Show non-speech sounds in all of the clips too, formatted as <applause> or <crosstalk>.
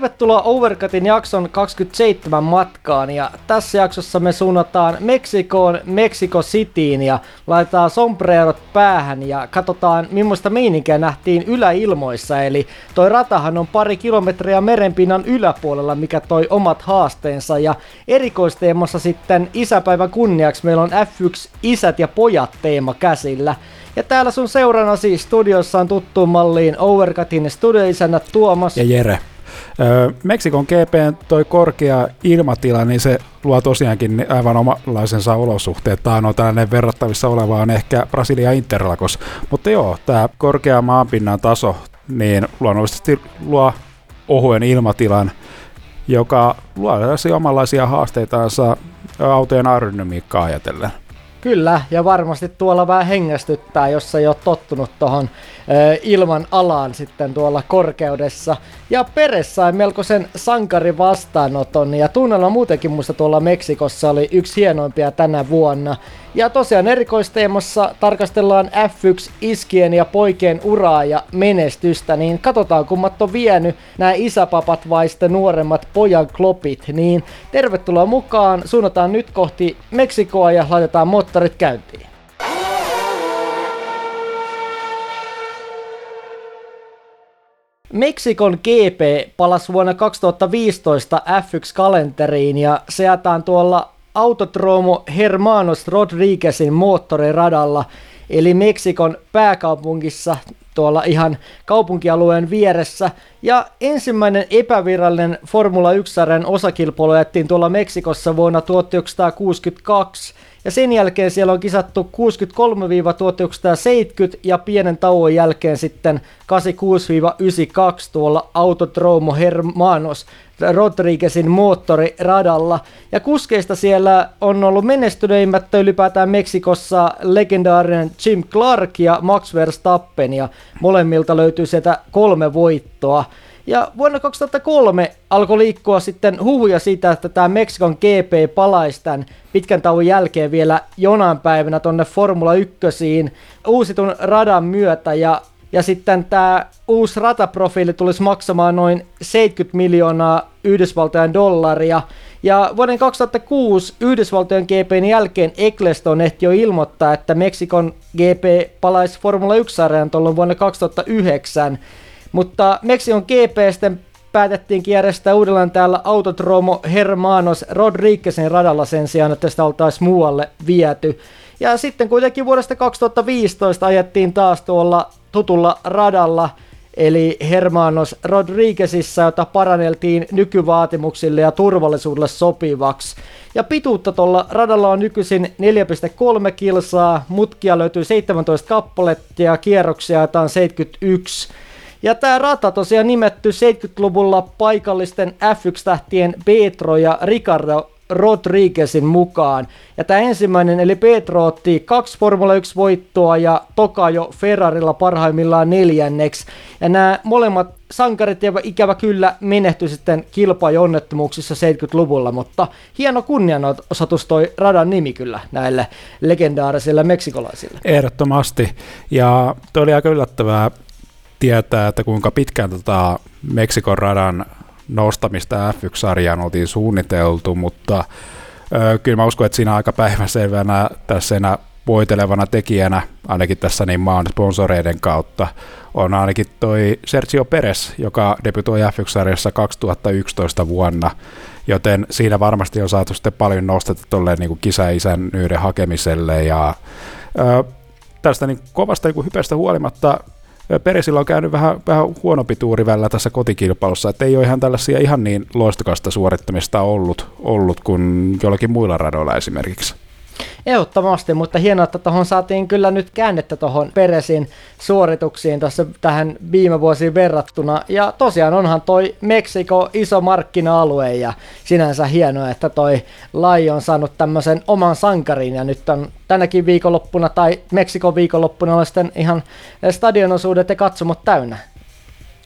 Tervetuloa Overcutin jakson 27 matkaan ja tässä jaksossa me suunnataan Meksikoon, Mexico Cityin ja laitetaan sombrerot päähän ja katsotaan millaista meininkiä nähtiin yläilmoissa eli toi ratahan on pari kilometriä merenpinnan yläpuolella mikä toi omat haasteensa ja erikoisteemassa sitten isäpäivän kunniaksi meillä on F1 isät ja pojat teema käsillä. Ja täällä sun seurana siis studiossa on tuttuun malliin Overcutin studioisännät Tuomas ja Jere. Meksikon GPn toi korkea ilmatila, niin se luo tosiaankin aivan omalaisensa olosuhteet. Tämä on tällainen verrattavissa oleva on ehkä Brasilia Interlagos. Mutta joo, tämä korkea maanpinnan taso, niin luonnollisesti luo ohuen ilmatilan, joka luo omanlaisia haasteitaansa autojen aerodynamiikkaa ajatellen. Kyllä, ja varmasti tuolla vähän hengästyttää, jos ei ole tottunut tuohon ilman alaan sitten tuolla korkeudessa. Ja Peres sai melkoisen sankari vastaanoton ja tunnelma muutenkin muista tuolla Meksikossa oli yksi hienoimpia tänä vuonna. Ja tosiaan erikoisteemassa tarkastellaan F1 iskien ja poikien uraa ja menestystä, niin katsotaan kummat on vienyt nämä isäpapat vai sitten nuoremmat pojan klopit. Niin tervetuloa mukaan, suunnataan nyt kohti Meksikoa ja laitetaan moottorit käyntiin. Meksikon GP palasi vuonna 2015 F1-kalenteriin ja se jätään tuolla Autodromo Hermanos Rodriguezin moottoriradalla, eli Meksikon pääkaupungissa tuolla ihan kaupunkialueen vieressä. Ja ensimmäinen epävirallinen Formula 1-sarjan osakilpailu jättiin tuolla Meksikossa vuonna 1962, ja sen jälkeen siellä on kisattu 63-1970 ja pienen tauon jälkeen sitten 86-92 tuolla Autodromo Hermanos Rodriguezin moottoriradalla. Ja kuskeista siellä on ollut menestyneimmät ylipäätään Meksikossa legendaarinen Jim Clark ja Max Verstappen ja molemmilta löytyy sieltä kolme voittoa. Ja vuonna 2003 alkoi liikkua sitten huhuja siitä, että tämä Meksikon GP palaisi tämän pitkän tauon jälkeen vielä jonain päivänä tonne Formula 1 uusitun radan myötä. Ja, ja sitten tämä uusi rataprofiili tulisi maksamaan noin 70 miljoonaa Yhdysvaltojen dollaria. Ja vuoden 2006 Yhdysvaltojen GPn jälkeen Eccleston ehti jo ilmoittaa, että Meksikon GP palaisi Formula 1-sarjaan tuolloin vuonna 2009. Mutta Meksikon sitten päätettiin järjestää uudelleen täällä Autodromo Hermanos Rodriguezin radalla sen sijaan, että sitä oltaisiin muualle viety. Ja sitten kuitenkin vuodesta 2015 ajettiin taas tuolla tutulla radalla, eli Hermanos Rodriguezissa, jota paranneltiin nykyvaatimuksille ja turvallisuudelle sopivaksi. Ja pituutta tuolla radalla on nykyisin 4,3 kilsaa, mutkia löytyy 17 kappaletta ja kierroksia on 71. Ja tämä rata tosiaan nimetty 70-luvulla paikallisten F1-tähtien Petro ja Ricardo Rodriguezin mukaan. Ja tämä ensimmäinen, eli Petro otti kaksi Formula 1-voittoa ja Toka jo Ferrarilla parhaimmillaan neljänneksi. Ja nämä molemmat sankarit ikävä kyllä menehtyi sitten kilpaajonnettomuuksissa 70-luvulla, mutta hieno kunnianosoitus toi radan nimi kyllä näille legendaarisille meksikolaisille. Ehdottomasti. Ja toi oli aika yllättävää tietää, että kuinka pitkään tota Meksikon radan nostamista F1-sarjaan oltiin suunniteltu, mutta ö, kyllä mä uskon, että siinä aika päiväselvänä tässä enää voitelevana tekijänä, ainakin tässä niin maan sponsoreiden kautta, on ainakin toi Sergio Perez, joka debytoi F1-sarjassa 2011 vuonna, joten siinä varmasti on saatu sitten paljon nostetta tuolle niin kisaisänyyden hakemiselle ja ö, tästä niin kovasta niin hypestä huolimatta Peresillä on käynyt vähän, vähän huonompi tuuri välillä tässä kotikilpailussa, että ei ole ihan tällaisia ihan niin loistokasta suorittamista ollut, ollut kuin jollakin muilla radoilla esimerkiksi. Ehdottomasti, mutta hienoa, että tuohon saatiin kyllä nyt käännettä tuohon Peresin suorituksiin tässä tähän viime vuosiin verrattuna. Ja tosiaan onhan toi Meksiko iso markkina-alue ja sinänsä hienoa, että toi laji on saanut tämmöisen oman sankarin ja nyt on tänäkin viikonloppuna tai Meksikon viikonloppuna on sitten ihan stadionosuudet ja katsomot täynnä.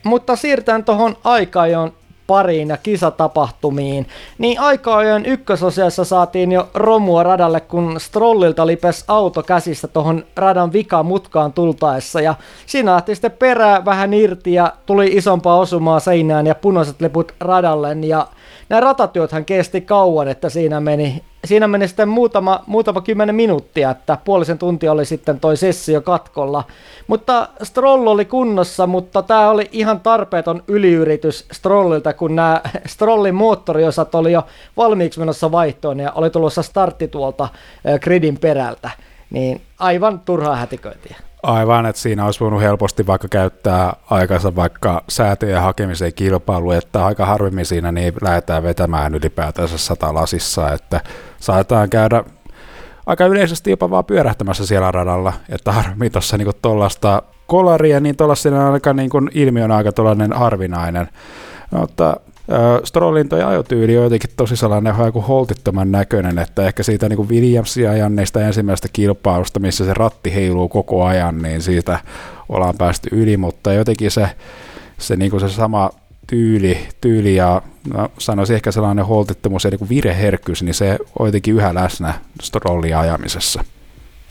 Mutta siirrytään tuohon aikaan, pariin ja kisatapahtumiin, niin aika ajoin ykkösosiassa saatiin jo romua radalle, kun Strollilta lipes auto käsistä tuohon radan vikamutkaan tultaessa. Ja siinä lähti sitten perää vähän irti ja tuli isompaa osumaa seinään ja punaiset liput radalle. Ja nämä ratatyöthän kesti kauan, että siinä meni, siinä meni sitten muutama, muutama kymmenen minuuttia, että puolisen tuntia oli sitten toi sessio katkolla. Mutta Stroll oli kunnossa, mutta tämä oli ihan tarpeeton yliyritys Strollilta, kun nämä <laughs> Strollin moottoriosat oli jo valmiiksi menossa vaihtoon ja oli tulossa startti tuolta gridin perältä. Niin aivan turhaa hätiköintiä. Aivan, että siinä olisi voinut helposti vaikka käyttää aikansa vaikka säätöjen hakemiseen kilpailu, että aika harvemmin siinä niin lähdetään vetämään ylipäätänsä sata lasissa, että saatetaan käydä aika yleisesti jopa vaan pyörähtämässä siellä radalla, että harmi tuossa niin tuollaista kolaria, niin tuollaisena aika niin ilmiö on aika tuollainen harvinainen. Mutta Strollin toi ajotyyli on jotenkin tosi sellainen joku holtittoman näköinen, että ehkä siitä niin Williamsia ajan niistä ensimmäistä kilpailusta, missä se ratti heiluu koko ajan, niin siitä ollaan päästy yli, mutta jotenkin se, se, niin kuin se sama tyyli, tyyli ja no, sanoisin ehkä sellainen holtittomuus ja niin vireherkkyys, niin se on jotenkin yhä läsnä Strollin ajamisessa.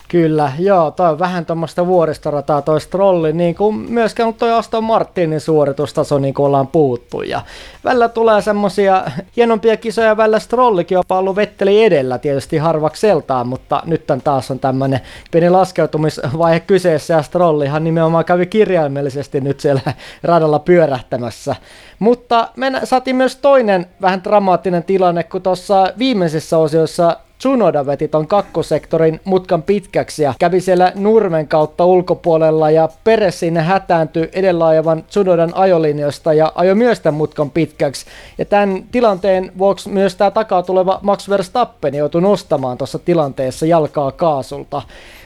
Kyllä, joo, toi on vähän tuommoista vuoristorataa toi Strolli, niin kuin myöskään toi Aston Martinin suoritustaso, niin kuin ollaan puhuttu. Ja välillä tulee semmosia hienompia kisoja, välillä Strollikin on ollut Vetteli edellä tietysti harvakseltaan, mutta nyt taas on tämmöinen pieni laskeutumisvaihe kyseessä ja Strollihan nimenomaan kävi kirjaimellisesti nyt siellä radalla pyörähtämässä. Mutta me saatiin myös toinen vähän dramaattinen tilanne, kun tuossa viimeisessä osiossa Tsunoda veti ton kakkosektorin mutkan pitkäksi ja kävi siellä nurmen kautta ulkopuolella ja Pere sinne hätääntyi edellä ajavan Tsunodan ajolinjoista ja ajoi myös tämän mutkan pitkäksi. Ja tämän tilanteen vuoksi myös tämä takaa tuleva Max Verstappen joutui nostamaan tuossa tilanteessa jalkaa kaasulta.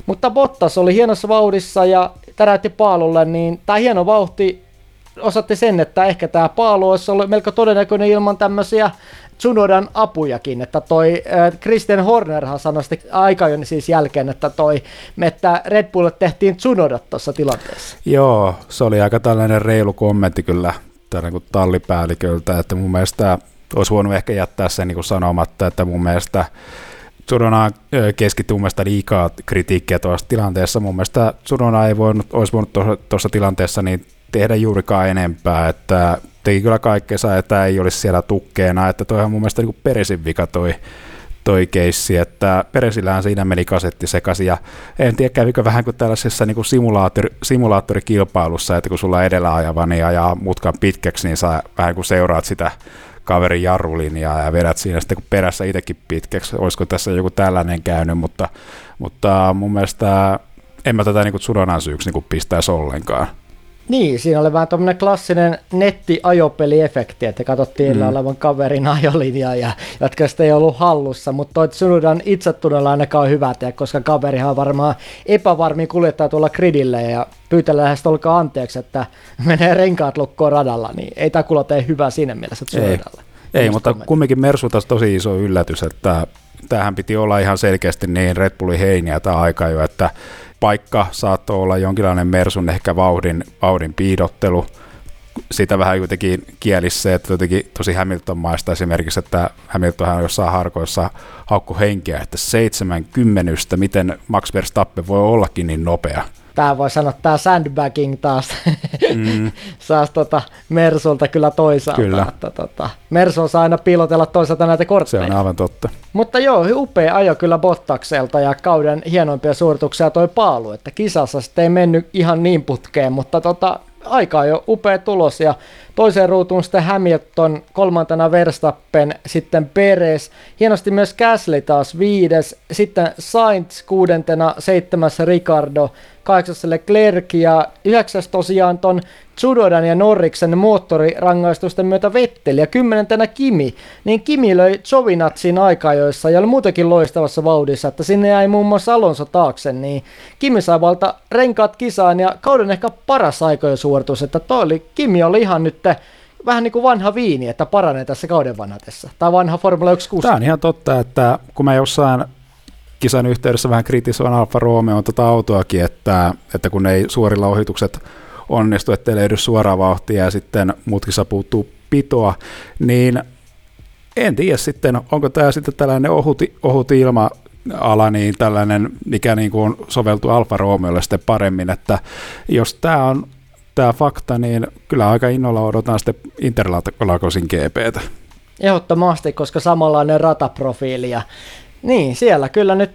Mutta Bottas oli hienossa vauhdissa ja täräytti paalulle, niin tämä hieno vauhti osatti sen, että ehkä tämä paalu olisi ollut melko todennäköinen ilman tämmöisiä Tsunodan apujakin, että toi äh, Christian Hornerhan sanoi sitten aika siis jälkeen, että toi, että Red Bull tehtiin Tsunodat tuossa tilanteessa. Joo, se oli aika tällainen reilu kommentti kyllä tällainen kuin tallipäälliköltä, että mun mielestä olisi voinut ehkä jättää sen niin sanomatta, että mun mielestä Tsunoda keskittyi mun mielestä liikaa kritiikkiä tuossa tilanteessa. Mun mielestä Tsunoda ei voinut, olisi voinut tuossa tilanteessa niin tehdä juurikaan enempää, että teki kyllä kaikkeensa, että ei olisi siellä tukkeena, että toihan mun mielestä niin Peresin vika toi, toi keissi, että Peresillähän siinä meni kasetti sekaisin, ja en tiedä kävikö vähän kuin tällaisessa niin kuin simulaattori, simulaattorikilpailussa, että kun sulla edellä ajava niin ajaa mutkan pitkäksi, niin sä vähän kuin seuraat sitä kaverin jarrulinjaa ja vedät siinä sitten kun perässä itsekin pitkäksi. Olisiko tässä joku tällainen käynyt, mutta, mutta mun mielestä en mä tätä niin Tsunodan syyksi niin pistäisi ollenkaan. Niin, siinä oli vähän tuommoinen klassinen netti-ajopeliefekti, että katsottiin mm. olevan kaverin <laughs> ajolinjaa ja jotka sitten ei ollut hallussa, mutta toi Tsunodan itsetunnolla ainakaan hyvä tehdä, koska kaverihan on varmaan epävarmi kuljettaa tuolla gridille ja pyytellä lähes olkaa anteeksi, että <laughs> menee renkaat lukkoon radalla, niin ei tämä kuulla tee hyvä siinä mielessä Tsunodalle. Ei, ei mutta kumminkin Mersu taas tosi iso yllätys, että tähän piti olla ihan selkeästi niin Red Bullin heiniä tämä aika jo, että paikka saattoi olla jonkinlainen Mersun ehkä vauhdin, vauhdin piidottelu. Sitä vähän jotenkin kielissä, että jotenkin tosi Hamilton-maista esimerkiksi, että Hamiltonhan jossain harkoissa haukku henkeä, että 70, miten Max Verstappen voi ollakin niin nopea tämä voi sanoa, tämä sandbagging taas <laughs> mm. saas tota Mersulta kyllä toisaalta. Kyllä. Että, tota, Mersu saa aina piilotella toisaalta näitä kortteja. Se on aivan totta. Mutta joo, upea ajo kyllä Bottakselta ja kauden hienoimpia suorituksia toi paalu, että kisassa sitten ei mennyt ihan niin putkeen, mutta tota, aika jo upea tulos ja toiseen ruutuun sitten Hamilton, kolmantena Verstappen, sitten Perez, hienosti myös Gasly taas viides, sitten Sainz kuudentena, seitsemäs Ricardo, kahdeksas Leclerc ja yhdeksäs tosiaan ton Tsudodan ja Norriksen moottorirangaistusten myötä Vetteli ja kymmenentenä Kimi, niin Kimi löi Jovinatsin aikajoissa ja oli muutenkin loistavassa vauhdissa, että sinne jäi muun muassa Alonso taakse, niin Kimi sai valta renkaat kisaan ja kauden ehkä paras aikojen suoritus, että toi oli, Kimi oli ihan nyt vähän niin kuin vanha viini, että paranee tässä kauden vanhatessa. Tai vanha Formula 1 Tämä on ihan totta, että kun mä jossain kisan yhteydessä vähän kritisoin Alfa Romeo tota autoakin, että, että kun ei suorilla ohitukset onnistu, ettei löydy suoraa vauhtia ja sitten mutkissa puuttuu pitoa, niin en tiedä sitten, onko tämä sitten tällainen ohut, ohut ilma ala, niin tällainen, mikä niin kuin soveltuu Alfa Romeolle sitten paremmin, että jos tämä on tämä fakta, niin kyllä aika innolla odotan sitten Interlagosin GPtä. Ehdottomasti, koska samanlainen rataprofiili ja niin, siellä kyllä nyt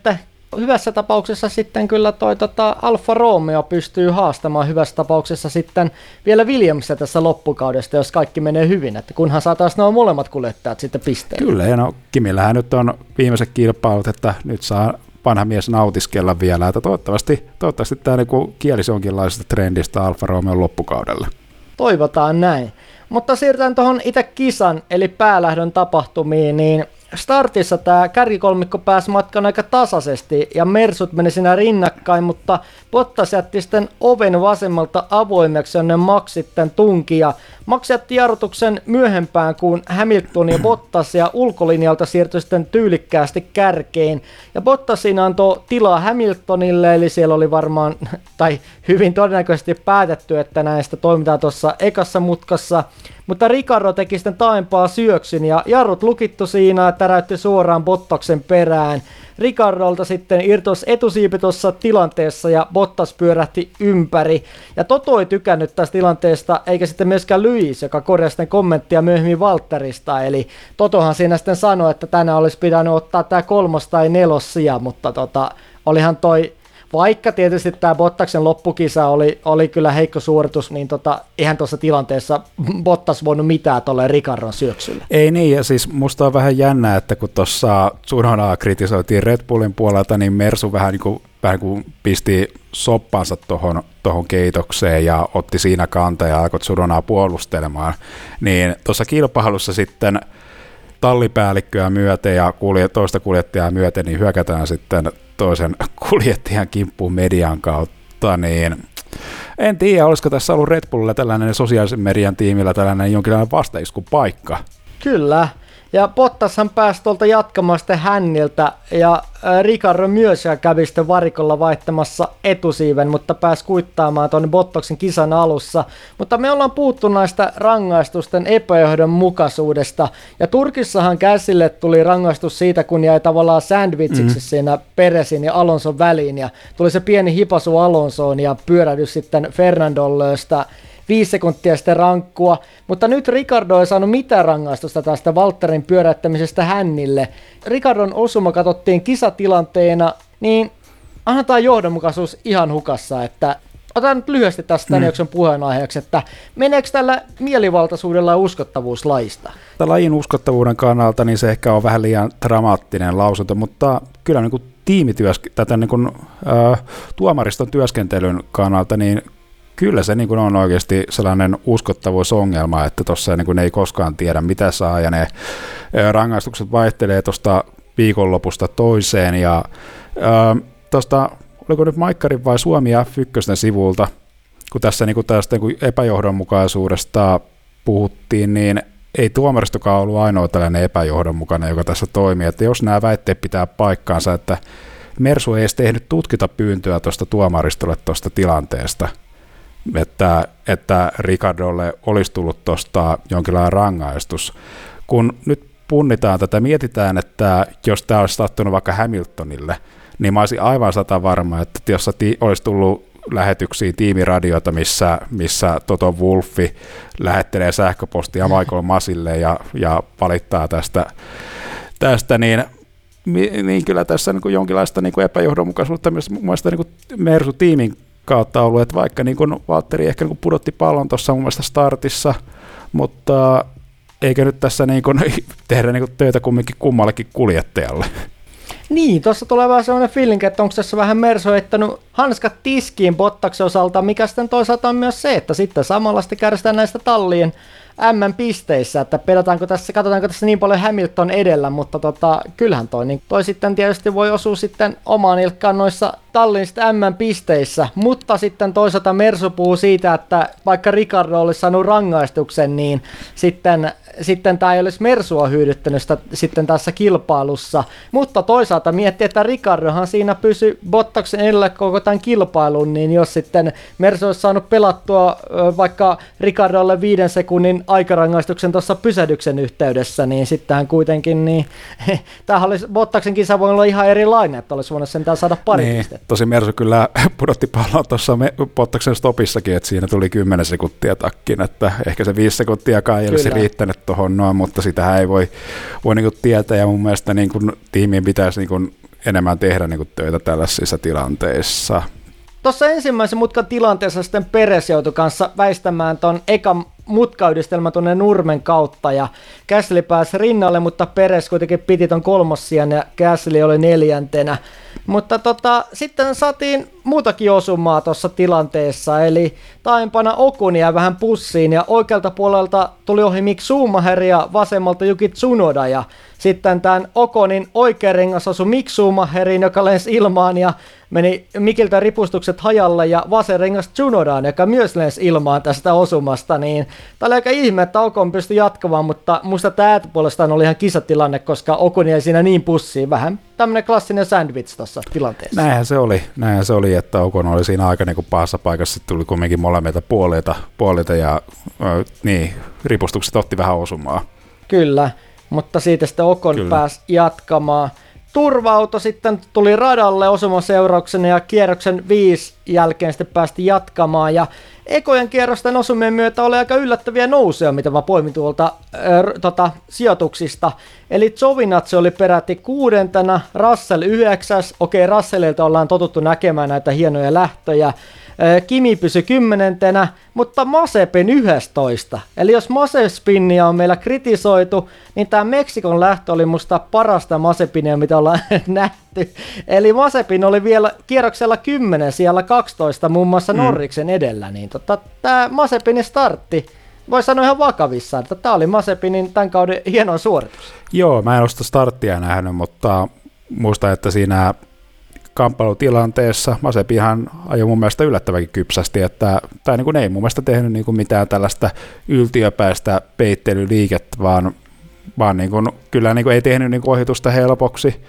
hyvässä tapauksessa sitten kyllä toi tota Alfa Romeo pystyy haastamaan hyvässä tapauksessa sitten vielä Williamsia tässä loppukaudesta, jos kaikki menee hyvin, että kunhan saataisiin nuo molemmat kuljettajat sitten pisteen. Kyllä, ja no Kimillähän nyt on viimeiset kilpailut, että nyt saa vanha mies nautiskella vielä, että toivottavasti, toivottavasti tämä niin kielisi jonkinlaisesta trendistä Alfa Romeo loppukaudella. Toivotaan näin. Mutta siirrytään tuohon itse kisan, eli päälähdön tapahtumiin, niin startissa tämä kärkikolmikko pääsi matkan aika tasaisesti ja Mersut meni siinä rinnakkain, mutta Bottas jätti sitten oven vasemmalta avoimeksi, jonne Max sitten tunki ja Max jätti jarrutuksen myöhempään kuin Hamilton ja Bottas ja ulkolinjalta siirtyi sitten tyylikkäästi kärkeen. Ja Bottas siinä antoi tilaa Hamiltonille, eli siellä oli varmaan, <laughs> tai hyvin todennäköisesti päätetty, että näistä toimitaan tuossa ekassa mutkassa. Mutta Ricardo teki sitten taempaa syöksyn ja jarrut lukittu siinä ja täräytti suoraan Bottaksen perään. Ricardolta sitten irtos etusiipi tuossa tilanteessa ja Bottas pyörähti ympäri. Ja Toto ei tykännyt tästä tilanteesta, eikä sitten myöskään Luis, joka korjasi sitten kommenttia myöhemmin Walterista. Eli Totohan siinä sitten sanoi, että tänään olisi pitänyt ottaa tämä kolmos tai nelos sija, mutta tota, olihan toi vaikka tietysti tämä Bottaksen loppukisa oli, oli kyllä heikko suoritus, niin tota, eihän tuossa tilanteessa Bottas voinut mitään tuolle Ricardon syöksylle. Ei niin, ja siis musta on vähän jännää, että kun tuossa Tsunodaa kritisoitiin Red Bullin puolelta, niin Mersu vähän niin kuin, vähän kuin pisti soppansa tuohon tohon keitokseen ja otti siinä kantaa ja alkoi Tsunodaa puolustelemaan. Niin tuossa kilpailussa sitten tallipäällikköä myöten ja kulje, toista kuljettajaa myöten, niin hyökätään sitten toisen <laughs> kuljettajan kimppuun median kautta, niin en tiedä, olisiko tässä ollut Red Bullilla tällainen sosiaalisen median tiimillä tällainen jonkinlainen vastaiskupaikka. Kyllä, ja Bottashan pääsi tuolta jatkamaan sitten hänniltä ja Ricardo myös kävi sitten varikolla vaihtamassa etusiiven, mutta pääsi kuittaamaan tuonne Bottoksen kisan alussa. Mutta me ollaan puuttu näistä rangaistusten epäjohdonmukaisuudesta. Ja Turkissahan käsille tuli rangaistus siitä, kun jäi tavallaan sandwichiksi mm. siinä Peresin ja Alonson väliin. Ja tuli se pieni hipasu Alonsoon ja pyörähdys sitten Fernandolle sitä viisi sekuntia sitten rankkua, mutta nyt Ricardo ei saanut mitään rangaistusta tästä Walterin pyöräyttämisestä hännille. Ricardon osuma katsottiin kisatilanteena, niin annetaan johdonmukaisuus ihan hukassa, että otan nyt lyhyesti tästä mm. jakson puheenaiheeksi, että meneekö tällä mielivaltaisuudella ja uskottavuus laista? Tämän lajin uskottavuuden kannalta niin se ehkä on vähän liian dramaattinen lausunto, mutta kyllä niin kuin tiimityösk- tätä niin kuin, äh, tuomariston työskentelyn kannalta, niin kyllä se niin kuin on oikeasti sellainen uskottavuusongelma, että tuossa niin ei koskaan tiedä mitä saa ja ne rangaistukset vaihtelee tuosta viikonlopusta toiseen ja tuosta, oliko nyt Maikkarin vai Suomi F1 sivulta, kun tässä niin kuin tästä niin epäjohdonmukaisuudesta puhuttiin, niin ei tuomaristokaan ollut ainoa tällainen epäjohdonmukainen, joka tässä toimii, että jos nämä väitteet pitää paikkaansa, että Mersu ei edes tehnyt tutkita pyyntöä tuosta tuomaristolle tuosta tilanteesta – että, että Ricardolle olisi tullut tuosta jonkinlainen rangaistus. Kun nyt punnitaan tätä, mietitään, että jos tämä olisi sattunut vaikka Hamiltonille, niin mä olisin aivan sata varma, että jos olisi tullut lähetyksiä tiimiradioita, missä, missä Toto Wolfi lähettelee sähköpostia Michael Masille ja, ja valittaa tästä, tästä niin niin kyllä tässä niin kuin jonkinlaista niin kuin epäjohdonmukaisuutta myös mun mielestä niin Mersu-tiimin kautta ollut, että vaikka niin kuin Valtteri ehkä niin pudotti pallon tuossa mun mielestä startissa, mutta eikö nyt tässä niin kuin <laughs> tehdä niin kuin töitä kumminkin kummallekin kuljettajalle? Niin, tuossa tulee vähän sellainen feeling, että onko tässä vähän Merso heittänyt hanskat tiskiin Bottaksen osalta, mikä sitten toisaalta on myös se, että sitten samalla sitten kärsitään näistä tallien M-pisteissä, että pedataanko tässä, katsotaanko tässä niin paljon Hamilton edellä, mutta tota, kyllähän toi, niin toi sitten tietysti voi osua sitten omaan ilkkaan noissa tallin M-pisteissä, mutta sitten toisaalta Mersu puhuu siitä, että vaikka Ricardo olisi saanut rangaistuksen, niin sitten sitten tämä ei olisi Mersua hyödyttänyt sitä, sitten tässä kilpailussa, mutta toisaalta miettii, että Ricardohan siinä pysyi Bottaksen edellä koko tämän kilpailun, niin jos sitten Mersu olisi saanut pelattua vaikka Ricardolle viiden sekunnin aikarangaistuksen tuossa pysähdyksen yhteydessä, niin sittenhän kuitenkin, niin <laughs> tämähän olisi Bottaksen kisa voi olla ihan erilainen, että olisi voinut sentään saada pari niin, pistettä. Tosi Mersu kyllä <laughs> pudotti palloa tuossa Bottaksen stopissakin, että siinä tuli 10 sekuntia takkin, että ehkä se 5 sekuntia ei olisi riittänyt tuohon noin, mutta sitä ei voi, voi niin tietää ja mun mielestä niin kuin, tiimiin pitäisi niin kuin, enemmän tehdä niin kuin, töitä tällaisissa tilanteissa. Tuossa ensimmäisen mutkan tilanteessa sitten Peres joutui kanssa väistämään ton ekan mutkayhdistelmä tuonne Nurmen kautta ja Käsli pääsi rinnalle, mutta Peres kuitenkin piti ton kolmossian ja Käsli oli neljäntenä. Mutta tota, sitten saatiin muutakin osumaa tuossa tilanteessa, eli taimpana Okunia vähän pussiin ja oikealta puolelta tuli ohi Mick Schumacher ja vasemmalta Yuki Tsunoda ja sitten tämän Okonin oikea rengas osui Mick Schumacherin, joka lensi ilmaan ja meni Mikiltä ripustukset hajalle ja vasen rengas Tsunodaan, joka myös lensi ilmaan tästä osumasta, niin tämä oli aika ihme, että Okon pystyi jatkamaan, mutta musta tämä puolestaan oli ihan kisatilanne, koska Okon jäi siinä niin pussiin, vähän tämmöinen klassinen sandwich tuossa tilanteessa. Näinhän se oli, näinhän se oli, että Okon oli siinä aika niin kuin pahassa paikassa, sitten tuli kumminkin molemmilta puolilta, puolilta ja äh, niin, ripustukset otti vähän osumaa. Kyllä, mutta siitä sitten Okon Kyllä. pääsi jatkamaan. Turva-auto sitten tuli radalle osuman seurauksena ja kierroksen viisi jälkeen sitten päästi jatkamaan. Ja ekojen kierrosten osumien myötä oli aika yllättäviä nousuja, mitä mä poimin tuolta äh, tota, sijoituksista. Eli Zovinatse oli peräti kuudentena, Russell yhdeksäs. Okei, Russellilta ollaan totuttu näkemään näitä hienoja lähtöjä. Kimi pysyi kymmenentenä, mutta Masepin 11. Eli jos Masespinnia on meillä kritisoitu, niin tämä Meksikon lähtö oli musta parasta Masepinia, mitä ollaan <laughs> nähty. Eli Masepin oli vielä kierroksella 10 siellä 12 muun muassa mm. Norriksen edellä, niin tota, tämä Masepinin startti voi sanoa ihan vakavissaan, että tämä oli Masepinin tämän kauden hieno suoritus. Joo, mä en ole sitä starttia nähnyt, mutta muistan, että siinä kamppailutilanteessa Masepihan ajoi mun mielestä yllättävänkin kypsästi, että tai niin kuin ei mun mielestä tehnyt niin kuin mitään tällaista yltiöpäistä peittelyliikettä, vaan, vaan niin kuin, kyllä niin kuin ei tehnyt niin kuin ohitusta helpoksi,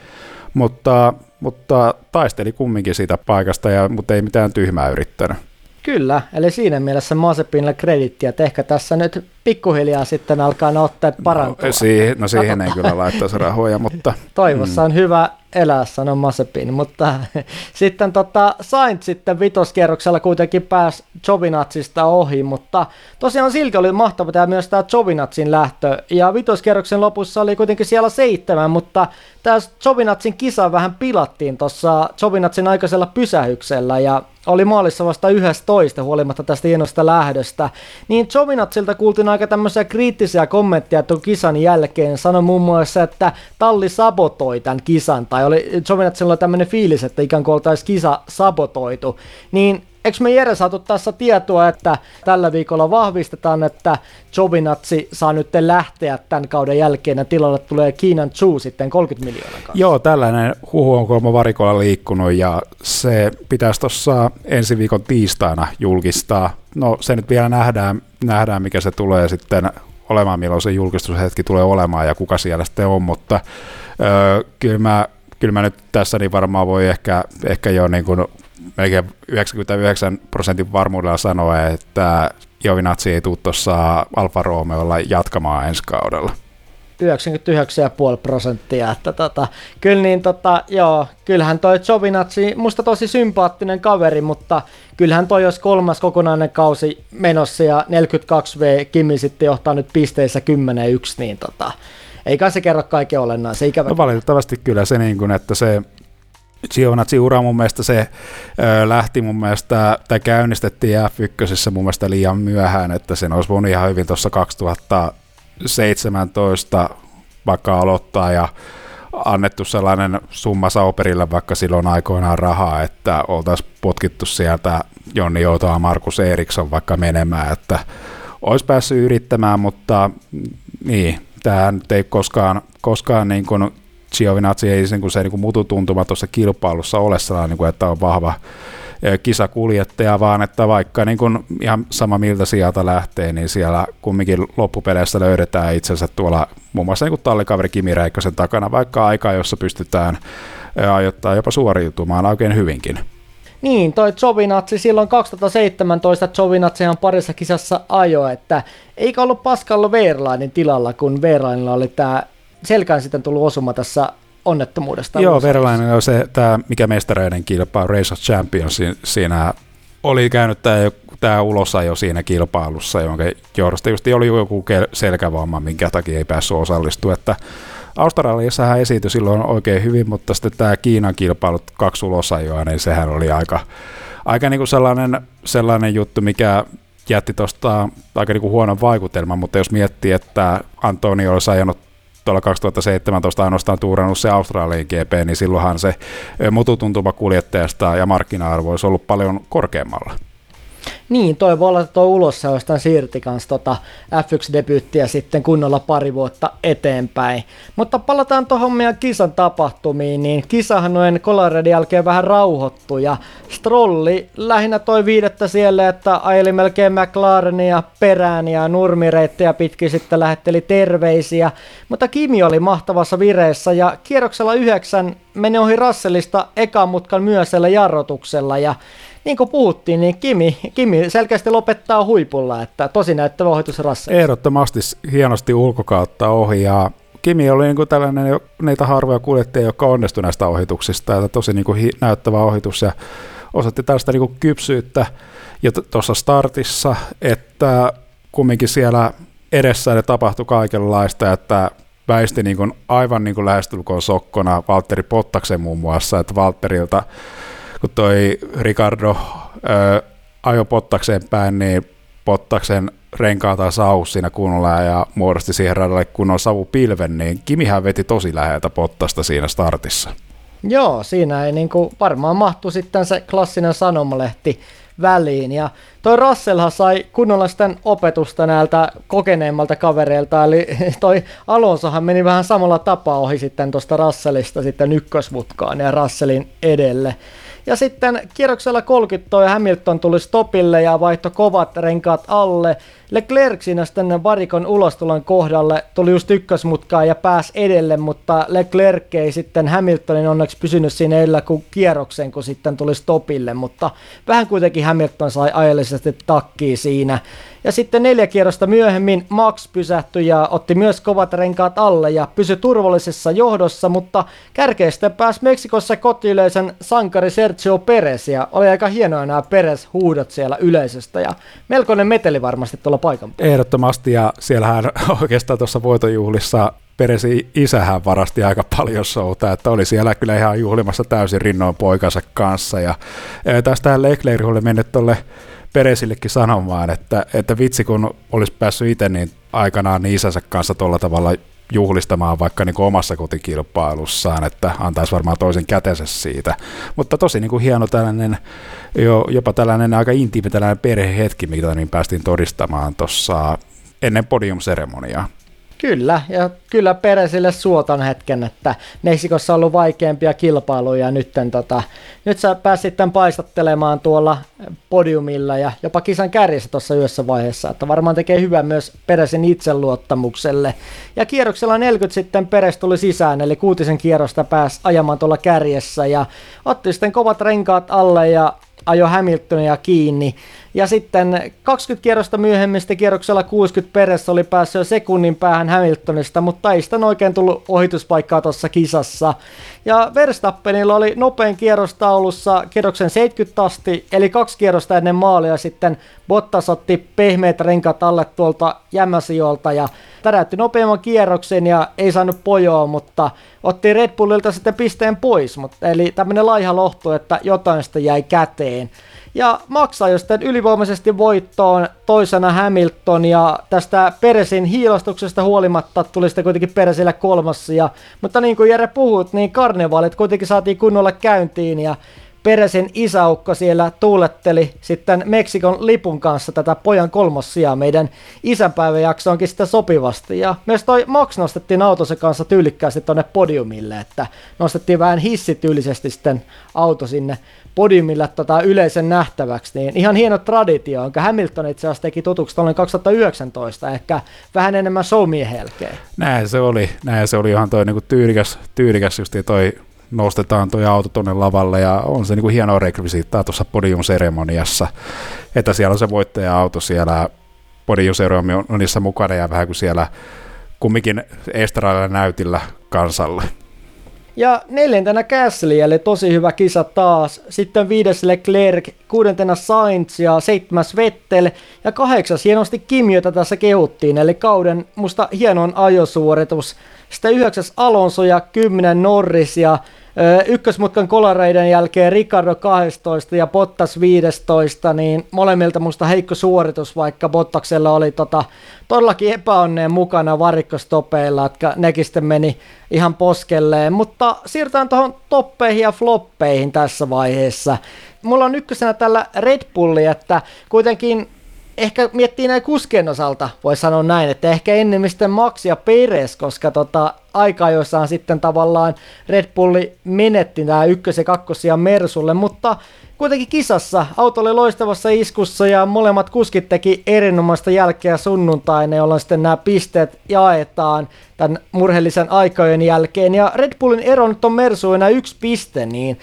mutta, mutta taisteli kumminkin siitä paikasta, ja, mutta ei mitään tyhmää yrittänyt. Kyllä, eli siinä mielessä Mazepinille kredittiä, että ehkä tässä nyt pikkuhiljaa sitten alkaa ne otteet parantua. No, siihen, no siihen ei kyllä laittaisi rahoja, mutta... <laughs> Toivossa mm. on hyvä elää, sanoi Mazepin, mutta <laughs> sitten tota, Sainz sitten vitoskierroksella kuitenkin pääsi Jovinatsista ohi, mutta tosiaan silti oli mahtava tämä myös tämä Jovinatsin lähtö, ja vitoskierroksen lopussa oli kuitenkin siellä seitsemän, mutta tämä Jovinatsin kisa vähän pilattiin tuossa Jovinatsin aikaisella pysähyksellä, ja oli maalissa vasta 11 huolimatta tästä hienosta lähdöstä, niin Jovinatsilta kuultiin aika tämmöisiä kriittisiä kommentteja tuon kisan jälkeen. Sano muun muassa, että talli sabotoi tämän kisan, tai oli Jovinatsilla tämmöinen fiilis, että ikään kuin oltaisiin kisa sabotoitu. Niin eikö me Jere saatu tässä tietoa, että tällä viikolla vahvistetaan, että Jovinatsi saa nyt lähteä tämän kauden jälkeen ja tilalle tulee Kiinan Chu sitten 30 miljoonaa kanssa. Joo, tällainen huhu on kolmo varikolla liikkunut ja se pitäisi tuossa ensi viikon tiistaina julkistaa. No se nyt vielä nähdään, nähdään mikä se tulee sitten olemaan, milloin se julkistushetki tulee olemaan ja kuka siellä sitten on, mutta öö, kyllä, mä, kyllä mä nyt tässä niin varmaan voi ehkä, ehkä jo niin kuin melkein 99 prosentin varmuudella sanoa, että Jovinatsi ei tule tuossa Alfa Romeolla jatkamaan ensi kaudella. 99,5 prosenttia, että tota, kyllä niin tota, joo, kyllähän toi Jovinatsi, musta tosi sympaattinen kaveri, mutta kyllähän toi jos kolmas kokonainen kausi menossa ja 42V Kimi sitten johtaa nyt pisteissä 10-1, niin tota, eikä se kerro kaiken olennaisen ikävä. No valitettavasti kyllä se niin kuin, että se Giovinazzi-ura mun mielestä se ö, lähti mun mielestä, tai käynnistettiin F1 mun mielestä liian myöhään, että sen olisi voinut ihan hyvin tuossa 2017 vaikka aloittaa ja annettu sellainen summa Sauperille vaikka silloin aikoinaan rahaa, että oltaisiin potkittu sieltä Jonni Joutoa Markus Eriksson vaikka menemään, että olisi päässyt yrittämään, mutta niin, tämä nyt ei koskaan, koskaan niin kuin Giovinazzi ei niin kuin se niin kuin mututuntuma tuossa kilpailussa ole sellainen, niin kuin, että on vahva, kisakuljettaja, vaan että vaikka niin kuin ihan sama miltä sieltä lähtee, niin siellä kumminkin loppupeleissä löydetään itsensä tuolla muun muassa niin tallikaveri Kimi Räikkösen takana, vaikka aikaa, jossa pystytään ajoittaa jopa suoriutumaan oikein hyvinkin. Niin, toi Jovinatsi silloin 2017 Jovinatsihan parissa kisassa ajo, että eikä ollut Pascal Verlainin tilalla, kun Verlainilla oli tämä selkään sitten tullut osuma tässä onnettomuudesta. Joo, Verlainen on se, tämä, mikä mestareiden kilpailu, Race of Champions, siinä oli käynyt tämä, tämä ulosajo siinä kilpailussa, jonka johdosta just oli joku selkävamma, minkä takia ei päässyt osallistumaan, että Australiassa hän esiintyi silloin oikein hyvin, mutta sitten tämä Kiinan kilpailut kaksi ulosajoa, niin sehän oli aika, aika niin kuin sellainen, sellainen juttu, mikä jätti tuosta aika niin kuin huonon vaikutelman, mutta jos miettii, että Antonio olisi ajanut tuolla 2017 ainoastaan tuurannut se Australian GP, niin silloinhan se mututuntuma kuljettajasta ja markkina-arvo olisi ollut paljon korkeammalla. Niin, toi voi olla, että tuo ulos jostain siirti kanssa tota F1-debyyttiä sitten kunnolla pari vuotta eteenpäin. Mutta palataan tuohon meidän kisan tapahtumiin, niin kisahan noin Coloradin jälkeen vähän rauhoittu ja Strolli lähinnä toi viidettä siellä, että ajeli melkein McLarenia perään ja nurmireittejä pitkin sitten lähetteli terveisiä, mutta Kimi oli mahtavassa vireessä ja kierroksella yhdeksän meni ohi Russellista ekan mutkan myösellä jarrotuksella ja niin kuin puhuttiin, niin Kimi, Kimi selkeästi lopettaa huipulla, että tosi näyttävä ohitus Russell. Ehdottomasti hienosti ulkokautta ohi ja Kimi oli niin kuin tällainen niitä harvoja kuljettajia, jotka onnistui näistä ohituksista, että tosi niin kuin hi- näyttävä ohitus ja osoitti tällaista niin kuin kypsyyttä jo tuossa startissa, että kumminkin siellä edessä tapahtui kaikenlaista, että väisti niin kuin aivan niin kuin lähestulkoon sokkona Valtteri Pottaksen muun muassa, että Valtterilta kun toi Ricardo ö, ajo Pottakseen päin, niin Pottaksen renkaa tai saus siinä kunnolla ja muodosti siihen radalle kunnon savupilven, niin Kimihän veti tosi läheltä Pottasta siinä startissa. Joo, siinä ei niin kuin, varmaan mahtu sitten se klassinen sanomalehti väliin. Ja toi Russellhan sai kunnolla sitten opetusta näiltä kokeneemmalta kavereilta, eli <laughs> toi Alonsohan meni vähän samalla tapaa ohi sitten tuosta Russellista sitten ykkösmutkaan ja Russellin edelle. Ja sitten kierroksella 30 toi Hamilton tuli stopille ja vaihto kovat renkaat alle. Leclerc siinä sitten varikon ulostulon kohdalle tuli just ykkösmutkaan ja pääsi edelle, mutta Leclerc ei sitten Hamiltonin onneksi pysynyt siinä edellä kuin kierroksen, kun sitten tuli stopille, mutta vähän kuitenkin Hamilton sai ajallisesti takkiin siinä. Ja sitten neljä kierrosta myöhemmin Max pysähtyi ja otti myös kovat renkaat alle ja pysyi turvallisessa johdossa, mutta kärkeistä pääsi Meksikossa kotiyleisen sankari Sergio Perez ja oli aika hienoa nämä Perez huudot siellä yleisöstä ja melkoinen meteli varmasti tuolla paikan päällä. Ehdottomasti ja siellähän <laughs> oikeastaan tuossa voitojuhlissa Peresi isähän varasti aika paljon showta, että oli siellä kyllä ihan juhlimassa täysin rinnoin poikansa kanssa. Ja tästä Leclerc oli mennyt tuolle Peresillekin sanomaan, että, että vitsi kun olisi päässyt itse niin aikanaan niin isänsä kanssa tuolla tavalla juhlistamaan vaikka niin kuin omassa kotikilpailussaan, että antaisi varmaan toisen kätensä siitä. Mutta tosi niin kuin hieno tällainen, jo, jopa tällainen aika intiimi tällainen perhehetki, mitä niin päästiin todistamaan tuossa ennen podiumseremoniaa. Kyllä, ja kyllä Peresille suotan hetken, että Meksikossa on ollut vaikeampia kilpailuja, ja nytten, tota, nyt sä pääsit sitten paistattelemaan tuolla podiumilla ja jopa kisan kärjessä tuossa yössä vaiheessa, että varmaan tekee hyvää myös Peresin itseluottamukselle. Ja kierroksella 40 sitten Peres tuli sisään, eli kuutisen kierrosta pääsi ajamaan tuolla kärjessä, ja otti sitten kovat renkaat alle, ja ajo Hamiltonia kiinni. Ja sitten 20 kierrosta myöhemmin sitten kierroksella 60 Peres oli päässyt jo sekunnin päähän Hamiltonista, mutta ei sitten oikein tullut ohituspaikkaa tuossa kisassa. Ja Verstappenilla oli nopein kierrostaulussa kierroksen 70 asti, eli kaksi kierrosta ennen maalia sitten Bottas otti pehmeät renkat alle tuolta jämäsiolta ja täräytti nopeamman kierroksen ja ei saanut pojoa, mutta otti Red Bullilta sitten pisteen pois, mutta, eli tämmöinen laiha lohtu, että jotain sitä jäi käteen. Ja maksaa jo sitten ylivoimaisesti voittoon toisena Hamilton ja tästä Peresin hiilastuksesta huolimatta tuli sitten kuitenkin Peresille kolmas ja, mutta niin kuin Jere puhut, niin karnevaalit kuitenkin saatiin kunnolla käyntiin ja Peresin isäukko siellä tuuletteli sitten Meksikon lipun kanssa tätä pojan kolmossia meidän isänpäiväjaksoonkin sitä sopivasti. Ja myös toi Max nostettiin autosen kanssa tyylikkäästi tuonne podiumille, että nostettiin vähän hissityylisesti sitten auto sinne podiumille tota yleisen nähtäväksi, niin ihan hieno traditio, jonka Hamilton itse asiassa teki tutuksi tuollainen 2019, ehkä vähän enemmän showmiehen. Näin se oli, näin se oli ihan toi niinku tyylikäs, tyylikäs just toi nostetaan tuo auto tuonne lavalle ja on se niin kuin rekvisiittaa tuossa podium-seremoniassa, että siellä on se voittaja-auto siellä podium-seremoniassa mukana ja vähän kuin siellä kumminkin estrailla näytillä kansalle. Ja neljäntenä Gasly, eli tosi hyvä kisa taas. Sitten viides Leclerc, kuudentena Sainz ja seitsemäs Vettel. Ja kahdeksas hienosti Kim, jota tässä kehuttiin, eli kauden musta hienon ajosuoritus. Sitten yhdeksäs Alonso ja kymmenen Norris ja ykkösmutkan kolareiden jälkeen Ricardo 12 ja Bottas 15, niin molemmilta musta heikko suoritus, vaikka Bottaksella oli tota, todellakin epäonneen mukana varikkostopeilla, että nekin sitten meni ihan poskelleen. Mutta siirrytään tuohon toppeihin ja floppeihin tässä vaiheessa. Mulla on ykkösenä tällä Red Bulli, että kuitenkin ehkä miettii näin kuskien osalta, voi sanoa näin, että ehkä ennemmin sitten Max ja Perez, koska tota, aika joissaan sitten tavallaan Red Bulli menetti nämä ykkös- ja kakkosia Mersulle, mutta kuitenkin kisassa auto oli loistavassa iskussa ja molemmat kuskit teki erinomaista jälkeä sunnuntaina, jolloin sitten nämä pisteet jaetaan tämän murheellisen aikojen jälkeen. Ja Red Bullin ero nyt on Mersu enää yksi piste, niin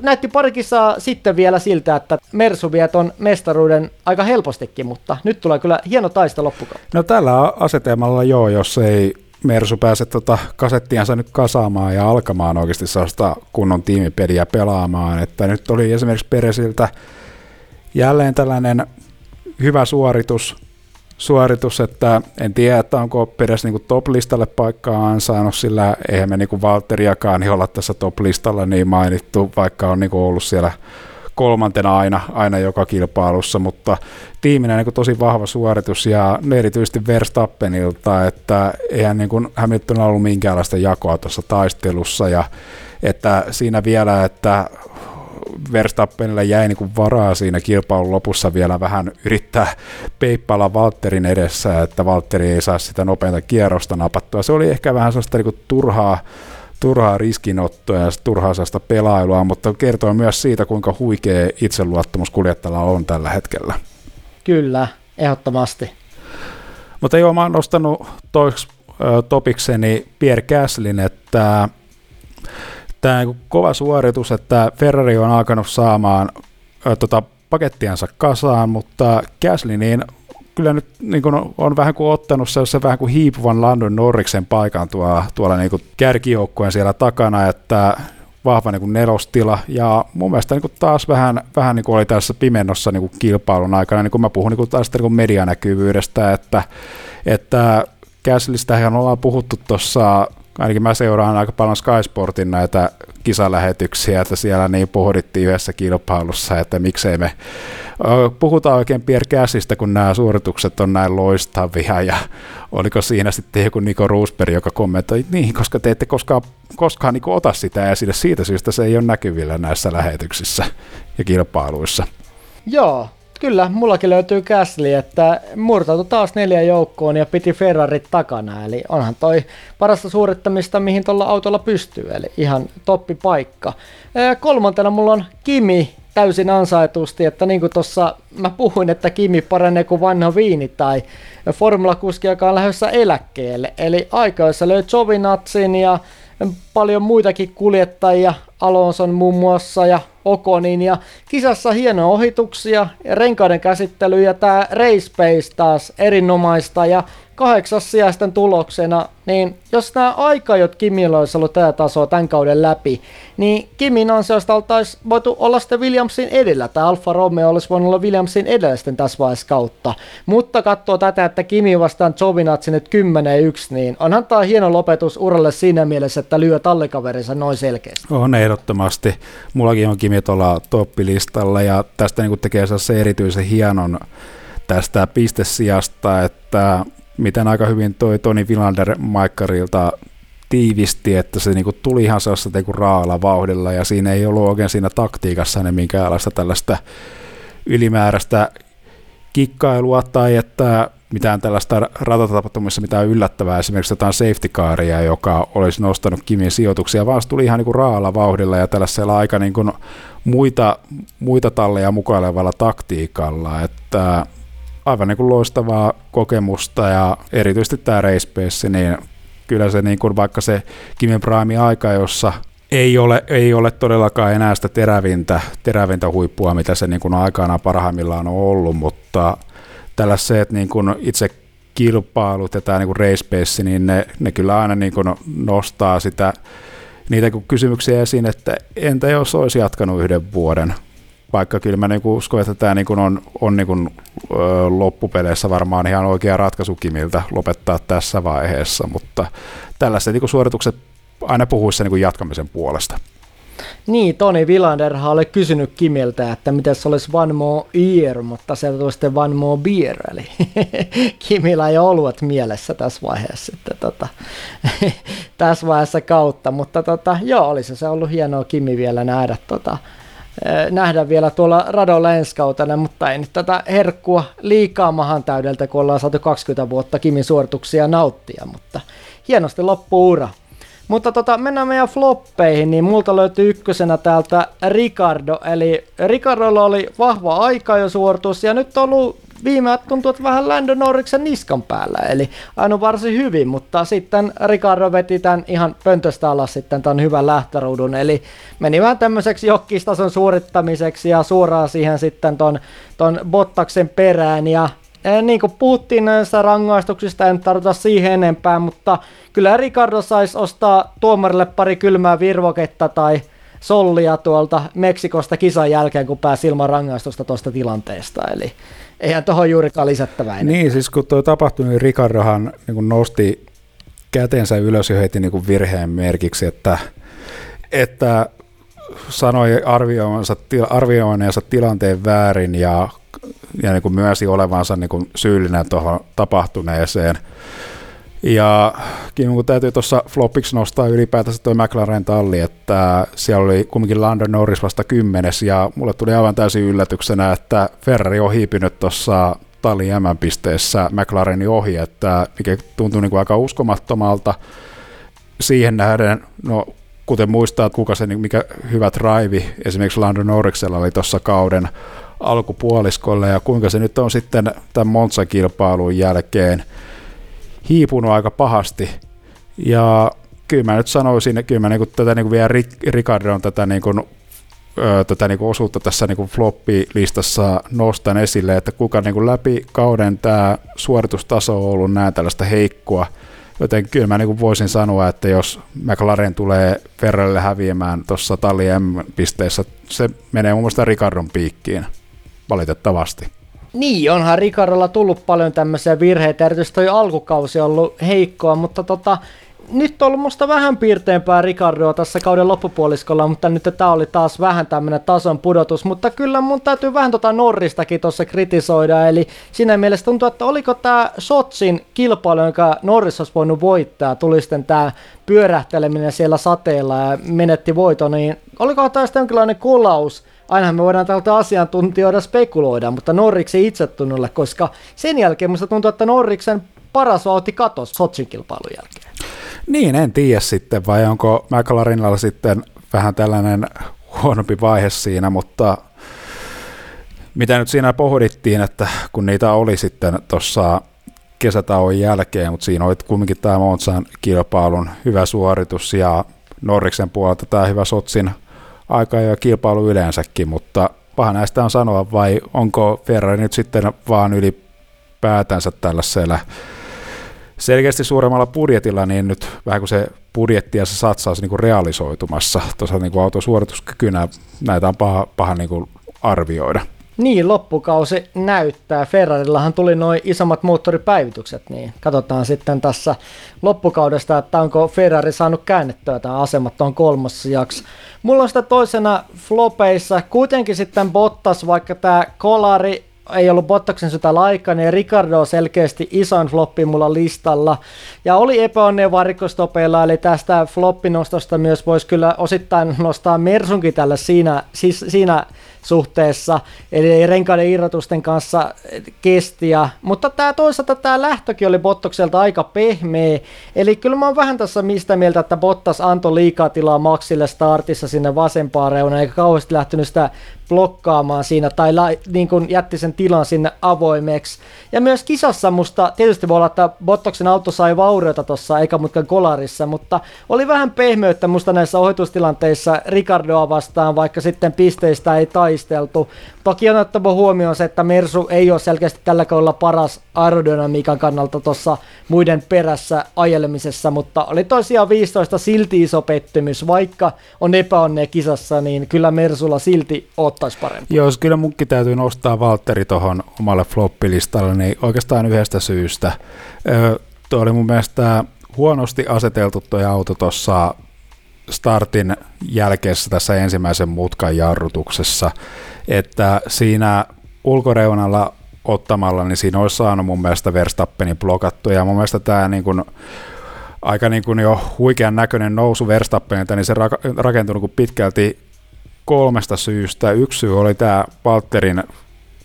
näytti pari kisaa sitten vielä siltä, että Mersu vie ton mestaruuden aika helpostikin, mutta nyt tulee kyllä hieno taista loppukautta. No tällä asetelmalla joo, jos ei Mersu pääse tota kasettiansa nyt kasaamaan ja alkamaan oikeasti sellaista kunnon tiimipeliä pelaamaan. Että nyt oli esimerkiksi Peresiltä jälleen tällainen hyvä suoritus, suoritus, että en tiedä, että onko Peres niin top-listalle paikkaa ansainnut, sillä eihän me niin Valteriakaan niin olla tässä top-listalla niin mainittu, vaikka on niin ollut siellä kolmantena aina, aina joka kilpailussa, mutta tiiminä niin tosi vahva suoritus ja erityisesti Verstappenilta, että eihän niin kuin Hamilton ollut minkäänlaista jakoa tuossa taistelussa ja että siinä vielä, että Verstappenilla jäi niin kuin varaa siinä kilpailun lopussa vielä vähän yrittää peippailla Valtterin edessä, että Valtteri ei saa sitä nopeinta kierrosta napattua. Se oli ehkä vähän sellaista niin kuin turhaa, turhaa riskinottoa ja turhaa sellaista pelailua, mutta kertoo myös siitä, kuinka huikea itseluottamus kuljettajalla on tällä hetkellä. Kyllä, ehdottomasti. Mutta joo, mä oon nostanut toiksi topikseni Pierre Gaslin, että tämä kova suoritus, että Ferrari on alkanut saamaan ä, tota, pakettiansa kasaan, mutta Gasly niin kyllä nyt niin kuin on vähän kuin ottanut se, vähän kuin hiipuvan Landon Norriksen paikan tuolla, tuolla niin kuin kärkijoukkueen siellä takana, että vahva niin kuin nelostila, ja mun mielestä niin kuin taas vähän, vähän niin kuin oli tässä pimennossa niin kuin kilpailun aikana, niin kuin mä puhun niin kuin taas niin kuin medianäkyvyydestä, että, että Gaslystähän ollaan puhuttu tuossa ainakin mä seuraan aika paljon Sky Sportin näitä kisalähetyksiä, että siellä niin pohdittiin yhdessä kilpailussa, että miksei me puhutaan oikein Pierre Käsistä, kun nämä suoritukset on näin loistavia, ja oliko siinä sitten joku Niko Roosberg, joka kommentoi, niin, koska te ette koskaan, koskaan niin ota sitä esille, siitä syystä se ei ole näkyvillä näissä lähetyksissä ja kilpailuissa. Joo, Kyllä, mullakin löytyy Gasly, että murtautui taas neljä joukkoon ja piti Ferrarit takana, eli onhan toi parasta suorittamista, mihin tuolla autolla pystyy, eli ihan toppi paikka. Kolmantena mulla on Kimi täysin ansaitusti, että niin kuin tuossa mä puhuin, että Kimi paranee kuin vanha viini tai formulakuski, joka on lähdössä eläkkeelle. Eli aikaissa löi Jovinatsin ja paljon muitakin kuljettajia, Alonson muun muassa ja Okonin. Ja kisassa hienoja ohituksia ja renkaiden käsittely ja tämä race pace taas erinomaista ja kahdeksas sijaisten tuloksena, niin jos nämä aikajot Kimillä olisi ollut tätä tasoa tämän kauden läpi, niin Kimin ansiosta oltaisiin voitu olla sitten Williamsin edellä, tai Alfa Romeo olisi voinut olla Williamsin edellä sitten tässä vaiheessa kautta. Mutta katsoo tätä, että Kimi vastaan Giovinazzi nyt 10-1, niin onhan tämä hieno lopetus uralle siinä mielessä, että lyö tallikaverinsa noin selkeästi. On ehdottomasti. Mullakin on Kimi tuolla toppilistalla, ja tästä niin tekee se erityisen hienon tästä pistesijasta, että miten aika hyvin toi Toni Villander Maikkarilta tiivisti, että se niinku tuli ihan sellaista niinku raalla vauhdilla ja siinä ei ollut oikein siinä taktiikassa ne minkäänlaista tällaista ylimääräistä kikkailua tai että mitään tällaista ratatapahtumissa mitään yllättävää, esimerkiksi jotain safety caria, joka olisi nostanut Kimin sijoituksia, vaan se tuli ihan niin raalla vauhdilla ja tällaisella aika niin kuin muita, muita talleja mukailevalla taktiikalla, että aivan niin kuin loistavaa kokemusta ja erityisesti tämä race niin kyllä se niin kuin vaikka se Kimin Prime aika, jossa ei ole, ei ole todellakaan enää sitä terävintä, terävintä huippua, mitä se niin kuin aikanaan parhaimmillaan on ollut, mutta tällaiset niin kuin itse kilpailut ja tämä niin kuin race pace, niin ne, ne kyllä aina niin kuin nostaa sitä, niitä kysymyksiä esiin, että entä jos olisi jatkanut yhden vuoden, vaikka kyllä mä niin uskon, että tämä niin on, on niin loppupeleissä varmaan ihan oikea ratkaisu Kimiltä lopettaa tässä vaiheessa, mutta tällaiset niin suoritukset aina puhuisi niin jatkamisen puolesta. Niin, Toni Vilanderhan oli kysynyt Kimiltä, että miten se olisi one more year, mutta se tuli sitten one more beer, eli <laughs> Kimillä ei ollut mielessä tässä vaiheessa sitten, tota, <laughs> tässä vaiheessa kautta, mutta tota, joo, olisi se ollut hienoa Kimi vielä nähdä tota, nähdä vielä tuolla radolla ensi kautena, mutta ei nyt tätä herkkua liikaa mahan täydeltä, kun ollaan saatu 20 vuotta Kimin suorituksia nauttia, mutta hienosti loppuura. Mutta tota, mennään meidän floppeihin, niin multa löytyy ykkösenä täältä Ricardo, eli Ricardolla oli vahva aika jo suoritus, ja nyt on ollut viime tuntuu, että vähän Lando Norriksen niskan päällä, eli aina varsin hyvin, mutta sitten Ricardo veti tämän ihan pöntöstä alas sitten tämän hyvän lähtöruudun, eli meni vähän tämmöiseksi jokkistason suorittamiseksi ja suoraan siihen sitten ton, ton Bottaksen perään, ja Eh, niin kuin puhuttiin näistä rangaistuksista, en tarvita siihen enempää, mutta kyllä Ricardo saisi ostaa tuomarille pari kylmää virvoketta tai sollia tuolta Meksikosta kisan jälkeen, kun pääsi ilman rangaistusta tuosta tilanteesta. Eli eihän tuohon juurikaan lisättävää enää. Niin, siis kun tuo tapahtui, niin Ricardohan niin nosti kätensä ylös ja heti niin virheen merkiksi, että, että sanoi arvioimansa, arvioimansa tilanteen väärin ja ja niin kuin myönsi olevansa niin kuin syyllinen tuohon tapahtuneeseen. Ja kun täytyy tuossa flopiksi nostaa ylipäätänsä tuo McLaren talli, että siellä oli kumminkin Lando Norris vasta kymmenes, ja mulle tuli aivan täysin yllätyksenä, että Ferrari on hiipinyt tuossa tallin M-pisteessä McLarenin ohi, että mikä tuntuu niin kuin aika uskomattomalta. Siihen nähden, no kuten muistaa, että kuka se, niin mikä hyvä drive esimerkiksi Lando Norriksella oli tuossa kauden alkupuoliskolle ja kuinka se nyt on sitten tämän Monza-kilpailun jälkeen hiipunut aika pahasti. Ja kyllä mä nyt sanoisin, kyllä mä niin kuin tätä niin kuin vielä Ricardon tätä niin kuin, ö, tätä niin kuin osuutta tässä niin floppi-listassa nostan esille, että kuka niin kuin läpi kauden tämä suoritustaso on ollut näin tällaista heikkoa, joten kyllä mä niin voisin sanoa, että jos McLaren tulee Ferrarille häviämään tuossa Talli M-pisteessä, se menee muun muassa Ricardon piikkiin valitettavasti. Niin, onhan Ricardolla tullut paljon tämmöisiä virheitä, erityisesti toi alkukausi on ollut heikkoa, mutta tota, nyt on ollut musta vähän piirteempää Ricardoa tässä kauden loppupuoliskolla, mutta nyt tämä oli taas vähän tämmöinen tason pudotus, mutta kyllä mun täytyy vähän tota Norristakin tuossa kritisoida, eli siinä mielessä tuntuu, että oliko tämä Sotsin kilpailu, jonka Norris olisi voinut voittaa, tuli sitten tämä pyörähteleminen siellä sateella ja menetti voiton, niin oliko tämä sitten jonkinlainen kolaus ainahan me voidaan tältä asiantuntijoida spekuloida, mutta Norriksen itsetunnolle, koska sen jälkeen musta tuntuu, että Norriksen paras vauhti katosi Sotsin kilpailun jälkeen. Niin, en tiedä sitten, vai onko McLarenilla sitten vähän tällainen huonompi vaihe siinä, mutta mitä nyt siinä pohdittiin, että kun niitä oli sitten tuossa kesätauon jälkeen, mutta siinä oli kumminkin tämä Monsan kilpailun hyvä suoritus ja Norriksen puolelta tämä hyvä Sotsin aika ja kilpailu yleensäkin, mutta paha näistä on sanoa, vai onko Ferrari nyt sitten vaan ylipäätänsä tällaisella selkeästi suuremmalla budjetilla, niin nyt vähän kuin se budjetti ja se satsaus niin kuin realisoitumassa tuossa niin kuin autosuorituskykynä, näitä on paha, paha niin kuin arvioida. Niin, loppukausi näyttää. Ferrarillahan tuli noin isommat moottoripäivitykset, niin katsotaan sitten tässä loppukaudesta, että onko Ferrari saanut käännettyä tämä asemat tuon kolmossijaksi. Mulla on sitä toisena flopeissa kuitenkin sitten Bottas, vaikka tämä kolari ei ollut Bottaksen sitä laikaa, niin Ricardo on selkeästi isoin floppi mulla listalla. Ja oli epäonnea varikostopeilla, eli tästä floppinostosta myös voisi kyllä osittain nostaa Mersunkin tällä siinä, siis siinä suhteessa, eli renkaiden irrotusten kanssa kestiä, mutta tämä toisaalta tämä lähtökin oli Bottokselta aika pehmeä, eli kyllä mä oon vähän tässä mistä mieltä, että Bottas antoi liikaa tilaa Maxille startissa sinne vasempaan reunaan, eikä kauheasti lähtenyt sitä blokkaamaan siinä tai la, niin kuin jätti sen tilan sinne avoimeksi. Ja myös kisassa musta, tietysti voi olla, että Bottoksen auto sai vaurioita tuossa eikä mutkan kolarissa, mutta oli vähän pehmeyttä musta näissä ohitustilanteissa Ricardoa vastaan, vaikka sitten pisteistä ei taisteltu. Toki on ottava huomioon se, että Mersu ei ole selkeästi tällä kaudella paras aerodynamiikan kannalta tuossa muiden perässä ajelemisessa, mutta oli tosiaan 15 silti iso pettymys, vaikka on epäonnea kisassa, niin kyllä Mersulla silti ottaisi parempi. Joo, kyllä munkin täytyy nostaa Valtteri tuohon omalle floppilistalle, niin oikeastaan yhdestä syystä. tuo oli mun mielestä huonosti aseteltu tuo auto tuossa startin jälkeessä tässä ensimmäisen mutkan jarrutuksessa, että siinä ulkoreunalla ottamalla, niin siinä olisi saanut mun mielestä Verstappenin blokattu, ja mun mielestä tämä niin kuin, aika niin kuin jo huikean näköinen nousu Verstappenilta, niin se ra- rakentunut kuin pitkälti kolmesta syystä. Yksi syy oli tämä Walterin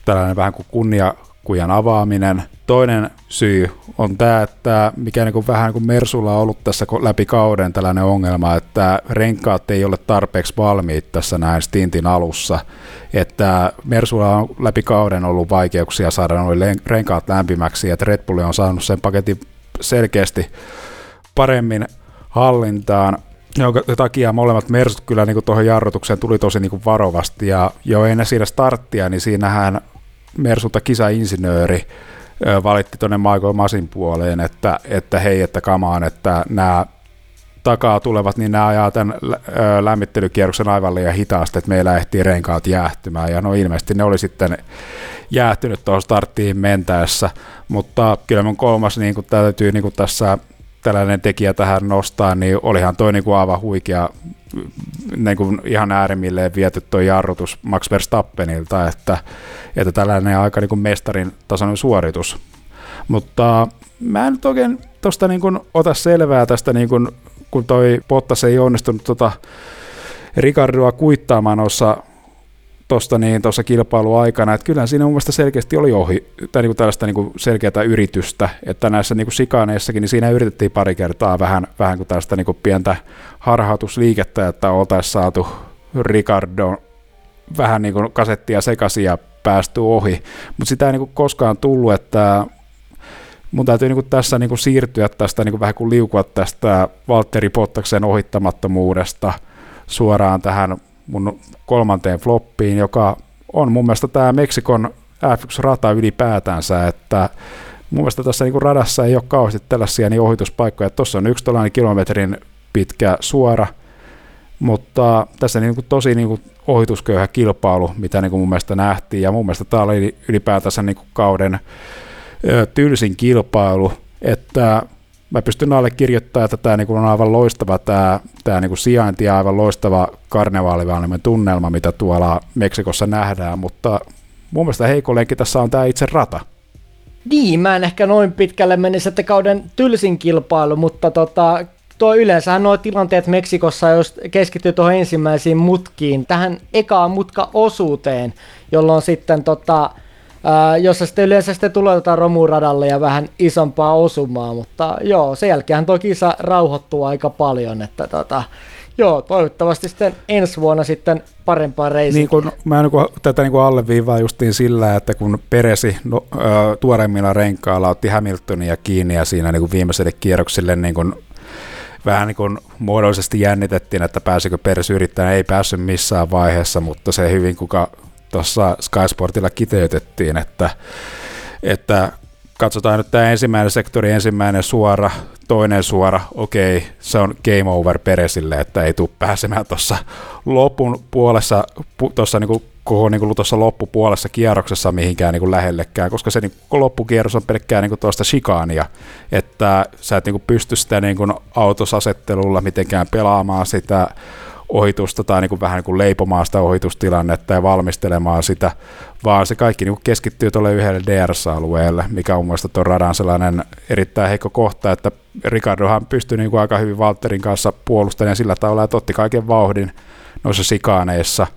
tällainen vähän kuin kunnia akkujen avaaminen. Toinen syy on tämä, että mikä niin kuin vähän niin kuin Mersulla on ollut tässä läpi kauden tällainen ongelma, että renkaat ei ole tarpeeksi valmiit tässä näin stintin alussa. Että Mersulla on läpi kauden ollut vaikeuksia saada noin renkaat lämpimäksi, että Red Bull on saanut sen paketin selkeästi paremmin hallintaan jonka takia molemmat Mersut kyllä niin tuohon jarrutukseen tuli tosi niin varovasti, ja jo ennen siinä starttia, niin siinähän Mersulta kisainsinööri valitti tuonne Michael Masin puoleen, että, että hei, että kamaan, että nämä takaa tulevat, niin nämä ajaa tämän lämmittelykierroksen aivan liian hitaasti, että meillä ehtii renkaat jäähtymään, ja no ilmeisesti ne oli sitten jäähtynyt tuohon starttiin mentäessä, mutta kyllä mun kolmas niin kuin täytyy niin kuin tässä tällainen tekijä tähän nostaa, niin olihan toi niin kuin aivan huikea niin kuin ihan äärimmilleen viety tuo jarrutus Max Verstappenilta, että, että tällainen aika niin kuin mestarin tasoinen suoritus. Mutta mä en nyt oikein tuosta niin ota selvää tästä, niin kuin, kun toi Bottas ei onnistunut tota Ricardoa kuittaamaan noissa tuosta niin, tuossa kilpailuaikana, että kyllä siinä mun mielestä selkeästi oli ohi, tai niin kuin tällaista niin kuin selkeää yritystä, että näissä niin kuin sikaaneissakin, niin siinä yritettiin pari kertaa vähän, vähän kuin tällaista niin kuin pientä harhautusliikettä, että oltaisiin saatu Ricardo vähän niin kuin kasettia sekaisin ja päästy ohi, mutta sitä ei niin kuin koskaan tullut, että mun täytyy niin kuin tässä niin kuin siirtyä tästä niin kuin vähän kuin liukua tästä Valtteri Pottaksen ohittamattomuudesta suoraan tähän mun kolmanteen floppiin, joka on mun mielestä tämä Meksikon F1-rata ylipäätänsä, että mun mielestä tässä niin radassa ei ole kauheasti tällaisia niin ohituspaikkoja. Tuossa on yksi tällainen kilometrin pitkä suora, mutta tässä niin kuin tosi niin kuin ohitusköyhä kilpailu, mitä niin mun mielestä nähtiin, ja mun mielestä tämä oli ylipäätänsä niin kauden tylsin kilpailu, että mä pystyn allekirjoittamaan, että tämä niinku on aivan loistava tämä, tämä niinku sijainti ja aivan loistava karnevaalivalmimen tunnelma, mitä tuolla Meksikossa nähdään, mutta mun mielestä heikko lenkki tässä on tämä itse rata. Niin, mä en ehkä noin pitkälle menisi, että kauden tylsin kilpailu, mutta tota, tuo yleensähän nuo tilanteet Meksikossa, jos keskittyy tuohon ensimmäisiin mutkiin, tähän ekaan mutka-osuuteen, jolloin sitten tota, jossa sitten yleensä sitten tulotetaan romuradalle ja vähän isompaa osumaa, mutta joo, sen jälkeen tuo kisa rauhoittuu aika paljon, että tota, Joo, toivottavasti sitten ensi vuonna sitten parempaa reisiä. Niin kun, mä niin kun, tätä niin alleviivaa justiin sillä, että kun Peresi no, tuoreimmilla renkailla otti Hamiltonia kiinni ja siinä niin viimeiselle kierrokselle niin kun, vähän niin kuin muodollisesti jännitettiin, että pääsikö Peres yrittämään, ei päässyt missään vaiheessa, mutta se hyvin kuka tuossa Sky Sportilla kiteytettiin, että, että katsotaan nyt tämä ensimmäinen sektori, ensimmäinen suora, toinen suora, okei, se on game over Peresille, että ei tule pääsemään tuossa lopun puolessa, tuossa niin koko niin tuossa loppupuolessa kierroksessa mihinkään niin kuin lähellekään, koska se niin kuin loppukierros on pelkkää niin tuosta shikaania, että sä et niin kuin pysty sitä niin kuin autosasettelulla mitenkään pelaamaan sitä ohitusta tai niin kuin vähän niin kuin leipomaan sitä ohitustilannetta ja valmistelemaan sitä, vaan se kaikki niin kuin keskittyy tuolle yhdelle DRS-alueelle, mikä on mielestäni tuon radan sellainen erittäin heikko kohta, että Ricardohan pystyi niin kuin aika hyvin Walterin kanssa puolustamaan sillä tavalla, että otti kaiken vauhdin noissa sikaaneissa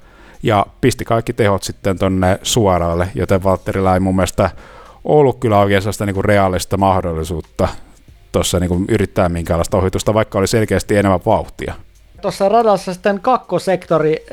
ja pisti kaikki tehot sitten tonne suoralle, joten Valtterilla ei mun mielestä ollut kyllä oikein sellaista niin kuin reaalista mahdollisuutta tuossa niin yrittää minkäänlaista ohitusta, vaikka oli selkeästi enemmän vauhtia. Tuossa radassa sitten kakkosektori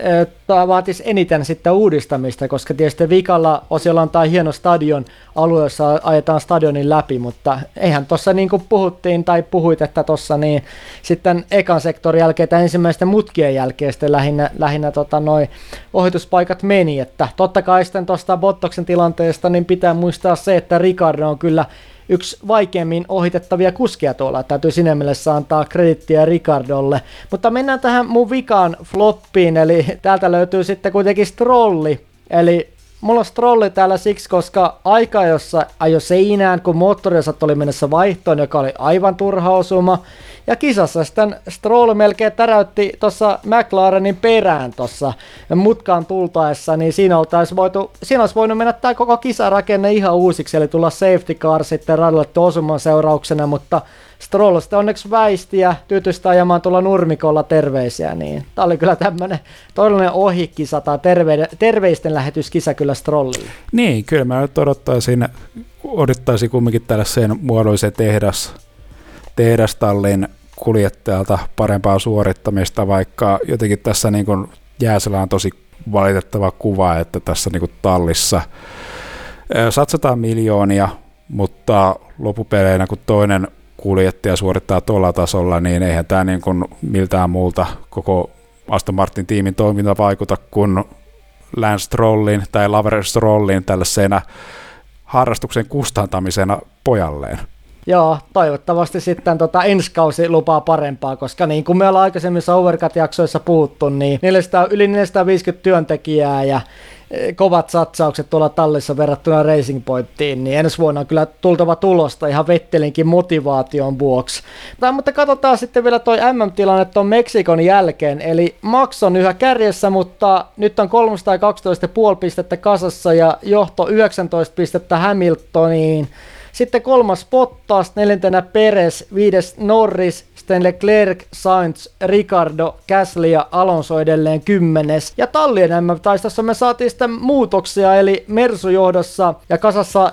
tämä vaatisi eniten sitten uudistamista, koska tietysti vikalla osiolla on tämä hieno stadion alue, jossa ajetaan stadionin läpi, mutta eihän tuossa niin kuin puhuttiin tai puhuit, että tuossa niin sitten ekan sektorin jälkeen tai ensimmäisten mutkien jälkeen sitten lähinnä, lähinnä tota noi ohituspaikat meni, että totta kai sitten tuosta Bottoksen tilanteesta niin pitää muistaa se, että Ricardo on kyllä yksi vaikeimmin ohitettavia kuskia tuolla. Täytyy sinne mielessä antaa kredittiä Ricardolle. Mutta mennään tähän mun vikaan floppiin, eli täältä löytyy sitten kuitenkin Strolli. Eli mulla on Strolli täällä siksi, koska aika, jossa ajo seinään, kun moottoriosat oli mennessä vaihtoon, joka oli aivan turha osuma, ja kisassa sitten Stroll melkein täräytti tuossa McLarenin perään tuossa mutkaan tultaessa, niin siinä, oltaisi voitu, siinä olisi voinut mennä tämä koko kisarakenne ihan uusiksi, eli tulla safety car sitten radalle osuman seurauksena, mutta Stroll sitten onneksi väisti ja tyytyistä ajamaan tuolla nurmikolla terveisiä, niin tämä oli kyllä tämmöinen todellinen ohikisa tai terve, terveisten lähetyskisa kyllä Strollille. Niin, kyllä mä nyt odottaisin, odottaisin kumminkin tällaisen muodollisen tehdas, tehdastallin kuljettajalta parempaa suorittamista, vaikka jotenkin tässä niin kuin Jääselä on tosi valitettava kuva, että tässä niin kuin tallissa satsataan miljoonia, mutta lopupeleissä kun toinen kuljettaja suorittaa tuolla tasolla, niin eihän tämä niin kuin miltään muulta koko Aston Martin tiimin toiminta vaikuta kuin Lance Strollin tai Laver Strollin tällaisena harrastuksen kustantamisena pojalleen. Joo, toivottavasti sitten tota ensi kausi lupaa parempaa, koska niin kuin me ollaan aikaisemmissa Overcut-jaksoissa puhuttu, niin 400, yli 450 työntekijää ja e, kovat satsaukset tuolla tallissa verrattuna Racing Pointtiin, niin ensi vuonna on kyllä tultava tulosta ihan Vettelinkin motivaation vuoksi. Tai, mutta katsotaan sitten vielä toi MM-tilanne tuon Meksikon jälkeen, eli Max on yhä kärjessä, mutta nyt on 312,5 pistettä kasassa ja johto 19 pistettä Hamiltoniin. Sitten kolmas Bottas, neljäntenä Peres, viides Norris, sitten Leclerc, Sainz, Ricardo, Gasly ja Alonso edelleen kymmenes. Ja Tallien MM-taistossa me saatiin sitten muutoksia, eli Mersu johdossa ja kasassa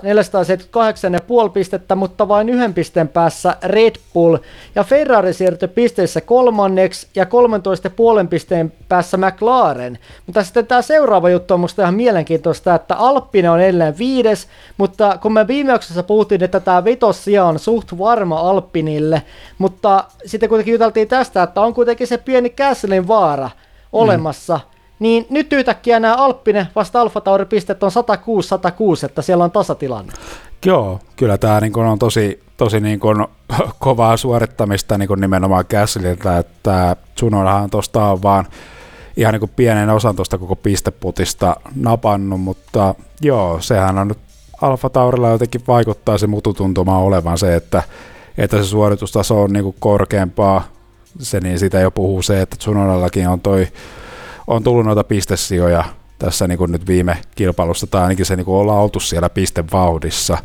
478,5 pistettä, mutta vain yhden pisteen päässä Red Bull. Ja Ferrari siirtyi pisteissä kolmanneksi ja 13,5 pisteen päässä McLaren. Mutta sitten tämä seuraava juttu on musta ihan mielenkiintoista, että Alppinen on edelleen viides, mutta kun me viime jaksossa puhuttiin, että tämä vitossija on suht varma Alppinille, mutta sitten kuitenkin juteltiin tästä, että on kuitenkin se pieni Castlein vaara olemassa, mm. niin nyt yhtäkkiä nämä Alppinen vasta Alfa Tauri pistet on 106-106, että siellä on tasatilanne. Joo, kyllä tämä niin on tosi, tosi niin kuin <laughs> kovaa suorittamista niin kuin nimenomaan Castleilta, että Tsunodahan tuosta on vaan ihan niin kuin pienen osan tuosta koko pisteputista napannut, mutta joo, sehän on nyt Alfa Taurilla jotenkin vaikuttaa se mututuntuma olevan se, että että se suoritustaso on niin kuin korkeampaa. Se, niin sitä jo puhuu se, että Tsunodallakin on, toi, on tullut noita pistesijoja tässä niin kuin nyt viime kilpailussa, tai ainakin se niin kuin ollaan oltu siellä pistevauhdissa.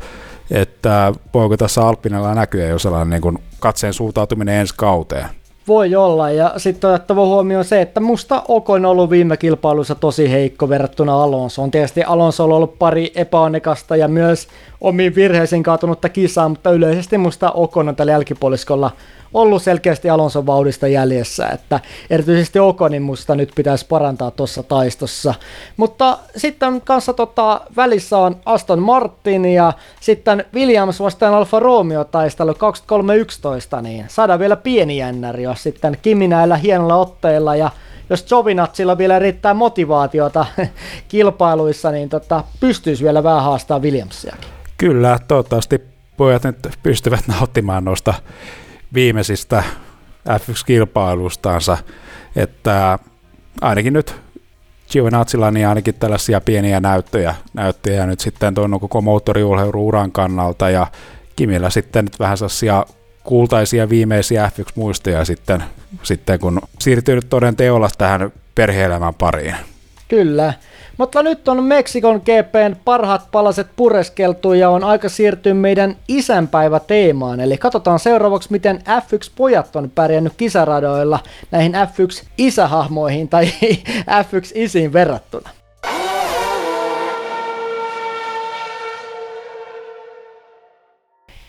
Että voiko tässä Alppinella näkyä jo sellainen niin kuin katseen suuntautuminen ensi kauteen? Voi olla, ja sitten otettava huomioon se, että musta Oko on ollut viime kilpailussa tosi heikko verrattuna Alonsoon. Tietysti Alonso on ollut pari epäonnekasta ja myös omiin virheisiin kaatunutta kisaa, mutta yleisesti musta Okon on tällä jälkipuoliskolla ollut selkeästi Alonson vauhdista jäljessä, että erityisesti Okonin musta nyt pitäisi parantaa tuossa taistossa. Mutta sitten kanssa tota, välissä on Aston Martin ja sitten Williams vastaan Alfa Romeo taistelu 2311, niin saadaan vielä pieni jännäri, jos sitten Kimi näillä hienolla otteilla ja jos Jovinatsilla vielä riittää motivaatiota <laughs> kilpailuissa, niin tota, pystyisi vielä vähän haastamaan Williamsiakin. Kyllä, toivottavasti pojat nyt pystyvät nauttimaan noista viimeisistä F1-kilpailustansa, että ainakin nyt Giovinazzilla niin ainakin tällaisia pieniä näyttöjä, näyttöjä nyt sitten tuon koko moottoriurheiluuran kannalta ja Kimillä sitten nyt vähän sellaisia kultaisia viimeisiä F1-muistoja sitten, sitten kun siirtyy nyt toden teolla tähän perhe-elämän pariin. Kyllä. Mutta nyt on Meksikon GPn parhaat palaset pureskeltu ja on aika siirtyä meidän isänpäivä teemaan. Eli katsotaan seuraavaksi, miten F1-pojat on pärjännyt kisaradoilla näihin F1-isähahmoihin tai <laughs> F1-isiin verrattuna.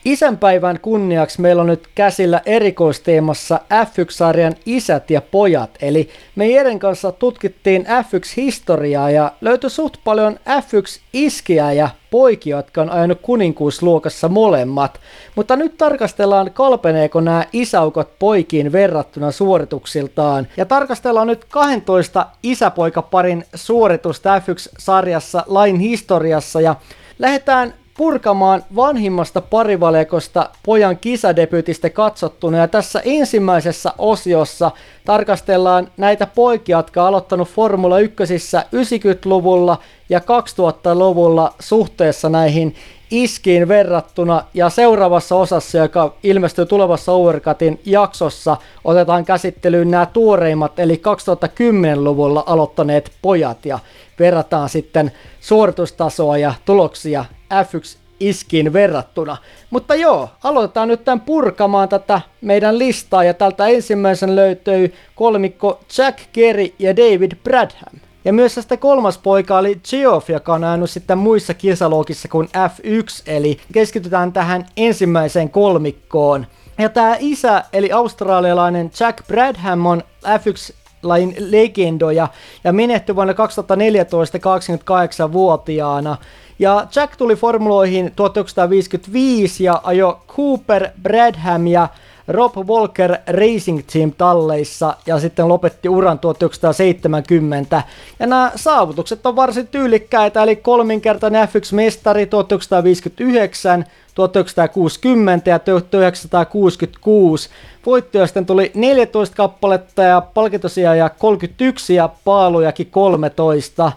Isänpäivän kunniaksi meillä on nyt käsillä erikoisteemassa F1-sarjan isät ja pojat. Eli me Jeren kanssa tutkittiin F1-historiaa ja löytyi suht paljon F1-iskiä ja poikia, jotka on ajanut kuninkuusluokassa molemmat. Mutta nyt tarkastellaan, kalpeneeko nämä isäukot poikiin verrattuna suorituksiltaan. Ja tarkastellaan nyt 12 isäpoikaparin suoritusta F1-sarjassa lain historiassa ja lähdetään purkamaan vanhimmasta parivaljakosta pojan kisadebyytistä katsottuna. Ja tässä ensimmäisessä osiossa tarkastellaan näitä poikia, jotka on aloittanut Formula 1 90-luvulla ja 2000-luvulla suhteessa näihin iskiin verrattuna. Ja seuraavassa osassa, joka ilmestyy tulevassa Overcutin jaksossa, otetaan käsittelyyn nämä tuoreimmat, eli 2010-luvulla aloittaneet pojat. Ja verrataan sitten suoritustasoa ja tuloksia F1 iskiin verrattuna. Mutta joo, aloitetaan nyt tämän purkamaan tätä meidän listaa ja tältä ensimmäisen löytyy kolmikko Jack Kerry ja David Bradham. Ja myös tästä kolmas poika oli Geoff, joka on ajanut sitten muissa kisaluokissa kuin F1, eli keskitytään tähän ensimmäiseen kolmikkoon. Ja tämä isä, eli australialainen Jack Bradham on F1 lajin legendoja ja menehtyi vuonna 2014 28-vuotiaana. Ja Jack tuli formuloihin 1955 ja ajo Cooper, Bradham ja Rob Walker Racing Team talleissa ja sitten lopetti uran 1970. Ja nämä saavutukset on varsin tyylikkäitä, eli kolminkertainen F1-mestari 1959, 1960 ja 1966. Voittoja sitten tuli 14 kappaletta ja palkintosia ja 31 ja paalujakin 13.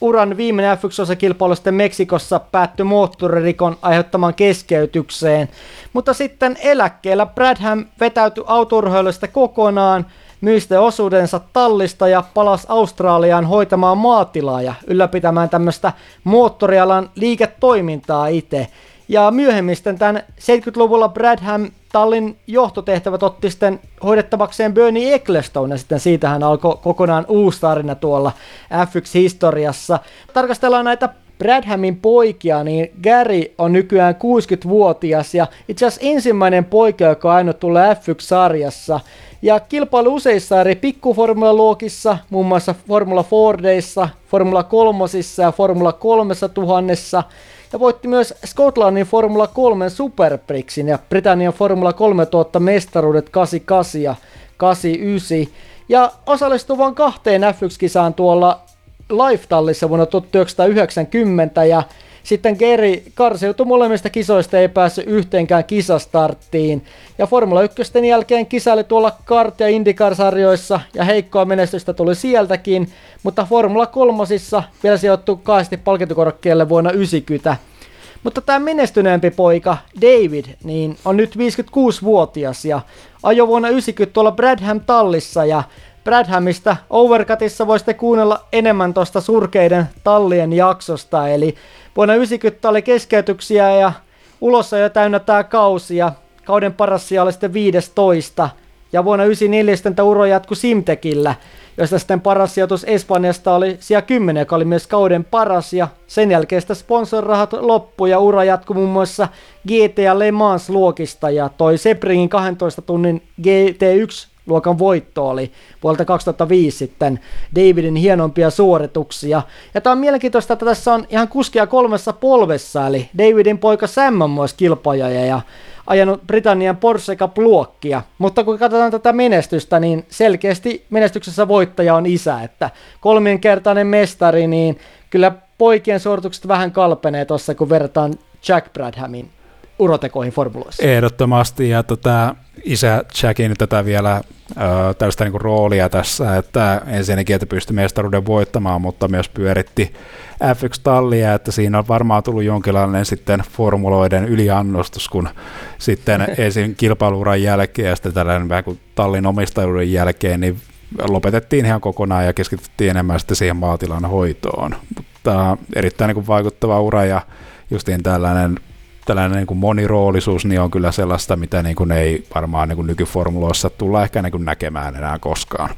Uran viimeinen F1-osakilpailu sitten Meksikossa päättyi moottoririkon aiheuttamaan keskeytykseen, mutta sitten eläkkeellä Bradham vetäytyi autourheilusta kokonaan, myi osuudensa tallista ja palasi Australiaan hoitamaan maatilaa ja ylläpitämään tämmöistä moottorialan liiketoimintaa itse. Ja myöhemmin sitten tämän 70-luvulla Bradham Tallin johtotehtävät otti sitten hoidettavakseen Bernie Ecclestone, ja sitten siitähän alkoi kokonaan uusi tarina tuolla F1-historiassa. Tarkastellaan näitä Bradhamin poikia, niin Gary on nykyään 60-vuotias ja itse asiassa ensimmäinen poika, joka on ainut tulla F1-sarjassa. Ja kilpailu useissa eri pikkuformulaluokissa, muun muassa Formula Fordeissa, Formula 3 ja Formula 3000 ja voitti myös Skotlannin Formula 3 Superbrixin ja Britannian Formula 3000 mestaruudet 88 ja 89. Ja osallistui vain kahteen F1-kisaan tuolla Lifetallissa vuonna 1990 ja sitten Geri karsiutui molemmista kisoista, ei päässyt yhteenkään kisastarttiin. Ja Formula 1 jälkeen kisaili tuolla kart- ja IndyCar-sarjoissa ja heikkoa menestystä tuli sieltäkin, mutta Formula 3 vielä sijoittui kaasti palkintokorokkeelle vuonna 90. Mutta tämä menestyneempi poika, David, niin on nyt 56-vuotias ja ajo vuonna 90 tuolla Bradham tallissa ja Bradhamista Overcutissa voisitte kuunnella enemmän tuosta surkeiden tallien jaksosta, eli vuonna 90 oli keskeytyksiä ja ulossa jo täynnä tämä kausi ja kauden paras oli sitten 15 ja vuonna 94 sitten tämä uro jatkui Simtekillä, josta sitten paras sijoitus Espanjasta oli siellä 10, joka oli myös kauden paras, ja sen jälkeen sitä sponsorirahat loppu ja ura jatkui muun muassa GT ja Le Mans luokista, ja toi Sebringin 12 tunnin GT1 luokan voitto oli vuodelta 2005 sitten Davidin hienompia suorituksia. Ja tämä on mielenkiintoista, että tässä on ihan kuskia kolmessa polvessa, eli Davidin poika Sam on myös kilpajaja ja ajanut Britannian Porsche Cup-luokkia. Mutta kun katsotaan tätä menestystä, niin selkeästi menestyksessä voittaja on isä, että kolminkertainen mestari, niin kyllä poikien suoritukset vähän kalpenee tuossa, kun verrataan Jack Bradhamin. Urotekoihin formuloissa. Ehdottomasti, ja tota, isä Jackin tätä vielä ö, tällaista niin roolia tässä, että ensinnäkin, että pystyi mestaruuden voittamaan, mutta myös pyöritti F1-tallia, että siinä on varmaan tullut jonkinlainen sitten formuloiden yliannostus, kun sitten <laughs> ensin kilpailuuran jälkeen ja sitten tällainen vähän kuin tallin omistajuuden jälkeen, niin lopetettiin ihan kokonaan ja keskityttiin enemmän sitten siihen maatilan hoitoon. Mutta erittäin niin kuin vaikuttava ura ja justiin tällainen tällainen niin kuin moniroolisuus niin on kyllä sellaista, mitä niin kuin ei varmaan niin kuin nykyformuloissa tulla ehkä niin kuin näkemään enää koskaan.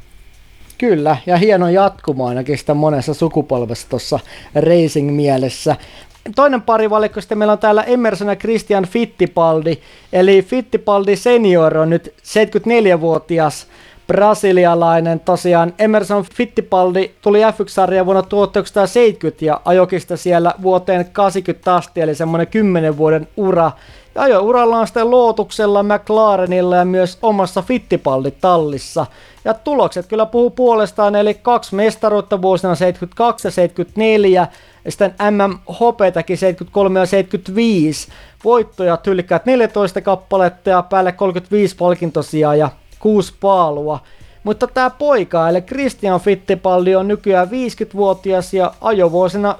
Kyllä, ja hieno jatkuma ainakin sitä monessa sukupolvessa tuossa racing-mielessä. Toinen pari valikko sitten meillä on täällä Emerson ja Christian Fittipaldi, eli Fittipaldi senior on nyt 74-vuotias brasilialainen. Tosiaan Emerson Fittipaldi tuli F1-sarjaan vuonna 1970 ja ajokista siellä vuoteen 80 asti, eli semmoinen 10 vuoden ura. Ja ajo uralla on sitten Lootuksella, McLarenilla ja myös omassa Fittipaldi-tallissa. Ja tulokset kyllä puhuu puolestaan, eli kaksi mestaruutta vuosina 72 ja 74, ja sitten MM Hopetakin 73 ja 75. Voittoja tyylikkäät 14 kappaletta ja päälle 35 palkintosia ja kuusi paalua. Mutta tämä poika, eli Christian Fittipaldi on nykyään 50-vuotias ja ajovuosina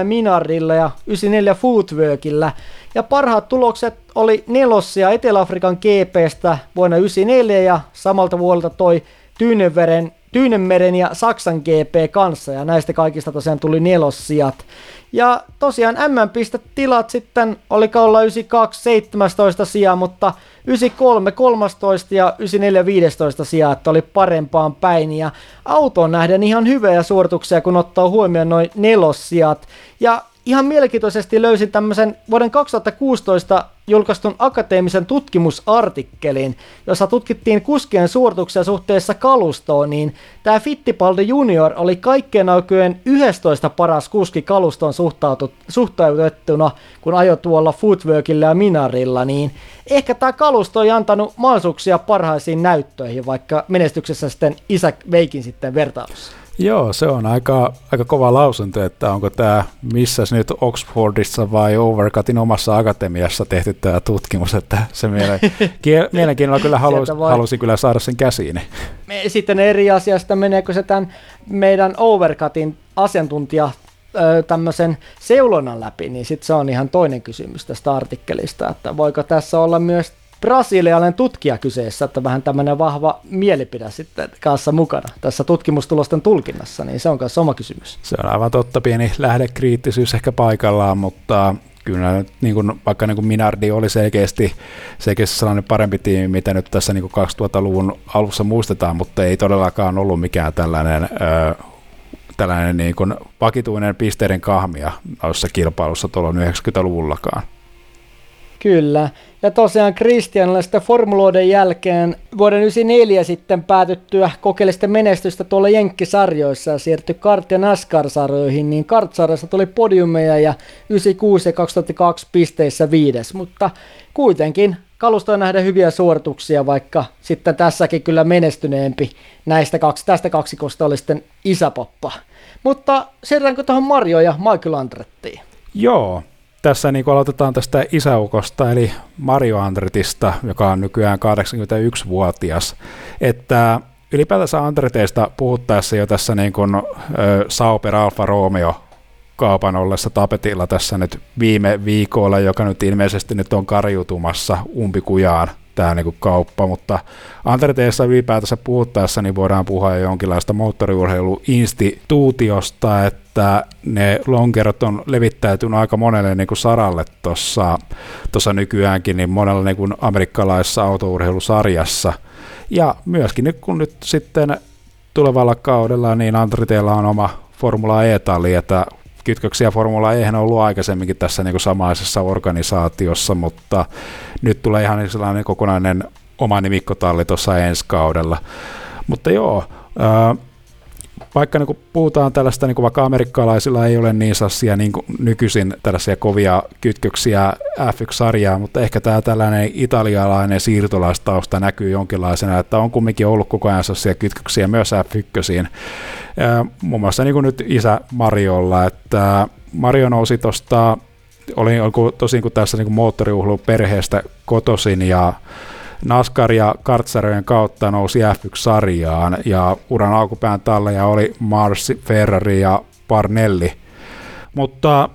92-93 Minardilla ja 94 Footworkilla. Ja parhaat tulokset oli nelossia Etelä-Afrikan GPstä vuonna 94 ja samalta vuodelta toi Tyynenveren Tyynenmeren ja Saksan GP kanssa, ja näistä kaikista tosiaan tuli nelossijat. Ja tosiaan M-pistetilat sitten oli olla 92 17 sijaa, mutta 93 13 ja 94 15 sijaa, että oli parempaan päin. Ja autoon nähden ihan hyviä suorituksia, kun ottaa huomioon noin nelossijat. Ja ihan mielenkiintoisesti löysin tämmöisen vuoden 2016 julkaistun akateemisen tutkimusartikkelin, jossa tutkittiin kuskien suorituksia suhteessa kalustoon, niin tämä Fittipaldi Junior oli kaikkien aikojen 11 paras kuski kalustoon suhtautettuna, kun ajo tuolla Footworkilla ja Minarilla, niin ehkä tämä kalusto ei antanut mahdollisuuksia parhaisiin näyttöihin, vaikka menestyksessä sitten isä veikin sitten vertailussa. Joo, se on aika, aika kova lausunto, että onko tämä missä nyt Oxfordissa vai Overcutin omassa akatemiassa tehty tämä tutkimus, että se <laughs> mielenkiinnolla kyllä halusi, halusi kyllä saada sen käsiin. Sitten eri asiasta meneekö se tämän meidän Overcutin asiantuntija tämmöisen seulonnan läpi, niin sitten se on ihan toinen kysymys tästä artikkelista, että voiko tässä olla myös brasilialainen tutkija kyseessä, että vähän tämmöinen vahva mielipide sitten kanssa mukana tässä tutkimustulosten tulkinnassa, niin se on myös oma kysymys. Se on aivan totta, pieni lähdekriittisyys ehkä paikallaan, mutta kyllä niin kuin, vaikka niin kuin Minardi oli selkeästi, selkeästi sellainen parempi tiimi, mitä nyt tässä niin kuin 2000-luvun alussa muistetaan, mutta ei todellakaan ollut mikään tällainen tällainen niin kuin vakituinen pisteiden kahmia noissa kilpailussa tuolla 90-luvullakaan. Kyllä. Ja tosiaan Christianilla sitten formuloiden jälkeen vuoden 94 sitten päätyttyä kokeellista menestystä tuolla Jenkkisarjoissa ja siirtyi kart- ja NASCAR-sarjoihin, niin kart tuli podiumeja ja 96 ja 2002 pisteissä viides, mutta kuitenkin kalustoja nähdä hyviä suorituksia, vaikka sitten tässäkin kyllä menestyneempi näistä kaksi, tästä kaksikosta oli sitten isäpappa. Mutta siirrytäänkö tuohon Mario ja Michael Andrettiin? Joo, tässä niin aloitetaan tästä isäukosta, eli Mario Andretista, joka on nykyään 81-vuotias, että ylipäätänsä Andreteista puhuttaessa jo tässä niin kuin, äh, Sauper Alfa Romeo kaupan ollessa tapetilla tässä nyt viime viikolla, joka nyt ilmeisesti nyt on karjutumassa umpikujaan tämä niin kauppa, mutta Antreteessa ylipäätänsä puhuttaessa niin voidaan puhua jo jonkinlaista moottoriurheiluinstituutiosta, että ne lonkerot on levittäytynyt aika monelle niin saralle tuossa nykyäänkin, niin monella niin amerikkalaisessa autourheilusarjassa. Ja myöskin nyt kun nyt sitten tulevalla kaudella, niin Antriteella on oma Formula E-talli, että kytköksiä Formula E on ollut aikaisemminkin tässä niin kuin samaisessa organisaatiossa, mutta nyt tulee ihan sellainen kokonainen oma nimikkotalli tuossa ensi kaudella. Mutta joo, vaikka niin puhutaan tällaista, niin kuin vaikka amerikkalaisilla ei ole niin sassia niin kuin nykyisin tällaisia kovia kytköksiä F1-sarjaa, mutta ehkä tämä tällainen italialainen siirtolaistausta näkyy jonkinlaisena, että on kumminkin ollut koko ajan sassia kytköksiä myös F1. Muun muassa niin kuin nyt isä Mariolla, että Mario nousi tuosta olin tosin kun tässä niin moottoriuhlu perheestä kotosin ja NASCAR ja kartsarjojen kautta nousi F1-sarjaan ja uran alkupään talleja oli Mars, Ferrari ja Parnelli. Mutta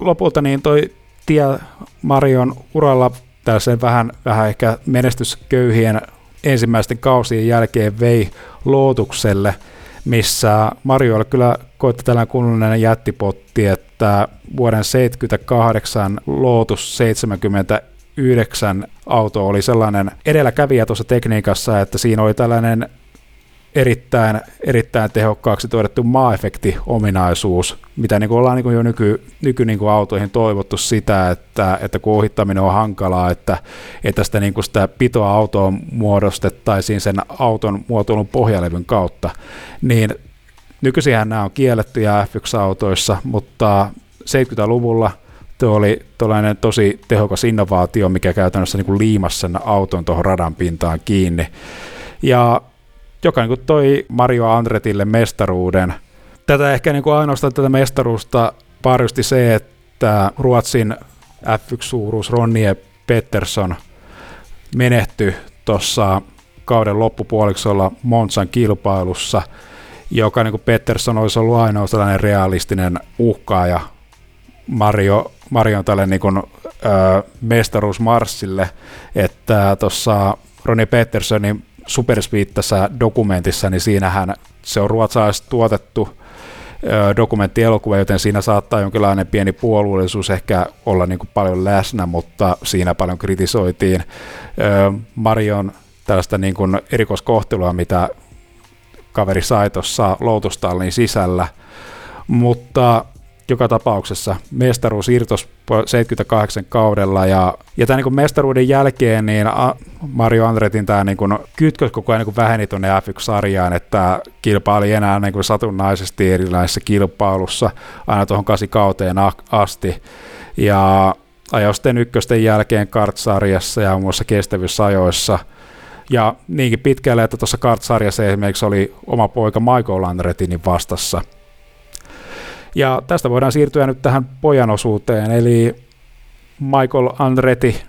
lopulta niin toi tie Marion uralla tällaisen vähän, vähän ehkä menestysköyhien ensimmäisten kausien jälkeen vei lootukselle, missä Mario oli kyllä koitti tällainen kunnollinen jättipotti, että vuoden 78 Lootus 70 9 auto oli sellainen edelläkävijä tuossa tekniikassa, että siinä oli tällainen erittäin, erittäin tehokkaaksi todettu maaefekti-ominaisuus, mitä niin kuin ollaan niin kuin jo nyky, nyky niin kuin autoihin toivottu sitä, että, että kun ohittaminen on hankalaa, että, että sitä, niin kuin sitä pitoa autoon muodostettaisiin sen auton muotoilun pohjalevyn kautta, niin nykyisinhän nämä on kielletty ja F1-autoissa, mutta 70-luvulla – tuo oli tosi tehokas innovaatio, mikä käytännössä niin liimasi sen auton tuohon radan pintaan kiinni. Ja joka niin kuin toi Mario Andretille mestaruuden. Tätä ehkä niin kuin ainoastaan tätä mestaruusta parjusti se, että Ruotsin F1-suuruus Ronnie Pettersson menehtyi tuossa kauden loppupuoliksolla Monsan kilpailussa, joka niin kuin Pettersson olisi ollut ainoa sellainen realistinen uhkaaja Mario, Marion tälle niin kuin, ö, mestaruusmarssille, että tuossa Ronnie Petterssonin Superspeed tässä dokumentissa, niin siinähän se on ruotsalaiset tuotettu dokumenttielokuva, joten siinä saattaa jonkinlainen pieni puolueellisuus ehkä olla niin kuin paljon läsnä, mutta siinä paljon kritisoitiin. Marion tällaista niin kuin erikoiskohtelua, mitä kaveri sai tuossa sisällä, mutta joka tapauksessa mestaruus irtos 78 kaudella ja, ja tämän niin mestaruuden jälkeen niin Mario Andretin tämä niin kuin, kytkös koko ajan niin väheni tuonne F1-sarjaan, että kilpaili enää niin kuin satunnaisesti erilaisissa kilpailussa aina tuohon 8 kauteen asti. Ja ajoi sitten ykkösten jälkeen kartsarjassa ja muun muassa kestävyysajoissa – ja niinkin pitkälle, että tuossa kartsarjassa esimerkiksi oli oma poika Michael Andretinin vastassa – ja tästä voidaan siirtyä nyt tähän pojan osuuteen, eli Michael Andretti,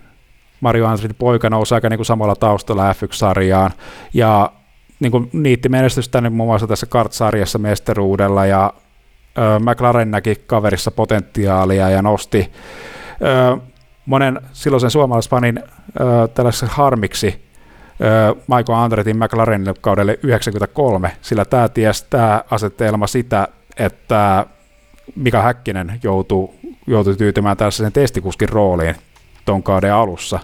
Mario Andretti poika nousi aika niin kuin samalla taustalla F1-sarjaan, ja niin kuin niitti menestystä niin muun muassa tässä kart-sarjassa mestaruudella, ja ö, McLaren näki kaverissa potentiaalia ja nosti ö, monen silloisen suomalaisfanin ö, tällaisen harmiksi Michael Andretin McLarenille kaudelle 93, sillä tämä ties tämä asetelma sitä, että Mika Häkkinen joutui, joutui tyytymään tässä sen testikuskin rooliin ton kauden alussa.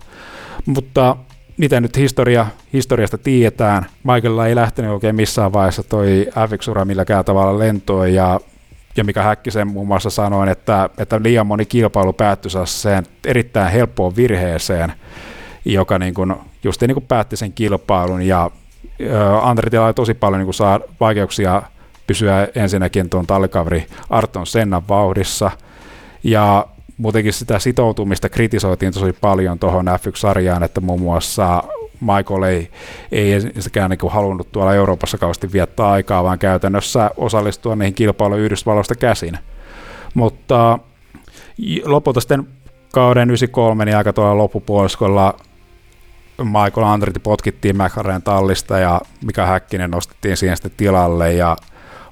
Mutta mitä nyt historia, historiasta tiedetään, Michaelilla ei lähtenyt oikein missään vaiheessa toi F1-ura milläkään tavalla lentoon ja ja mikä Häkkisen muun muassa sanoi, että, että liian moni kilpailu päättyi sen erittäin helppoon virheeseen, joka niin kuin, just niin kuin päätti sen kilpailun ja Andretilla oli tosi paljon niin kuin saa vaikeuksia pysyä ensinnäkin tuon tallikaveri Arton Sennan vauhdissa, ja muutenkin sitä sitoutumista kritisoitiin tosi paljon tuohon F1-sarjaan, että muun muassa Michael ei, ei ensinnäkään niin halunnut tuolla Euroopassa kauheasti viettää aikaa, vaan käytännössä osallistua niihin kilpailuihin Yhdysvalloista käsin. Mutta lopulta sitten kauden 93 niin aika tuolla loppupuoliskolla Michael Andretti potkittiin McLaren tallista ja Mika Häkkinen nostettiin siihen sitten tilalle ja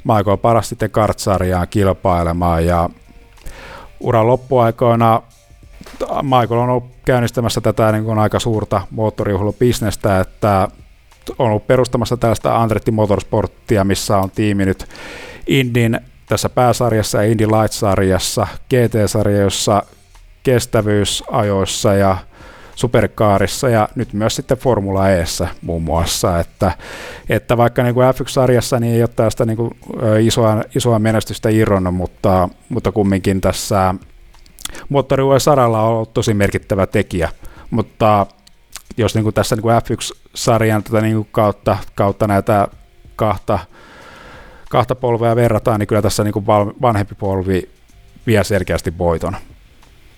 Michael paras sitten kartsarjaan kilpailemaan ja uran loppuaikoina Michael on ollut käynnistämässä tätä niin kuin aika suurta moottorijuhlubisnestä, että on ollut perustamassa tällaista Andretti Motorsporttia, missä on tiimi nyt Indin tässä pääsarjassa ja Indy Light-sarjassa, GT-sarjassa, kestävyysajoissa ja superkaarissa ja nyt myös sitten Formula Eessä muun muassa, että, että vaikka niin kuin F1-sarjassa niin ei ole tästä niin kuin isoa, isoa menestystä irronnut, mutta, mutta kumminkin tässä moottoriuuden saralla on ollut tosi merkittävä tekijä, mutta jos niin kuin tässä niin kuin F1-sarjan tätä niin kuin kautta, kautta näitä kahta, kahta polvea verrataan, niin kyllä tässä niin kuin vanhempi polvi vie selkeästi voiton.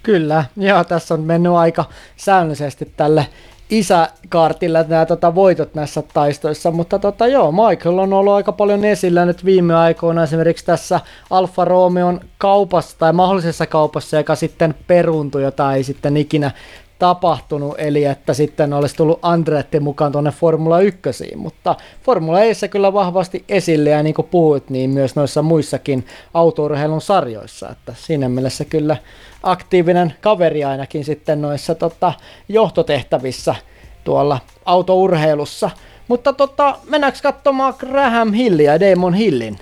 Kyllä, ja tässä on mennyt aika säännöllisesti tälle isäkaartilla nämä tota, voitot näissä taistoissa, mutta tota, joo, Michael on ollut aika paljon esillä nyt viime aikoina esimerkiksi tässä Alfa Romeon kaupassa tai mahdollisessa kaupassa, joka sitten peruuntui, jota ei sitten ikinä tapahtunut, eli että sitten olisi tullut Andretti mukaan tuonne Formula 1, mutta Formula Eissä kyllä vahvasti esille, ja niin kuin puhuit, niin myös noissa muissakin autourheilun sarjoissa, että siinä mielessä kyllä aktiivinen kaveri ainakin sitten noissa tota, johtotehtävissä tuolla autourheilussa. Mutta tota, mennäänkö katsomaan Graham Hillin ja Damon Hillin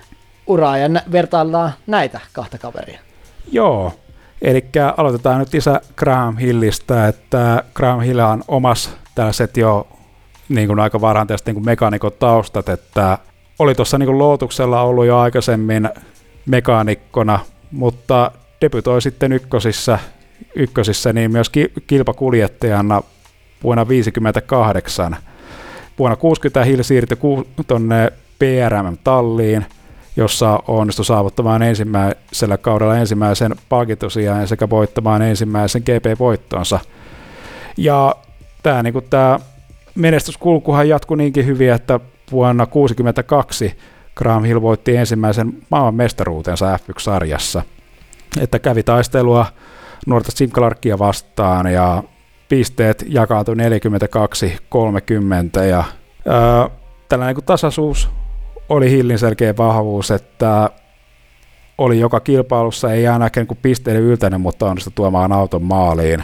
uraa ja vertaillaan näitä kahta kaveria? Joo, Eli aloitetaan nyt isä Graham Hillistä, että Graham Hill on omas tällaiset jo niin kuin aika varhaan tästä niin mekaanikon taustat, että oli tuossa niin Lootuksella ollut jo aikaisemmin mekaanikkona, mutta debytoi sitten ykkösissä, ykkösissä niin myös kilpakuljettajana vuonna 1958. Vuonna 60 Hill siirtyi tuonne PRM-talliin – jossa onnistui saavuttamaan ensimmäisellä kaudella ensimmäisen palkintosijan sekä voittamaan ensimmäisen GP-voittonsa. Ja tämä niin tämä menestyskulkuhan jatkui niinkin hyvin, että vuonna 1962 Graham Hill voitti ensimmäisen maailman mestaruutensa F1-sarjassa. Että kävi taistelua nuorta Sim Clarkia vastaan ja pisteet jakautui 42-30 ja ää, tällainen niin tasaisuus oli Hillin selkeä vahvuus, että oli joka kilpailussa, ei aina ehkä niin pisteiden yltänyt, mutta onnistui tuomaan auton maaliin.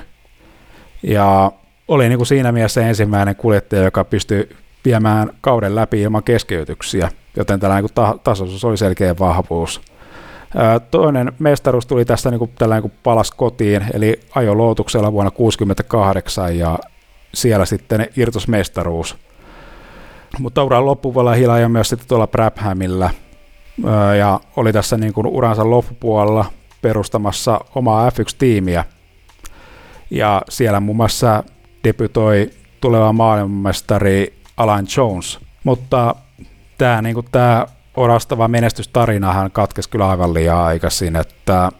Ja oli niin kuin siinä mielessä ensimmäinen kuljettaja, joka pystyi viemään kauden läpi ilman keskeytyksiä, joten tällainen niin ta- tasoisuus oli selkeä vahvuus. Toinen mestaruus tuli tästä niin kuin, tällainen niin palas kotiin, eli ajo Lootuksella vuonna 1968 ja siellä sitten irtosmestaruus. Mutta uran loppupuolella hilaaja myös sitten tuolla Brabhamilla ja oli tässä niin kuin uransa loppupuolella perustamassa omaa F1-tiimiä. Ja siellä muun muassa debytoi tuleva maailmanmestari Alan Jones. Mutta tämä niin kuin tämä orastava menestystarinahan katkesi kyllä aivan liian aikaisin, että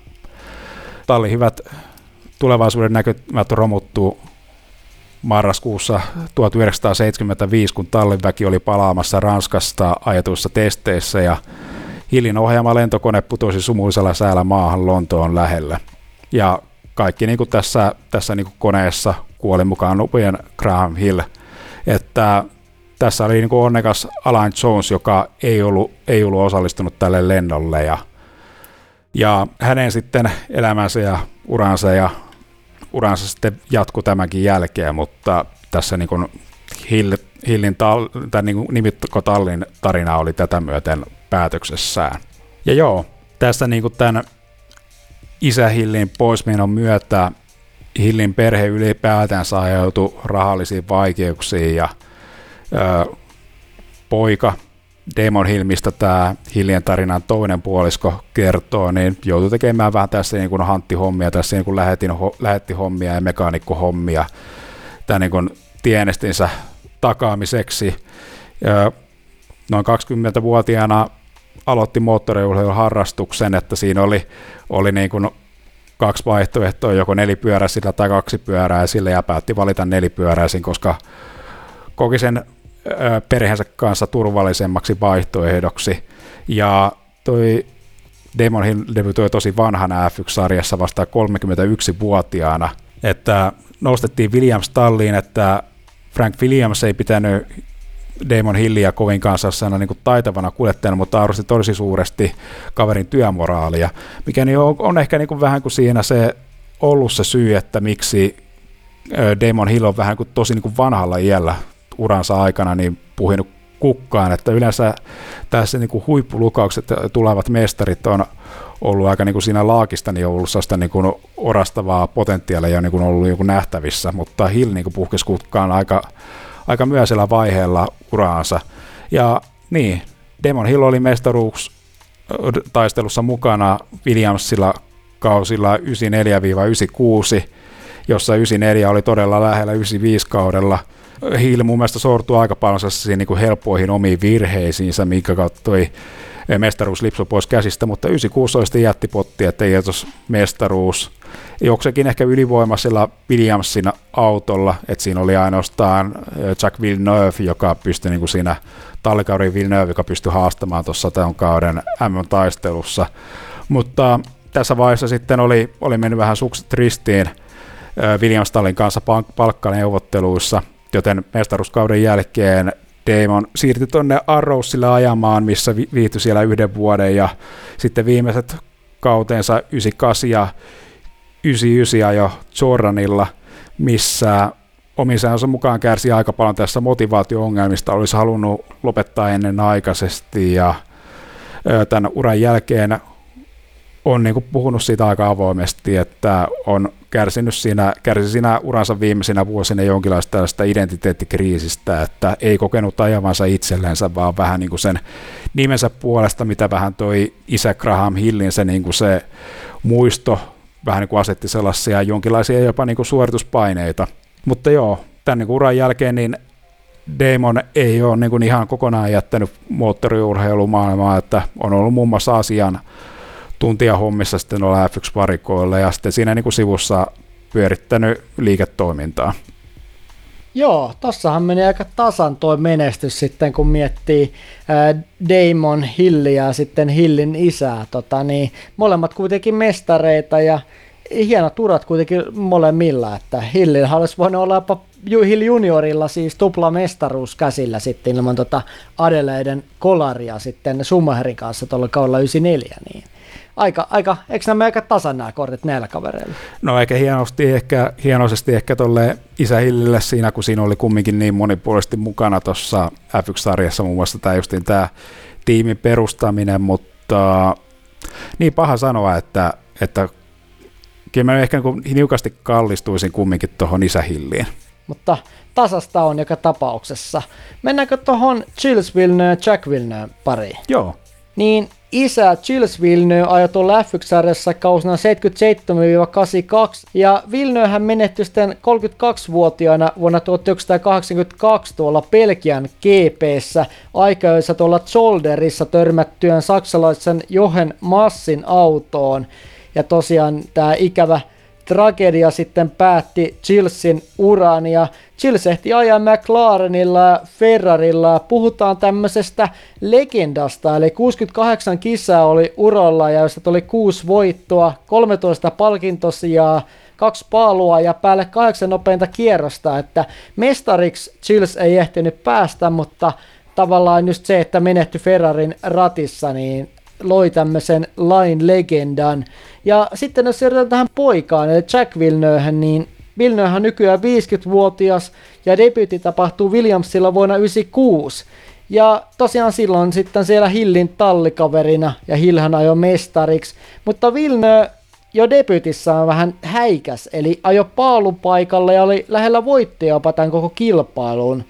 talli hyvät tulevaisuuden näkymät romuttuu marraskuussa 1975, kun talliväki oli palaamassa Ranskasta ajetuissa testeissä ja Hillin ohjaama lentokone putosi sumuisella säällä maahan Lontoon lähellä. Ja kaikki niin kuin tässä, tässä niin kuin koneessa kuoli mukaan nopeen Graham Hill. Että tässä oli niin kuin onnekas Alan Jones, joka ei ollut, ei ollut osallistunut tälle lennolle ja, ja hänen sitten elämänsä ja uransa ja uransa sitten jatkuu tämänkin jälkeen, mutta tässä niin kuin Hill, Hillin tal, tai niin nimitko Tallin tarina oli tätä myöten päätöksessään. Ja joo, tässä niin kuin tämän isä Hillin poismenon myötä Hillin perhe ylipäätänsä ajautui rahallisiin vaikeuksiin ja ö, poika Demon Hill, mistä tämä Hillien tarinan toinen puolisko kertoo, niin joutui tekemään vähän tässä niin kuin hanttihommia, tässä niin kuin lähetin, ho, lähetti hommia ja mekaanikkohommia tämän niin kuin tienestinsä takaamiseksi. Ja noin 20-vuotiaana aloitti moottoriurheilun harrastuksen, että siinä oli, oli niin kuin kaksi vaihtoehtoa, joko nelipyöräisillä tai kaksi pyöräisillä, ja päätti valita nelipyöräisin, koska koki sen perheensä kanssa turvallisemmaksi vaihtoehdoksi. Ja toi Damon Hill debytoi tosi vanhana F1-sarjassa vasta 31-vuotiaana, että nostettiin Williams talliin, että Frank Williams ei pitänyt Damon Hillia kovin kanssa niin kuin taitavana kuljettajana, mutta arvosti tosi suuresti kaverin työmoraalia, mikä niin on, on ehkä niin kuin vähän kuin siinä se ollut se syy, että miksi Damon Hill on vähän kuin tosi niin kuin vanhalla iällä uransa aikana niin puhinut kukkaan, että yleensä tässä niin kuin huippulukaukset tulevat mestarit on ollut aika niin kuin siinä laakista niin on ollut sellaista niin kuin orastavaa potentiaalia ja niin kuin ollut joku nähtävissä, mutta Hill niin kuin puhkesi kukkaan aika, aika myöhäisellä vaiheella uraansa. Ja niin, Demon Hill oli mestaruus taistelussa mukana Williamsilla kausilla 94-96, jossa 94 oli todella lähellä 95 kaudella – Hiil mun mielestä sortuu aika paljon niin kuin helppoihin omiin virheisiinsä, minkä kautta toi mestaruus lipsui pois käsistä, mutta 96 oli sitten jättipotti, että ei mestaruus, joksekin ehkä ylivoimaisella Williamsin autolla, että siinä oli ainoastaan Jack Villeneuve, joka pystyi niin kuin siinä tallikauden Villeneuve, joka pystyi haastamaan tuossa tämän kauden MM-taistelussa. Mutta tässä vaiheessa sitten oli, oli mennyt vähän sukset ristiin Williams Tallin kanssa palkkaneuvotteluissa, joten mestaruuskauden jälkeen Damon siirtyi tuonne Arrowsille ajamaan, missä viihtyi siellä yhden vuoden. Ja sitten viimeiset kauteensa 98 ja 99 jo Jordanilla, missä omisensa mukaan kärsi aika paljon tässä motivaatio-ongelmista, olisi halunnut lopettaa ennen aikaisesti ja tämän uran jälkeen on niin kuin puhunut siitä aika avoimesti, että on kärsinyt siinä, kärsi siinä uransa viimeisinä vuosina jonkinlaista tällaista identiteettikriisistä, että ei kokenut ajavansa itsellensä, vaan vähän niin kuin sen nimensä puolesta, mitä vähän toi isä Graham Hillin se, niin kuin se muisto vähän niin kuin asetti sellaisia jonkinlaisia jopa niin kuin suorituspaineita. Mutta joo, tämän niin kuin uran jälkeen niin Damon ei ole niin kuin ihan kokonaan jättänyt moottoriurheilumaailmaa, että on ollut muun muassa asian tuntia hommissa sitten olla F1-varikoilla ja sitten siinä niin kuin sivussa pyörittänyt liiketoimintaa. Joo, tossahan meni aika tasan tuo menestys sitten, kun miettii ää, Damon Hilliä ja sitten Hillin isää. Tota, niin, molemmat kuitenkin mestareita ja hienot urat kuitenkin molemmilla, että Hillillä olisi voinut olla jopa Hill juniorilla siis tupla mestaruus käsillä sitten ilman tota Adeleiden kolaria sitten Summaherin kanssa tuolla kaudella 94, niin aika, aika, eikö nämä aika tasan nämä kortit näillä kavereilla? No eikä hienosti ehkä, hienoisesti ehkä tuolle isä Hillille siinä, kun siinä oli kumminkin niin monipuolisesti mukana tuossa F1-sarjassa muun muassa tämä justiin tämä tiimin perustaminen, mutta niin paha sanoa, että, että kyllä mä ehkä niin niukasti kallistuisin kumminkin tuohon isähilliin. Mutta tasasta on joka tapauksessa. Mennäänkö tuohon Chills Villeneuve Jack Villeneuve pariin? Joo. Niin isä Gilles Villeneuve ajoi F1-sarjassa kausina 77-82, ja Villeneuvehän menehtyi sitten 32-vuotiaana vuonna 1982 tuolla Belgian GPssä aikaisessa tuolla Zolderissa törmättyään saksalaisen Johen Massin autoon. Ja tosiaan tämä ikävä tragedia sitten päätti Chilsin uran ja Chils ehti ajaa McLarenilla Ferrarilla. Puhutaan tämmöisestä legendasta, eli 68 kisaa oli urolla ja josta tuli kuusi voittoa, 13 palkintosijaa, kaksi paalua ja päälle kahdeksan nopeinta kierrosta, että mestariksi Chils ei ehtinyt päästä, mutta tavallaan just se, että menehty Ferrarin ratissa, niin loi tämmöisen lain legendan. Ja sitten jos siirrytään tähän poikaan, eli Jack Villeneuve, niin On nykyään 50-vuotias ja debyytti tapahtuu Williamsilla vuonna 96. Ja tosiaan silloin sitten siellä Hillin tallikaverina ja Hillhän ajoi mestariksi, mutta Villeneuve jo on vähän häikäs, eli ajo paalupaikalle ja oli lähellä voittoja jopa tämän koko kilpailuun.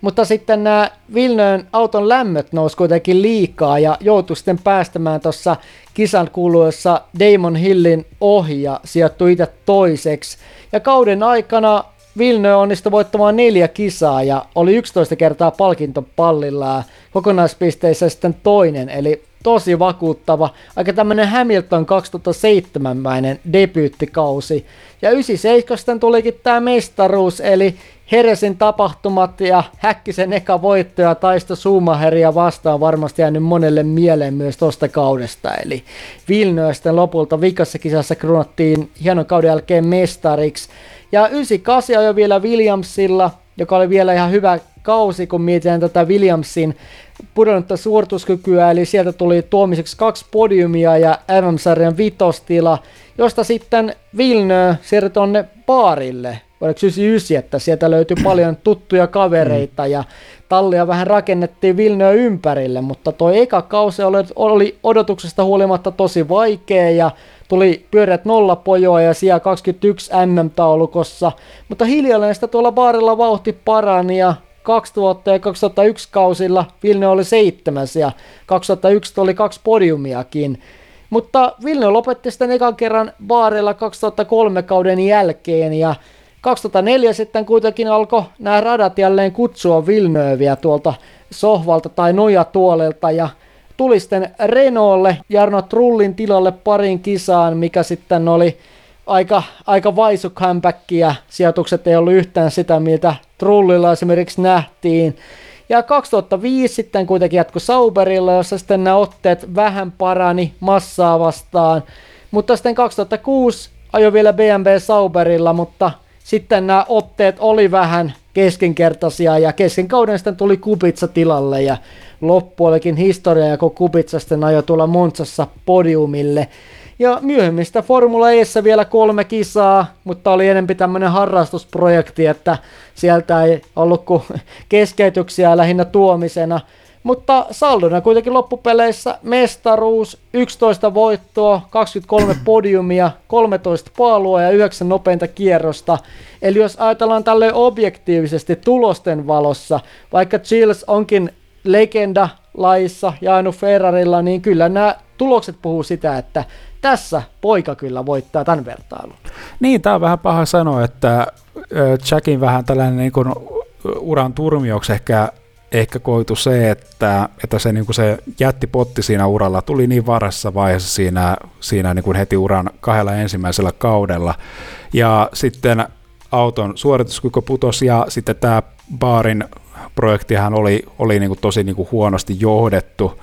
Mutta sitten nämä Vilnön auton lämmöt nousi kuitenkin liikaa ja joutui sitten päästämään tuossa kisan kuluessa Damon Hillin ohi ja sijoittui itse toiseksi. Ja kauden aikana Vilnö onnistui voittamaan neljä kisaa ja oli 11 kertaa palkintopallilla ja kokonaispisteissä sitten toinen, eli tosi vakuuttava, aika tämmönen Hamilton 2007-mäinen debyyttikausi. Ja 97 tulikin tämä mestaruus, eli Heresin tapahtumat ja Häkkisen eka voitto ja taisto Suumaheria vastaan varmasti jäänyt monelle mieleen myös tosta kaudesta. Eli Vilnöösten lopulta vikassa kisassa kruunattiin hienon kauden jälkeen mestariksi. Ja 98 jo vielä Williamsilla, joka oli vielä ihan hyvä kausi, kun mietitään tätä Williamsin pudonnutta suorituskykyä, eli sieltä tuli tuomiseksi kaksi podiumia ja MM-sarjan vitostila, josta sitten Vilnö siirtyi tonne baarille oliko 99, että sieltä löytyi paljon tuttuja kavereita mm. ja tallia vähän rakennettiin Vilnöä ympärille, mutta toi eka kausi oli, oli odotuksesta huolimatta tosi vaikea ja tuli pyöreät nollapojoa ja siellä 21 MM-taulukossa, mutta hiljalleen sitä tuolla baarilla vauhti parani ja 2000 ja 2001 kausilla Vilnö oli seitsemäs ja 2001 oli kaksi podiumiakin. Mutta Vilnö lopetti sitten ekan kerran baarilla 2003 kauden jälkeen ja 2004 sitten kuitenkin alkoi nämä radat jälleen kutsua Vilnööviä tuolta sohvalta tai nojatuolelta ja tuli sitten Renaultlle Jarno Trullin tilalle parin kisaan, mikä sitten oli aika, aika vaisu comeback ja sijoitukset ei ollut yhtään sitä, mitä Trullilla esimerkiksi nähtiin. Ja 2005 sitten kuitenkin jatkui Sauberilla, jossa sitten nämä otteet vähän parani massaa vastaan. Mutta sitten 2006 ajoi vielä BMW Sauberilla, mutta sitten nämä otteet oli vähän keskinkertaisia ja kesken kauden sitten tuli Kubitsa tilalle ja loppu olikin historia, ja kun Kubitsa sitten ajoi tuolla Montsassa podiumille. Ja myöhemmistä Formula Eessä vielä kolme kisaa, mutta oli enemmän tämmöinen harrastusprojekti, että sieltä ei ollut kuin <laughs> keskeytyksiä lähinnä tuomisena. Mutta saldona kuitenkin loppupeleissä mestaruus, 11 voittoa, 23 <clears throat> podiumia, 13 paalua ja 9 nopeinta kierrosta. Eli jos ajatellaan tälle objektiivisesti tulosten valossa, vaikka Chills onkin legenda laissa ja ainu Ferrarilla, niin kyllä nämä tulokset puhuu sitä, että tässä poika kyllä voittaa tämän vertailun. Niin, tämä on vähän paha sanoa, että Jackin vähän tällainen niin kuin uran turmioksi ehkä, ehkä koitu se, että, että se, niin kuin se jättipotti siinä uralla tuli niin varassa vaiheessa siinä, siinä niin kuin heti uran kahdella ensimmäisellä kaudella. Ja sitten auton suorituskyky putosi ja sitten tämä baarin projektihan oli, oli niin kuin tosi niin kuin huonosti johdettu,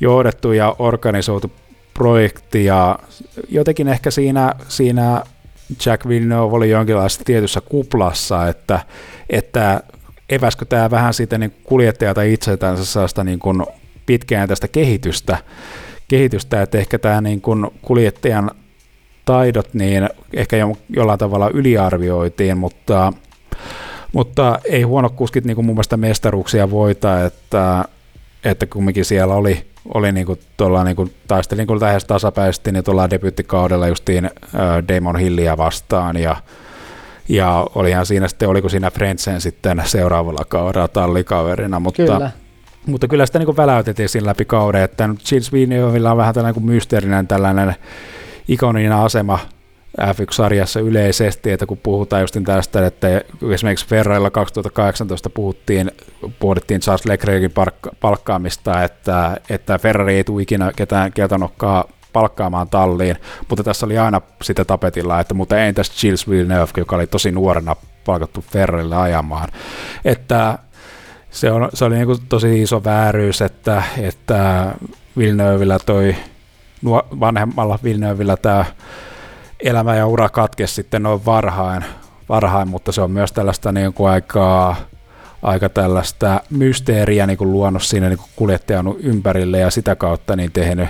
johdettu ja organisoitu projekti ja jotenkin ehkä siinä, siinä Jack Villeneuve oli jonkinlaisessa tietyssä kuplassa, että, että eväskö tämä vähän siitä niin kuljettajalta itseltänsä sellaista niin kuin pitkään tästä kehitystä, kehitystä, että ehkä tämä niin kuin kuljettajan taidot niin ehkä jo, jollain tavalla yliarvioitiin, mutta, mutta ei huono kuskit niin kuin mun mielestä mestaruuksia voita, että, että kumminkin siellä oli, oli niin kuin tuolla, niin kuin, taistelin kuin lähes tasapäisesti niin tuolla debyttikaudella justiin Damon Hillia vastaan ja ja olihan siinä sitten, oliko siinä Friendsen sitten seuraavalla kaudella tallikaverina, mutta kyllä. Mutta kyllä sitä niin väläytettiin siinä läpi kauden, että nyt Gilles Villeneuveilla on vähän tällainen kuin mysteerinen tällainen ikoninen asema F1-sarjassa yleisesti, että kun puhutaan just tästä, että esimerkiksi Ferrailla 2018 puhuttiin, pohdittiin Charles Leclercin palkkaamista, että, että Ferrari ei tule ikinä ketään keltanokkaa palkkaamaan talliin, mutta tässä oli aina sitä tapetilla, että mutta ei tässä Gilles Villeneuve, joka oli tosi nuorena palkattu Ferrarille ajamaan. Että se, on, se oli niin tosi iso vääryys, että, että Villeneuveillä toi vanhemmalla Villeneuveillä tämä elämä ja ura katkesi sitten noin varhain, varhain mutta se on myös tällaista niin kuin aika, aika tällaista mysteeriä niin kuin luonut siinä niin kuin kuljettajan ympärille ja sitä kautta niin tehnyt,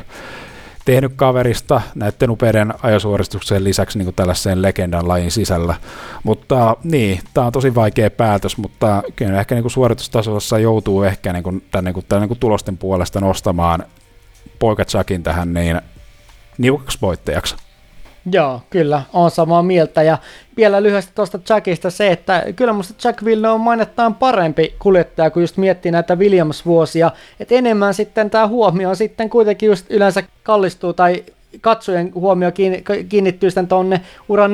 tehnyt kaverista näiden upeiden ajosuoristuksen lisäksi niin tällaiseen legendan lajin sisällä. Mutta niin, tämä on tosi vaikea päätös, mutta kyllä ehkä niin suoritustasossa joutuu ehkä niin kuin, tämän, niin kuin, tämän niin kuin tulosten puolesta nostamaan poika Chuckin tähän niin niukaksi voittajaksi. Joo, kyllä, on samaa mieltä. Ja vielä lyhyesti tuosta Jackista se, että kyllä musta Jack Villeneuve on mainettaan parempi kuljettaja, kun just miettii näitä Williams-vuosia. Että enemmän sitten tämä huomio sitten kuitenkin just yleensä kallistuu tai katsojen huomio kiinnittyy sitten tuonne uran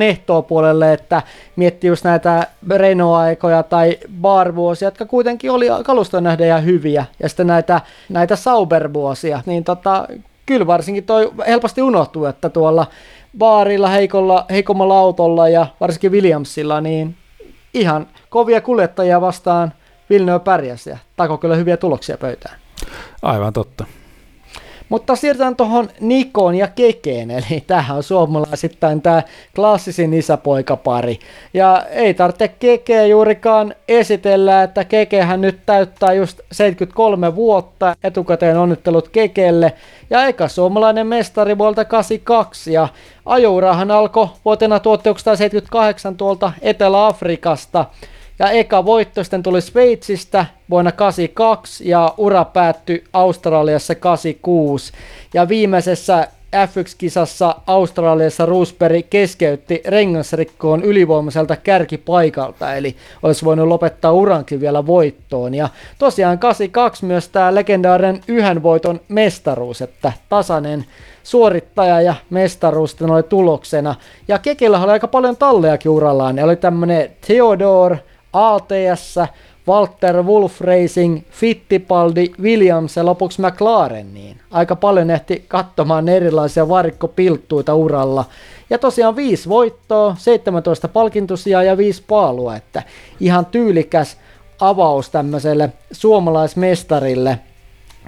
puolelle, että miettii just näitä Renault-aikoja tai Bar-vuosia, jotka kuitenkin oli kalustoon nähden ja hyviä, ja sitten näitä, näitä Sauber-vuosia, niin tota, kyllä varsinkin toi helposti unohtuu, että tuolla baarilla, heikolla, heikommalla autolla ja varsinkin Williamsilla, niin ihan kovia kuljettajia vastaan Villeneuve pärjäsi ja tako kyllä hyviä tuloksia pöytään. Aivan totta. Mutta siirrytään tuohon Nikoon ja Kekeen, eli tämähän on suomalaisittain tämä klassisin isäpoikapari. Ja ei tarvitse Kekeä juurikaan esitellä, että Kekehän nyt täyttää just 73 vuotta, etukäteen onnittelut Kekelle. Ja eka suomalainen mestari vuolta 82 ja ajourahan alkoi vuotena 1978 tuolta Etelä-Afrikasta. Ja eka voitto sitten tuli Sveitsistä vuonna 82 ja ura päättyi Australiassa 86. Ja viimeisessä F1-kisassa Australiassa Roosberg keskeytti rengasrikkoon ylivoimaiselta kärkipaikalta, eli olisi voinut lopettaa urankin vielä voittoon. Ja tosiaan 82 myös tämä legendaarinen yhden voiton mestaruus, että tasainen suorittaja ja mestaruus oli tuloksena. Ja Kekellä oli aika paljon tallejakin urallaan, ne oli tämmöinen Theodore, ATS, Walter Wolf Racing, Fittipaldi, Williams ja lopuksi McLaren, niin aika paljon ehti katsomaan erilaisia varikkopilttuita uralla. Ja tosiaan viisi voittoa, 17 palkintosia ja viisi paalua, että ihan tyylikäs avaus tämmöiselle suomalaismestarille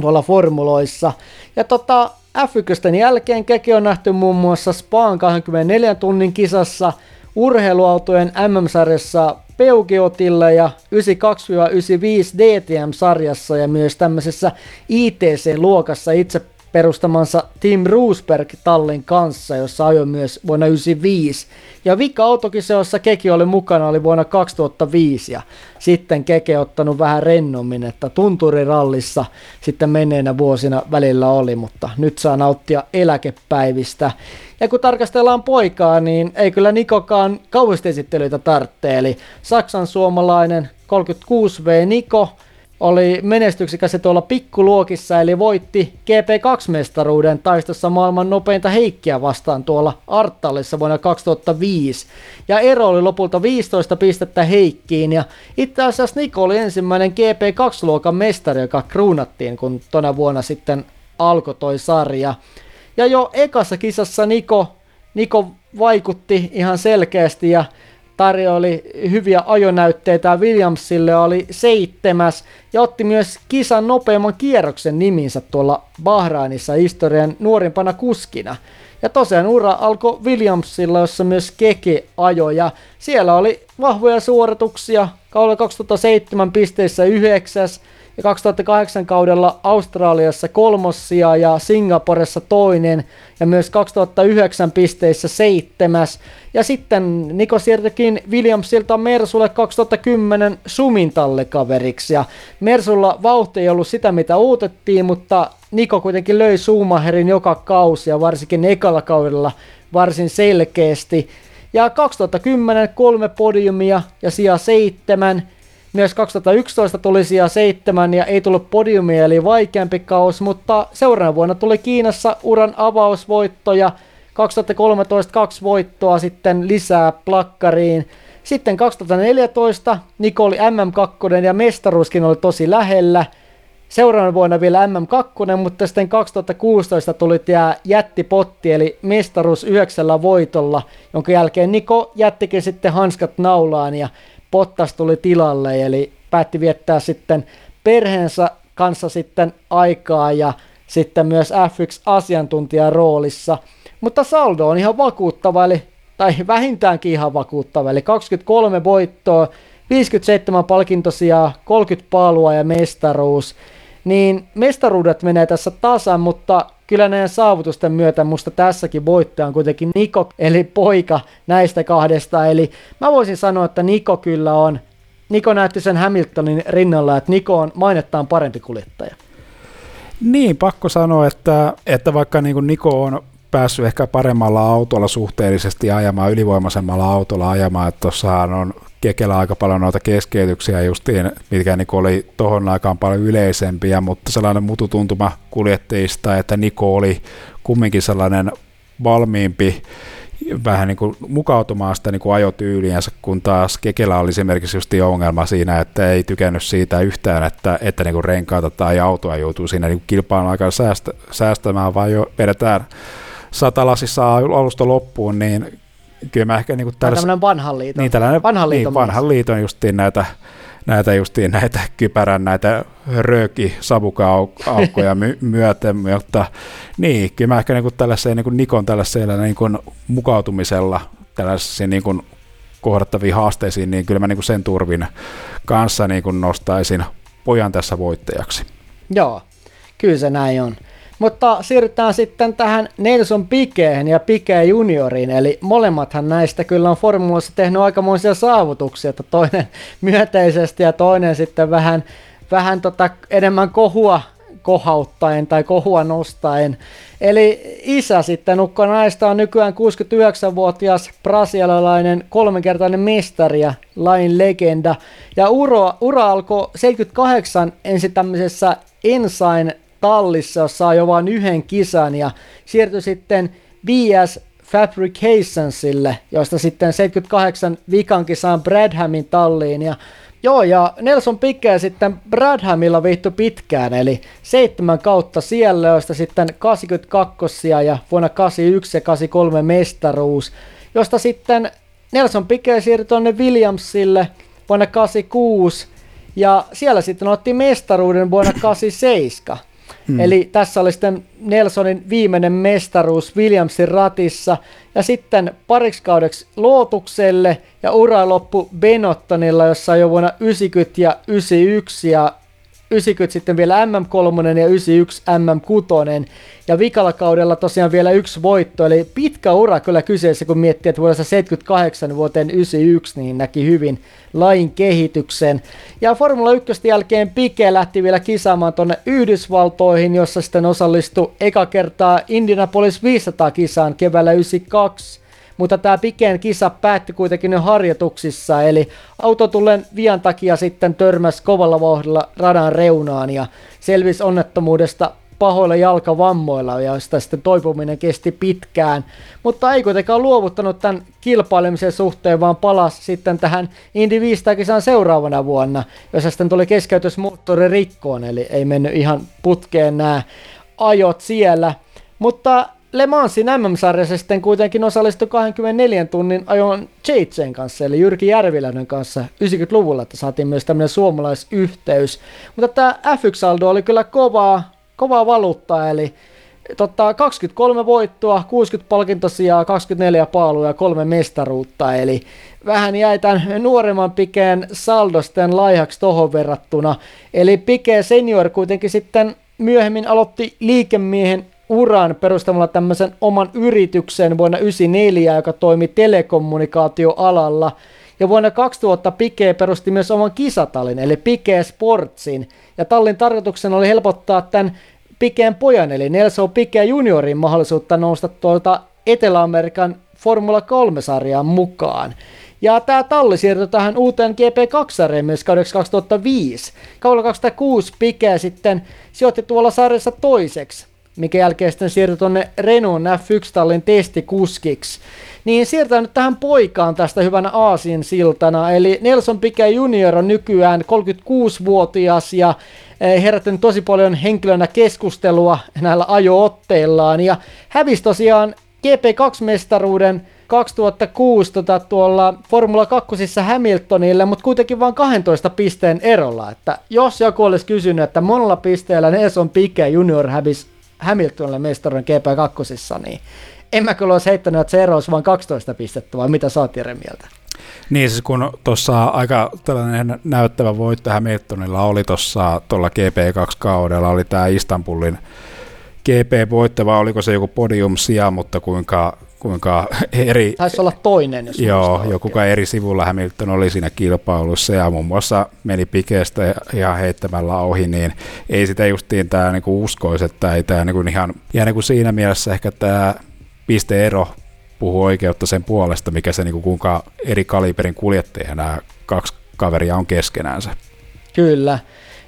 tuolla formuloissa. Ja tota, F1 jälkeen Keke on nähty muun muassa Spaan 24 tunnin kisassa, urheiluautojen MM-sarjassa Peugeotilla ja 92-95 DTM-sarjassa ja myös tämmöisessä ITC-luokassa itse perustamansa Tim Roosberg tallin kanssa, jossa ajoi myös vuonna 1995. Ja vika autokiseossa Keke oli mukana oli vuonna 2005 ja sitten Keke ottanut vähän rennommin, että tunturirallissa sitten menneinä vuosina välillä oli, mutta nyt saa nauttia eläkepäivistä. Ja kun tarkastellaan poikaa, niin ei kyllä Nikokaan kauheasti esittelyitä tarvitse, eli Saksan suomalainen 36V Niko, oli menestyksekäs tuolla pikkuluokissa, eli voitti GP2-mestaruuden taistossa maailman nopeinta Heikkiä vastaan tuolla Arttalissa vuonna 2005. Ja ero oli lopulta 15 pistettä Heikkiin, ja itse asiassa Niko oli ensimmäinen GP2-luokan mestari, joka kruunattiin, kun tona vuonna sitten alkoi toi sarja. Ja jo ekassa kisassa Niko, Niko vaikutti ihan selkeästi, ja tarjoili hyviä ajonäytteitä Williamsille oli seitsemäs ja otti myös kisan nopeamman kierroksen niminsä tuolla Bahrainissa historian nuorimpana kuskina. Ja tosiaan ura alkoi Williamsilla, jossa myös Keke ajoi ja siellä oli vahvoja suorituksia. Kaudella 2007 pisteissä yhdeksäs, ja 2008 kaudella Australiassa kolmossia ja Singaporessa toinen ja myös 2009 pisteissä seitsemäs. Ja sitten Niko siirtyikin Williamsilta Mersulle 2010 Sumin tallekaveriksi ja Mersulla vauhti ei ollut sitä mitä uutettiin, mutta Niko kuitenkin löi Schumacherin joka kausi ja varsinkin ekalla kaudella varsin selkeästi. Ja 2010 kolme podiumia ja sija seitsemän, myös 2011 tuli sija seitsemän ja ei tullut podiumia eli vaikeampi kaus, mutta seuraavana vuonna tuli Kiinassa uran avausvoitto ja 2013 kaksi voittoa sitten lisää plakkariin. Sitten 2014 Niko oli MM2 ja mestaruuskin oli tosi lähellä. Seuraavana vuonna vielä MM2, mutta sitten 2016 tuli tämä jättipotti, eli mestaruus yhdeksällä voitolla, jonka jälkeen Niko jättikin sitten hanskat naulaan ja Pottas tuli tilalle, eli päätti viettää sitten perheensä kanssa sitten aikaa ja sitten myös F1-asiantuntijan roolissa. Mutta saldo on ihan vakuuttava, eli, tai vähintäänkin ihan vakuuttava, eli 23 voittoa, 57 palkintosijaa, 30 paalua ja mestaruus. Niin mestaruudet menee tässä tasan, mutta kyllä näiden saavutusten myötä musta tässäkin voittaja on kuitenkin Niko, eli poika näistä kahdesta. Eli mä voisin sanoa, että Niko kyllä on, Niko näytti sen Hamiltonin rinnalla, että Niko on mainettaan parempi kuljettaja. Niin, pakko sanoa, että, että vaikka niin Niko on päässyt ehkä paremmalla autolla suhteellisesti ajamaan, ylivoimaisemmalla autolla ajamaan, että tuossahan on Kekellä aika paljon noita keskeytyksiä justiin, mitkä niin oli tohon aikaan paljon yleisempiä, mutta sellainen mututuntuma kuljettajista, että Niko oli kumminkin sellainen valmiimpi vähän niin kuin mukautumaan sitä niin kuin ajotyyliänsä, kun taas Kekellä oli esimerkiksi just ongelma siinä, että ei tykännyt siitä yhtään, että, että niin kuin renkaata tai autoa joutuu siinä niin kilpailun aikana säästä, säästämään, vaan jo vedetään satalasissa alusta loppuun, niin kyllä mä ehkä niin tällais... tämmöinen vanhan liiton. Niin, tällainen, vanhan liiton, niin, vanhan liiton justiin näitä, näitä justiin näitä kypärän näitä rööki savukaukkoja <laughs> my, myöten, mutta niin, kyllä mä ehkä niin tällaiseen niin Nikon tällaisella niin kuin mukautumisella tällaisiin niin kuin kohdattaviin haasteisiin, niin kyllä mä niin sen turvin kanssa niin kuin nostaisin pojan tässä voittajaksi. Joo, kyllä se näin on. Mutta siirrytään sitten tähän Nelson Pikeen ja Pike junioriin, eli molemmathan näistä kyllä on formulassa tehnyt aikamoisia saavutuksia, että toinen <laughs> myönteisesti ja toinen sitten vähän, vähän tota enemmän kohua kohauttaen tai kohua nostaen. Eli isä sitten Ukko Naista on nykyään 69-vuotias brasilialainen kolmenkertainen mestari ja lain legenda. Ja ura, ura alkoi 78 ensin tämmöisessä Ensign tallissa, jossa saa jo vain yhden kisan ja siirtyi sitten BS Fabricationsille, josta sitten 78 vikan kisaan Bradhamin talliin ja Joo, ja Nelson Piquet sitten Bradhamilla viihty pitkään, eli seitsemän kautta siellä, joista sitten 82 ja vuonna 81 ja 83 mestaruus, josta sitten Nelson Piquet siirtyi tuonne Williamsille vuonna 86, ja siellä sitten otti mestaruuden vuonna 87. Mm. Eli tässä oli sitten Nelsonin viimeinen mestaruus Williamsin ratissa. Ja sitten pariksi kaudeksi Lootukselle ja ura loppu Benottonilla, jossa jo vuonna 90 ja 91 ja 90 sitten vielä MM3 ja 91 MM6. Ja vikalla kaudella tosiaan vielä yksi voitto, eli pitkä ura kyllä kyseessä, kun miettii, että vuodessa 78 vuoteen 91 niin näki hyvin lain kehityksen. Ja Formula 1 jälkeen Pike lähti vielä kisaamaan tuonne Yhdysvaltoihin, jossa sitten osallistui eka kertaa Indianapolis 500 kisaan keväällä 92 mutta tämä Piken kisa päättyi kuitenkin jo harjoituksissa, eli auto tullen vian takia sitten törmäsi kovalla vauhdilla radan reunaan ja selvisi onnettomuudesta pahoilla jalkavammoilla, joista sitten toipuminen kesti pitkään, mutta ei kuitenkaan luovuttanut tämän kilpailemisen suhteen, vaan palasi sitten tähän Indy 500 kisaan seuraavana vuonna, jossa sitten tuli keskeytysmoottori rikkoon, eli ei mennyt ihan putkeen nämä ajot siellä. Mutta Le Mansin MM-sarjassa sitten kuitenkin osallistui 24 tunnin ajon Cheitsen kanssa, eli Jyrki Järviläinen kanssa 90-luvulla, että saatiin myös tämmöinen suomalaisyhteys. Mutta tämä F1-saldo oli kyllä kovaa, kovaa valuuttaa, eli totta, 23 voittoa, 60 palkintosijaa, 24 paaluja ja kolme mestaruutta, eli vähän jäi tämän nuoremman Pikeen saldosten laihaksi tohon verrattuna. Eli Pike senior kuitenkin sitten myöhemmin aloitti liikemiehen uran perustamalla tämmöisen oman yrityksen vuonna 1994, joka toimi telekommunikaatioalalla. Ja vuonna 2000 Pike perusti myös oman kisatallin, eli Pike Sportsin. Ja tallin tarkoituksena oli helpottaa tämän Pikeen pojan, eli Nelson Pike juniorin mahdollisuutta nousta tuolta Etelä-Amerikan Formula 3-sarjaan mukaan. Ja tämä talli siirtyi tähän uuteen GP2-sarjaan myös kaudeksi 2005. Kaudella 2006 Pike sitten sijoitti tuolla sarjassa toiseksi mikä jälkeen sitten siirtyi tuonne Renault F1-tallin testikuskiksi. Niin siirtää nyt tähän poikaan tästä hyvänä Aasin siltana, eli Nelson Piquet Junior on nykyään 36-vuotias ja eh, herättänyt tosi paljon henkilönä keskustelua näillä ajootteillaan ja hävisi tosiaan GP2-mestaruuden 2006 tota, tuolla Formula 2 Hamiltonille, mutta kuitenkin vain 12 pisteen erolla. Että jos joku olisi kysynyt, että monella pisteellä Nelson Piquet Junior hävisi Hamiltonille mestaruuden GP2, niin en mä kyllä olisi heittänyt, että se ero olisi vain 12 pistettä, vai mitä sä oot Jere mieltä? Niin siis kun tuossa aika tällainen näyttävä voitto Hamiltonilla oli tuossa tuolla GP2-kaudella, oli tämä Istanbulin GP-voitto, vai oliko se joku podium sija, mutta kuinka kuinka <laughs> eri... Taisi olla toinen, jos Joo, joku eri sivulla Hamilton oli siinä kilpailussa ja muun muassa meni pikeestä ja heittämällä ohi, niin ei sitä justiin tämä niinku uskoisi, että ei tämä niinku ihan... Ja niinku siinä mielessä ehkä tämä pisteero puhuu oikeutta sen puolesta, mikä se niinku kuinka eri kaliberin kuljettajia nämä kaksi kaveria on keskenäänsä. Kyllä.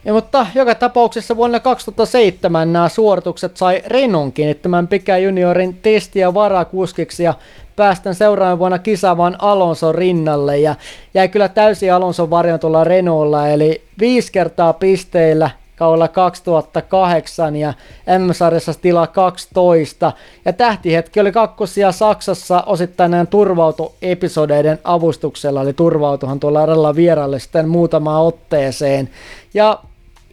Ja, mutta joka tapauksessa vuonna 2007 nämä suoritukset sai Renon kiinnittämään Pika Juniorin testiä varakuskiksi ja päästään seuraavan vuonna kisaamaan Alonso rinnalle ja jäi kyllä täysin Alonson varjon tuolla Renaultlla eli viisi kertaa pisteillä kaudella 2008 ja M-sarjassa tila 12. Ja tähtihetki oli kakkosia Saksassa osittain näin turvautuepisodeiden avustuksella, eli turvautuhan tuolla radalla vieraille sitten muutamaan otteeseen. Ja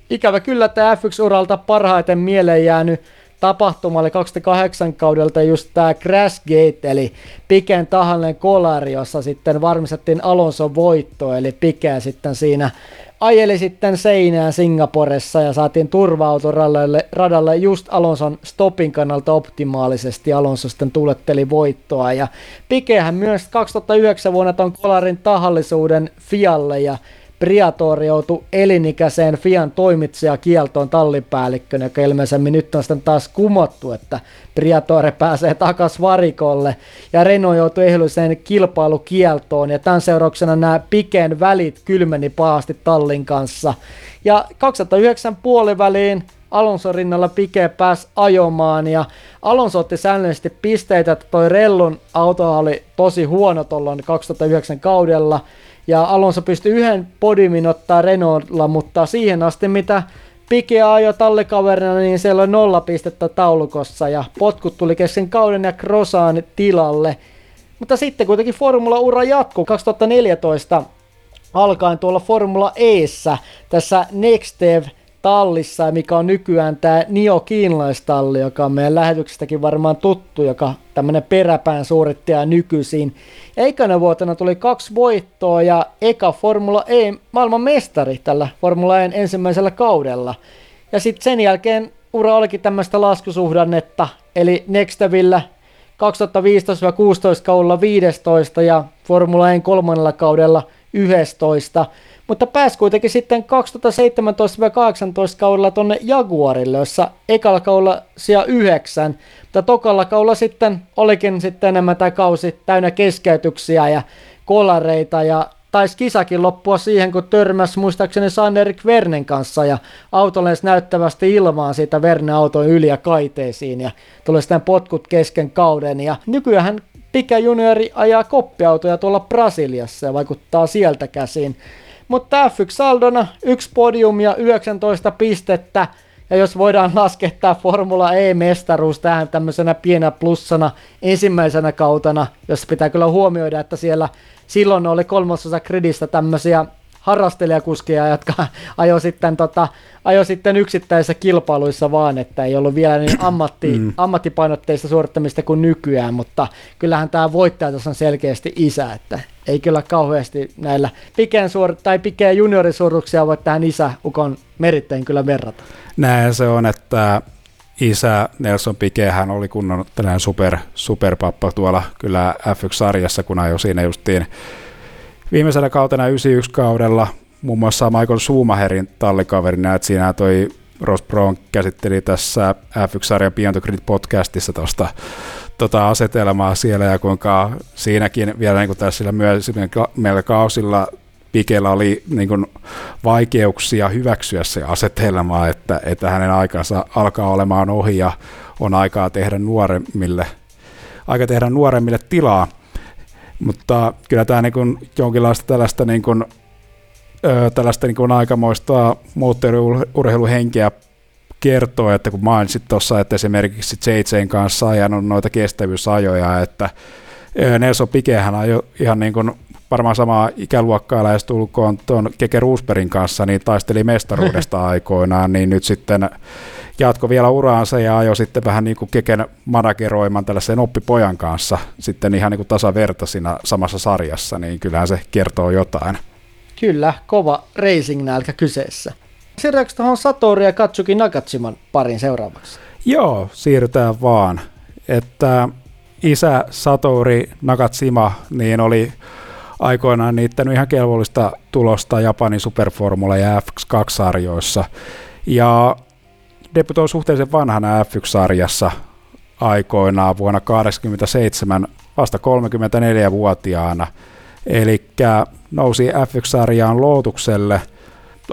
ikävä kyllä tämä F1-uralta parhaiten mieleen jäänyt tapahtuma oli 2008 kaudelta just tämä Crashgate, eli Piken tahallinen kolari, jossa sitten varmistettiin Alonso voitto, eli Pike sitten siinä ajeli sitten seinään Singaporessa ja saatiin turva radalle, radalle just Alonson stopin kannalta optimaalisesti. Alonso sitten tuletteli voittoa ja Pikehän myös 2009 vuonna ton kolarin tahallisuuden Fialle ja Priatori joutui elinikäiseen Fian toimitsijakieltoon tallipäällikkönä, joka ilmeisemmin nyt on sitten taas kumottu, että Priatore pääsee takas varikolle. Ja Renault joutui ehdolliseen kilpailukieltoon ja tämän seurauksena nämä Piken välit kylmeni pahasti tallin kanssa. Ja 2009 puoliväliin Alonso rinnalla Pike pääsi ajomaan ja Alonso otti säännöllisesti pisteitä, että toi Rellun auto oli tosi huono tuolloin 2009 kaudella ja Alonso pystyi yhden podiumin ottaa Renaultilla, mutta siihen asti mitä Pike ajoi tallikaverina, niin siellä oli nolla pistettä taulukossa ja potkut tuli kesken kauden ja Krosaan tilalle. Mutta sitten kuitenkin Formula-ura jatkuu 2014 alkaen tuolla Formula Eessä tässä Nextev tallissa, mikä on nykyään tämä Nio kiinalaistalli, joka on meidän lähetyksestäkin varmaan tuttu, joka tämmöinen peräpään suorittaja nykyisin. Ekana vuotena tuli kaksi voittoa ja eka Formula E maailman mestari tällä Formula E ensimmäisellä kaudella. Ja sitten sen jälkeen ura olikin tämmöistä laskusuhdannetta, eli Nextevillä 2015-16 kaudella 15 ja Formula E kolmannella kaudella 11 mutta pääsi kuitenkin sitten 2017-2018 kaudella tonne Jaguarille, jossa ekalla kaudella sija 9, mutta tokalla kaudella sitten olikin sitten enemmän tämä kausi täynnä keskeytyksiä ja kolareita ja taisi kisakin loppua siihen, kun törmäs muistaakseni Sander Vernen kanssa ja auto näyttävästi ilmaan siitä Verne auton yli ja kaiteisiin ja tuli sitten potkut kesken kauden ja nykyään Pika juniori ajaa koppiautoja tuolla Brasiliassa ja vaikuttaa sieltä käsin. Mutta F1 saldona yksi podium ja 19 pistettä. Ja jos voidaan laskettaa Formula E-mestaruus tähän tämmöisenä pienä plussana ensimmäisenä kautena, jos pitää kyllä huomioida, että siellä silloin oli kolmasosa kredistä tämmöisiä harrastelijakuskia, jotka <laughs> ajo sitten, tota, ajo sitten yksittäisissä kilpailuissa vaan, että ei ollut vielä niin ammatti, mm. ammattipainotteista suorittamista kuin nykyään, mutta kyllähän tämä voittaja tässä on selkeästi isä, että ei kyllä kauheasti näillä pikeen suor- tai pikeen juniorisuorituksia voi tähän isä ukon meritteen kyllä verrata. Näin se on, että isä Nelson Pikehän oli kunnon tällainen super, superpappa tuolla kyllä F1-sarjassa, kun ajoi siinä justiin viimeisenä kautena 91 kaudella muun muassa Michael Schumacherin tallikaverina, että siinä toi Ross Brown käsitteli tässä F1-sarjan Beyond the podcastissa tuosta tota asetelmaa siellä ja kuinka siinäkin vielä niin kuin tässä myöhemmillä kausilla Pikellä oli niin kuin vaikeuksia hyväksyä se asetelma, että, että hänen aikansa alkaa olemaan ohi ja on aikaa tehdä nuoremmille, aika tehdä nuoremmille tilaa. Mutta kyllä tämä niin kuin jonkinlaista tällaista, niin kuin, ö, tällaista niin kuin aikamoista moottoriurheiluhenkeä kertoo, että kun mainitsit tuossa, että esimerkiksi JJn kanssa ajanut noita kestävyysajoja, että Nelson Pikehän ajoi ihan niin kuin varmaan samaa ikäluokkaa lähestulkoon tuon Keke Roosbergin kanssa, niin taisteli mestaruudesta <laughs> aikoinaan, niin nyt sitten jatko vielä uraansa ja ajoi sitten vähän niin kuin Keken manageroiman tällaisen oppipojan kanssa sitten ihan niin kuin tasaverta siinä samassa sarjassa, niin kyllähän se kertoo jotain. Kyllä, kova racing nälkä kyseessä. Siirrytäänkö tuohon Satori ja Katsuki Nakatsiman parin seuraavaksi? Joo, siirrytään vaan. Että isä Satori Nakatsima niin oli aikoinaan niittänyt ihan kelvollista tulosta Japanin Superformula ja F2-sarjoissa. Ja debutoi suhteellisen vanhana F1-sarjassa aikoinaan vuonna 1987 vasta 34-vuotiaana. Eli nousi F1-sarjaan Lootukselle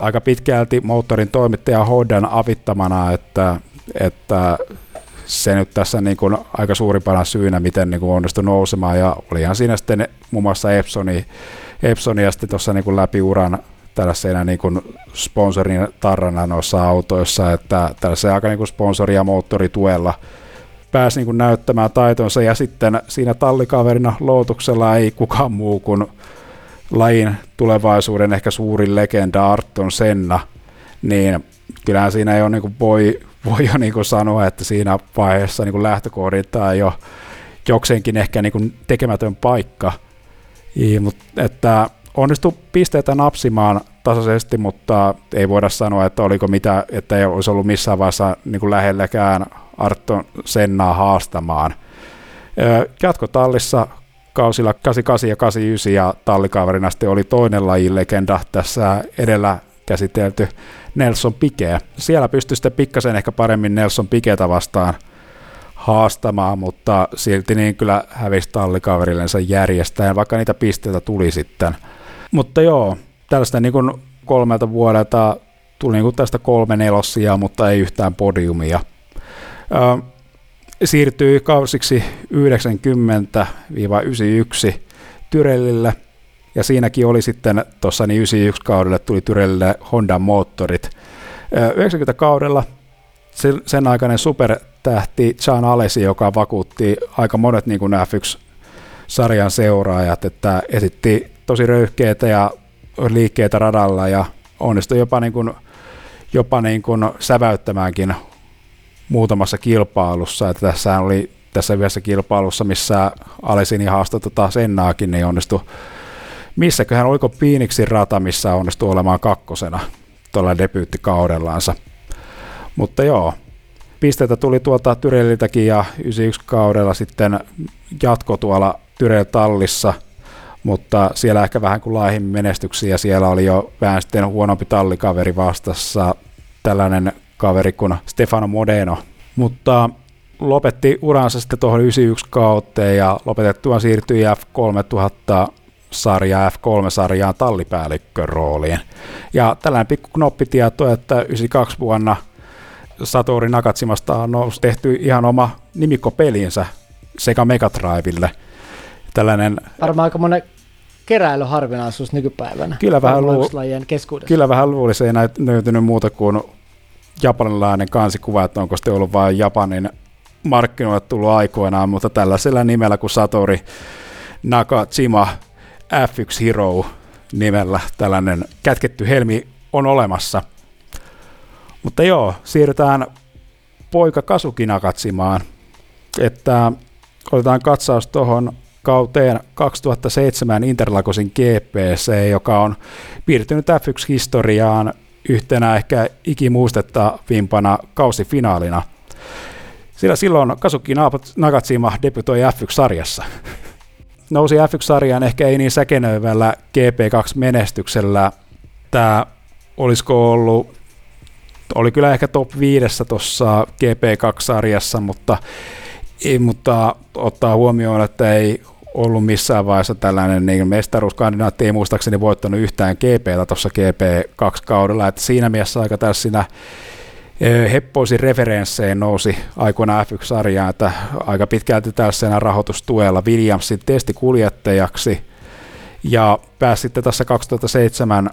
aika pitkälti moottorin toimittaja Hoddan avittamana, että, että se nyt tässä niin kuin aika suurimpana syynä, miten niin kuin onnistui nousemaan, ja olihan siinä sitten muun muassa Epsoni, Epsoni ja sitten tuossa niin kuin läpi uran tällaisena niin kuin sponsorin tarrana noissa autoissa, että tällaisen aika niin kuin sponsori- ja moottorituella pääsi niin kuin näyttämään taitonsa, ja sitten siinä tallikaverina Lootuksella ei kukaan muu kuin lajin tulevaisuuden ehkä suurin legenda Arton Senna, niin kyllähän siinä ei ole niin kuin voi, voi jo niin kuin sanoa, että siinä vaiheessa niin kuin lähtökohdiltaan jo jokseenkin ehkä niin kuin tekemätön paikka. I, mutta, että onnistui pisteitä napsimaan tasaisesti, mutta ei voida sanoa, että oliko mitä, että ei olisi ollut missään vaiheessa niin kuin lähelläkään Arton Sennaa haastamaan. Jatkotallissa kausilla 88 ja 89 ja tallikaverina sitten oli toinen lajin legenda tässä edellä käsitelty Nelson Pike. Siellä pystyi sitten pikkasen ehkä paremmin Nelson Piketä vastaan haastamaan, mutta silti niin kyllä hävisi tallikaverillensa järjestäen, vaikka niitä pisteitä tuli sitten. Mutta joo, tällaista niin kuin kolmelta vuodelta tuli niin kuin tästä kolme nelossia, mutta ei yhtään podiumia. Ö, siirtyi kausiksi 90-91 Tyrellille ja siinäkin oli sitten tuossa niin 91 kaudelle tuli Tyrellille Honda moottorit. 90 kaudella sen aikainen supertähti John Alesi, joka vakuutti aika monet niin kuin F1-sarjan seuraajat, että esitti tosi röyhkeitä ja liikkeitä radalla ja onnistui jopa, niin kuin, jopa niin kuin säväyttämäänkin muutamassa kilpailussa. Että tässä oli tässä yhdessä kilpailussa, missä Alesini haastoi tota Sennaakin, niin onnistui, missäköhän oliko Phoenixin rata, missä onnistui olemaan kakkosena tuolla debyyttikaudellaansa. Mutta joo, pisteitä tuli tuolta Tyrelliltäkin ja 91 kaudella sitten jatko tuolla Tyrell tallissa, mutta siellä ehkä vähän kuin laihin menestyksiä, siellä oli jo vähän sitten huonompi tallikaveri vastassa, tällainen kaveri kuin Stefano Modeno, mutta lopetti uransa sitten tuohon 91 kauteen ja lopetettuaan siirtyi F3000 sarjaa F3-sarjaan tallipäällikkön rooliin. Ja tällainen pikku knoppitieto, että 92 vuonna Satoru Nakatsimasta on tehty ihan oma nimikkopelinsä sekä Megadrivelle. Tällainen... Varmaan aika monen keräilyharvinaisuus nykypäivänä. Kyllä vähän, lu- keskuudessa. kyllä vähän luulisi, ei näyt löytynyt muuta kuin japanilainen kansikuva, että onko sitten ollut vain Japanin markkinoille tullut aikoinaan, mutta tällaisella nimellä kuin Satori Nakajima F1 Hero nimellä tällainen kätketty helmi on olemassa. Mutta joo, siirrytään poika Kasuki Nakatsimaan, että otetaan katsaus tuohon kauteen 2007 Interlagosin GPC, joka on piirtynyt F1-historiaan yhtenä ehkä ikimuistettavimpana kausifinaalina. Sillä silloin Kasuki Nakatsima debytoi F1-sarjassa. <laughs> Nousi F1-sarjaan ehkä ei niin säkenöivällä GP2-menestyksellä. Tämä olisiko ollut, oli kyllä ehkä top 5 tuossa GP2-sarjassa, mutta, ei, mutta ottaa huomioon, että ei ollut missään vaiheessa tällainen niin mestaruuskandidaatti, ei muistaakseni voittanut yhtään GPtä tuossa GP2-kaudella, että siinä mielessä aika tässä heppoisin referensseihin nousi aikoina F1-sarjaan, että aika pitkälti tällaisena rahoitustuella Williamsin testikuljettajaksi. Ja pääsi sitten tässä 2007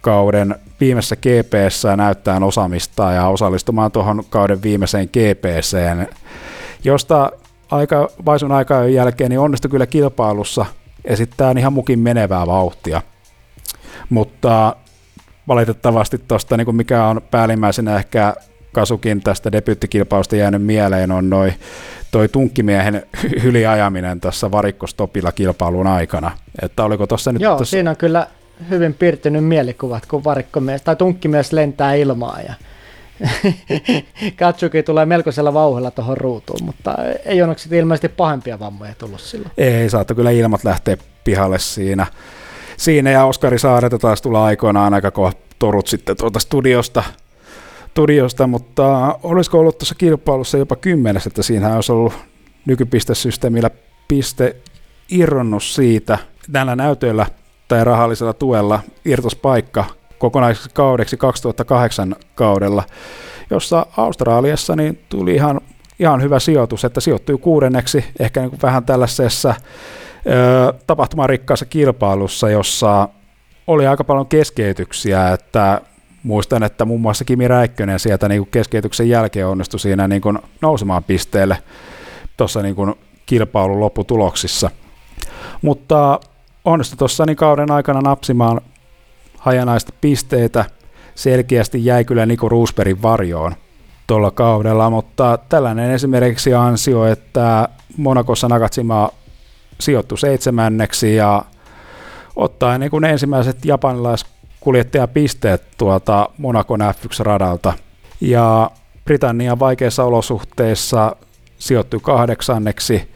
kauden viimeisessä GPssä näyttää osaamista ja osallistumaan tuohon kauden viimeiseen GPCen, josta aika, vaisun aikaa jälkeen niin onnistui kyllä kilpailussa esittää ihan mukin menevää vauhtia. Mutta valitettavasti tuosta, niin mikä on päällimmäisenä ehkä Kasukin tästä debyyttikilpailusta jäänyt mieleen, on noi, toi tunkkimiehen yliajaminen tässä varikkostopilla kilpailun aikana. Että oliko tossa nyt Joo, tossa... siinä on kyllä hyvin piirtynyt mielikuvat, kun varikkomies tai tunkkimies lentää ilmaa ja <laughs> Katsuki tulee melkoisella vauhilla tuohon ruutuun, mutta ei onneksi ilmeisesti pahempia vammoja tullut silloin. Ei, saattoi kyllä ilmat lähteä pihalle siinä. Siinä ja Oskari Saareta taas tulee aikoinaan aika torut sitten tuolta studiosta, studiosta, mutta olisiko ollut tuossa kilpailussa jopa kymmenes, että siinä olisi ollut nykypistesysteemillä piste irronnut siitä. Tällä näytöllä tai rahallisella tuella irtospaikka kokonaiseksi kaudeksi 2008 kaudella, jossa Australiassa niin tuli ihan, ihan hyvä sijoitus, että sijoittui kuudenneksi, ehkä niin kuin vähän tällaisessa ö, tapahtumarikkaassa kilpailussa, jossa oli aika paljon keskeytyksiä, että muistan, että muun muassa Kimi Räikkönen sieltä niin kuin keskeytyksen jälkeen onnistui siinä niin kuin nousemaan pisteelle tuossa niin kuin kilpailun lopputuloksissa. Mutta onnistui tuossa niin kauden aikana napsimaan hajanaista pisteitä. Selkeästi jäi kyllä Niko Roosbergin varjoon tuolla kaudella, mutta tällainen esimerkiksi ansio, että Monakossa Nakatsima sijoittui seitsemänneksi ja ottaa niin kuin ensimmäiset japanilaiskuljettajapisteet tuolta Monakon F1-radalta. Ja Britannian vaikeissa olosuhteissa sijoittui kahdeksanneksi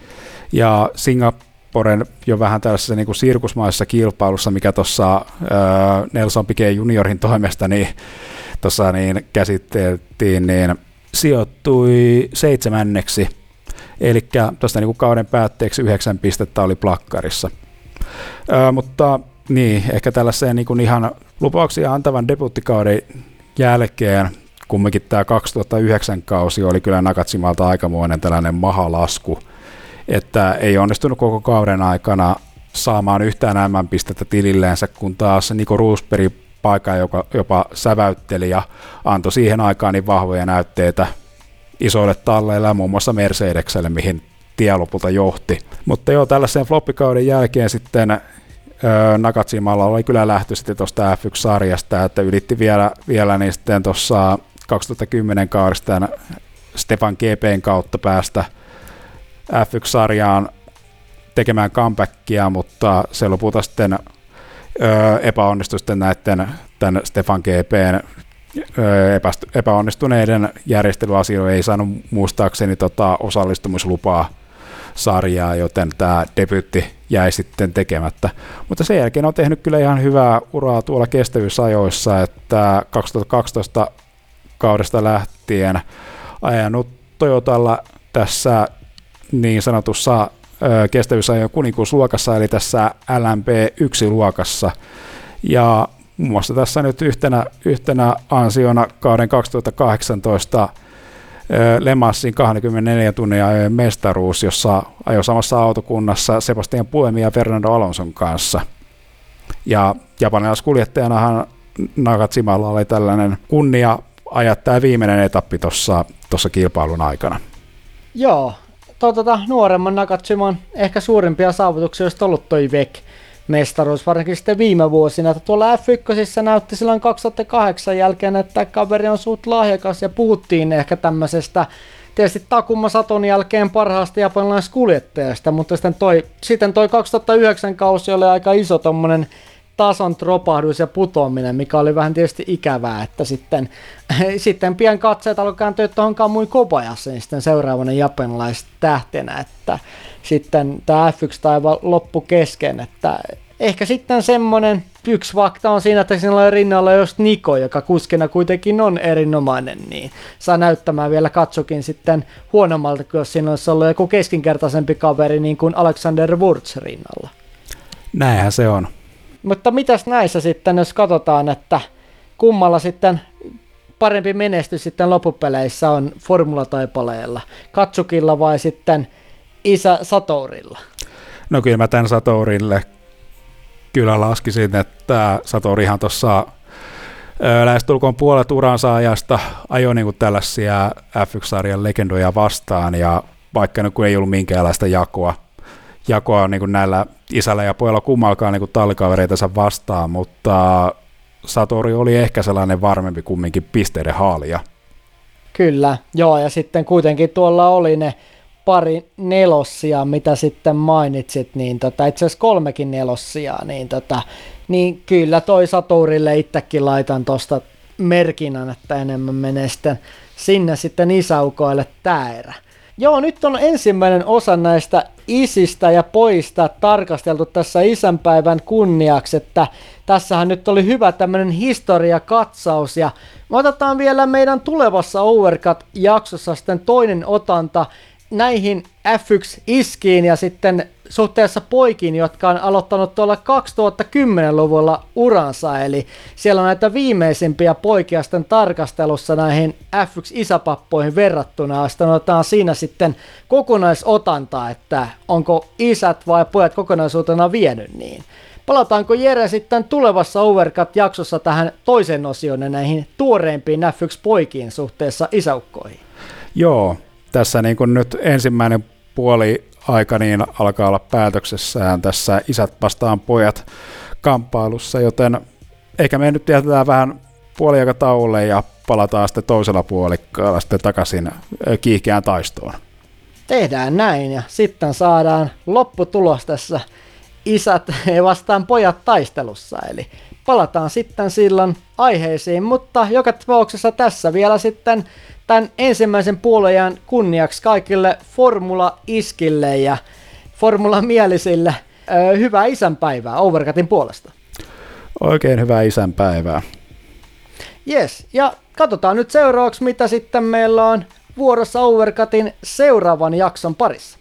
ja Singapore Poren jo vähän tällaisessa niin kuin sirkusmaisessa kilpailussa, mikä tuossa Nelson Piquet juniorin toimesta niin, tuossa niin käsiteltiin, niin sijoittui seitsemänneksi. Eli tuosta niin kauden päätteeksi yhdeksän pistettä oli plakkarissa. Ö, mutta niin, ehkä tällaiseen niin kuin ihan lupauksia antavan debuttikauden jälkeen kumminkin tämä 2009 kausi oli kyllä Nakatsimalta aikamoinen tällainen mahalasku – että ei onnistunut koko kauden aikana saamaan yhtään M-pistettä tililleensä, kun taas Niko Roosberg paikka, joka jopa säväytteli ja antoi siihen aikaan niin vahvoja näytteitä isoille talleille muun muassa Mercedekselle, mihin tie lopulta johti. Mutta joo, tällaisen floppikauden jälkeen sitten Nakatsimalla oli kyllä lähtö sitten tuosta F1-sarjasta, että ylitti vielä, vielä niin sitten tuossa 2010 kaudesta Stefan GPn kautta päästä F1-sarjaan tekemään comebackia, mutta se lopulta sitten öö, epäonnistui sitten näiden tämän Stefan GPn öö, epäonnistuneiden järjestelyasioiden ei saanut muistaakseni tota osallistumislupaa sarjaa, joten tämä debytti jäi sitten tekemättä. Mutta sen jälkeen on tehnyt kyllä ihan hyvää uraa tuolla kestävyysajoissa, että 2012 kaudesta lähtien ajanut Toyotalla tässä niin sanotussa kestävyysajon kuninkuusluokassa, eli tässä LMP1-luokassa. Ja muun muassa tässä nyt yhtenä, yhtenä ansiona kauden 2018 Lemassin 24 tunnin ajojen mestaruus, jossa ajoi samassa autokunnassa Sebastian Puemi ja Fernando Alonson kanssa. Ja japanilaiskuljettajanahan Nagatsimalla oli tällainen kunnia ajaa tämä viimeinen etappi tuossa kilpailun aikana. Joo, tota, nuoremman Nakatsiman ehkä suurimpia saavutuksia olisi ollut toi VEC mestaruus, varsinkin sitten viime vuosina. Että tuolla F1 näytti silloin 2008 jälkeen, että kaveri on suut lahjakas ja puhuttiin ehkä tämmöisestä tietysti Takuma Saton jälkeen parhaasta japanilaiskuljettajasta, mutta sitten toi, sitten toi 2009 kausi oli aika iso tommonen tason tropahdus ja putoaminen, mikä oli vähän tietysti ikävää, että sitten, <laughs> sitten pian katseet alkoi kääntyä tuohon Kamui Kobayaseen sitten seuraavana tähtenä, että sitten tämä F1-taiva loppu kesken, että ehkä sitten semmoinen yksi fakta on siinä, että siinä oli rinnalla just Niko, joka kuskina kuitenkin on erinomainen, niin saa näyttämään vielä katsokin sitten huonommalta, jos siinä olisi ollut joku keskinkertaisempi kaveri niin kuin Alexander Wurz rinnalla. Näinhän se on. Mutta mitäs näissä sitten, jos katsotaan, että kummalla sitten parempi menestys sitten loppupeleissä on formulataipaleella, Katsukilla vai sitten isä Satorilla? No kyllä mä tämän Satorille kyllä laskisin, että Satorihan tuossa lähestulkoon puolet uransa ajasta ajoi niin kuin tällaisia F1-sarjan legendoja vastaan, ja vaikka kun ei ollut minkäänlaista jakoa, jakoa niin kuin näillä isällä ja pojalla kummalkaan niin tallikavereitansa vastaan, mutta Satori oli ehkä sellainen varmempi kumminkin pisteiden haalia. Kyllä, joo, ja sitten kuitenkin tuolla oli ne pari nelossia, mitä sitten mainitsit, niin tota, itse asiassa kolmekin nelossia, niin, tota, niin kyllä toi Saturille itsekin laitan tuosta merkinnän, että enemmän menee sitten sinne sitten isäukoille tää erä. Joo, nyt on ensimmäinen osa näistä isistä ja poista tarkasteltu tässä isänpäivän kunniaksi, että tässähän nyt oli hyvä tämmöinen historiakatsaus. Ja me otetaan vielä meidän tulevassa Overcut-jaksossa sitten toinen otanta näihin F1-iskiin ja sitten suhteessa poikiin, jotka on aloittanut tuolla 2010-luvulla uransa, eli siellä on näitä viimeisimpiä poikia sitten tarkastelussa näihin F1-isäpappoihin verrattuna, sitten otetaan siinä sitten kokonaisotanta, että onko isät vai pojat kokonaisuutena vienyt niin. Palataanko Jere sitten tulevassa Overcut-jaksossa tähän toisen osioon näihin tuoreimpiin F1-poikiin suhteessa isäukkoihin? Joo, tässä niin kuin nyt ensimmäinen puoli aika niin alkaa olla päätöksessään tässä isät vastaan pojat kamppailussa, joten ehkä me nyt jätetään vähän puoliaikatauolle ja palataan sitten toisella puolikkaalla sitten takaisin kiihkeään taistoon. Tehdään näin ja sitten saadaan lopputulos tässä isät vastaan pojat taistelussa, eli palataan sitten silloin aiheisiin, mutta joka tapauksessa tässä vielä sitten tämän ensimmäisen puolueen kunniaksi kaikille Formula-iskille ja Formula-mielisille hyvää isänpäivää Overcutin puolesta. Oikein hyvää isänpäivää. Yes, ja katsotaan nyt seuraavaksi, mitä sitten meillä on vuorossa Overcutin seuraavan jakson parissa.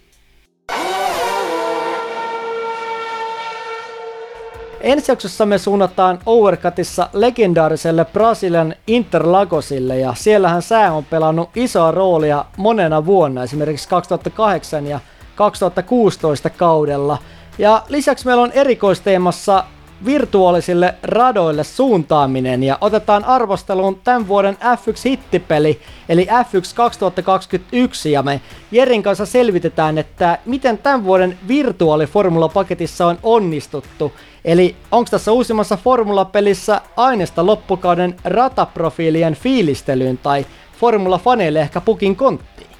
Ensi jaksossa me suunnataan Overcutissa legendaariselle Brasilian Interlagosille ja siellähän sää on pelannut isoa roolia monena vuonna, esimerkiksi 2008 ja 2016 kaudella. Ja lisäksi meillä on erikoisteemassa virtuaalisille radoille suuntaaminen ja otetaan arvosteluun tämän vuoden F1-hittipeli eli F1 2021 ja me Jerin kanssa selvitetään, että miten tämän vuoden virtuaaliformulapaketissa on onnistuttu. Eli onko tässä uusimmassa formulapelissä aineesta loppukauden rataprofiilien fiilistelyyn tai formulafaneille ehkä pukin konttiin?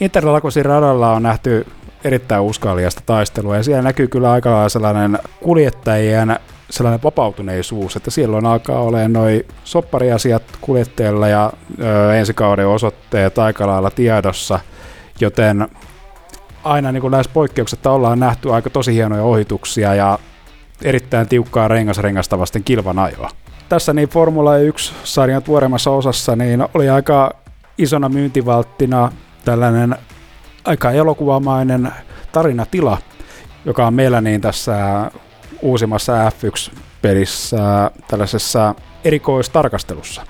Interlagosin radalla on nähty erittäin uskallista taistelua ja siellä näkyy kyllä aika lailla sellainen kuljettajien sellainen vapautuneisuus, että silloin alkaa olemaan noin soppariasiat kuljettajilla ja ö, ensi kauden osoitteet aika lailla tiedossa, joten aina niin kuin näissä poikkeuksissa ollaan nähty aika tosi hienoja ohituksia ja erittäin tiukkaa rengasrengasta vasten kilvan ajoa. Tässä niin Formula 1-sarjan tuoreemmassa osassa niin oli aika isona myyntivalttina tällainen aika elokuvamainen tarinatila, joka on meillä niin tässä uusimmassa F1-pelissä tällaisessa erikoistarkastelussa.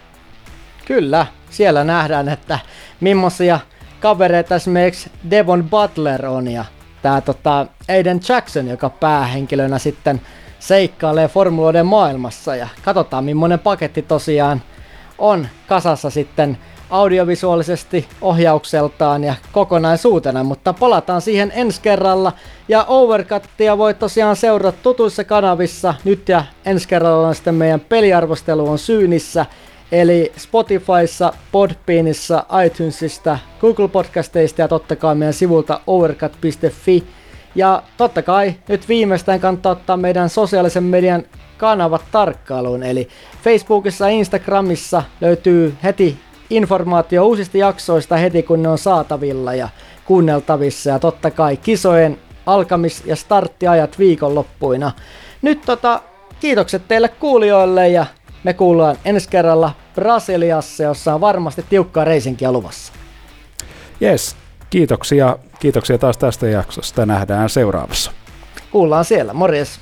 Kyllä, siellä nähdään, että millaisia kavereita esimerkiksi Devon Butler on ja tämä tota Aiden Jackson, joka päähenkilönä sitten seikkailee formuloiden maailmassa ja katsotaan millainen paketti tosiaan on kasassa sitten audiovisuaalisesti, ohjaukseltaan ja kokonaisuutena, mutta palataan siihen ensi kerralla. Ja Overcuttia voi tosiaan seurata tutuissa kanavissa nyt ja ensi kerralla on sitten meidän peliarvostelu on syynissä. Eli Spotifyssa, Podbeanissa, iTunesista, Google Podcasteista ja totta kai meidän sivulta overcut.fi. Ja totta kai nyt viimeistään kannattaa ottaa meidän sosiaalisen median kanavat tarkkailuun. Eli Facebookissa ja Instagramissa löytyy heti informaatio uusista jaksoista heti kun ne on saatavilla ja kuunneltavissa ja totta kai kisojen alkamis- ja starttiajat viikonloppuina. Nyt tota, kiitokset teille kuulijoille ja me kuullaan ensi kerralla Brasiliassa, jossa on varmasti tiukkaa reisinkiä luvassa. Yes, kiitoksia. Kiitoksia taas tästä jaksosta. Nähdään seuraavassa. Kuullaan siellä. Morjes.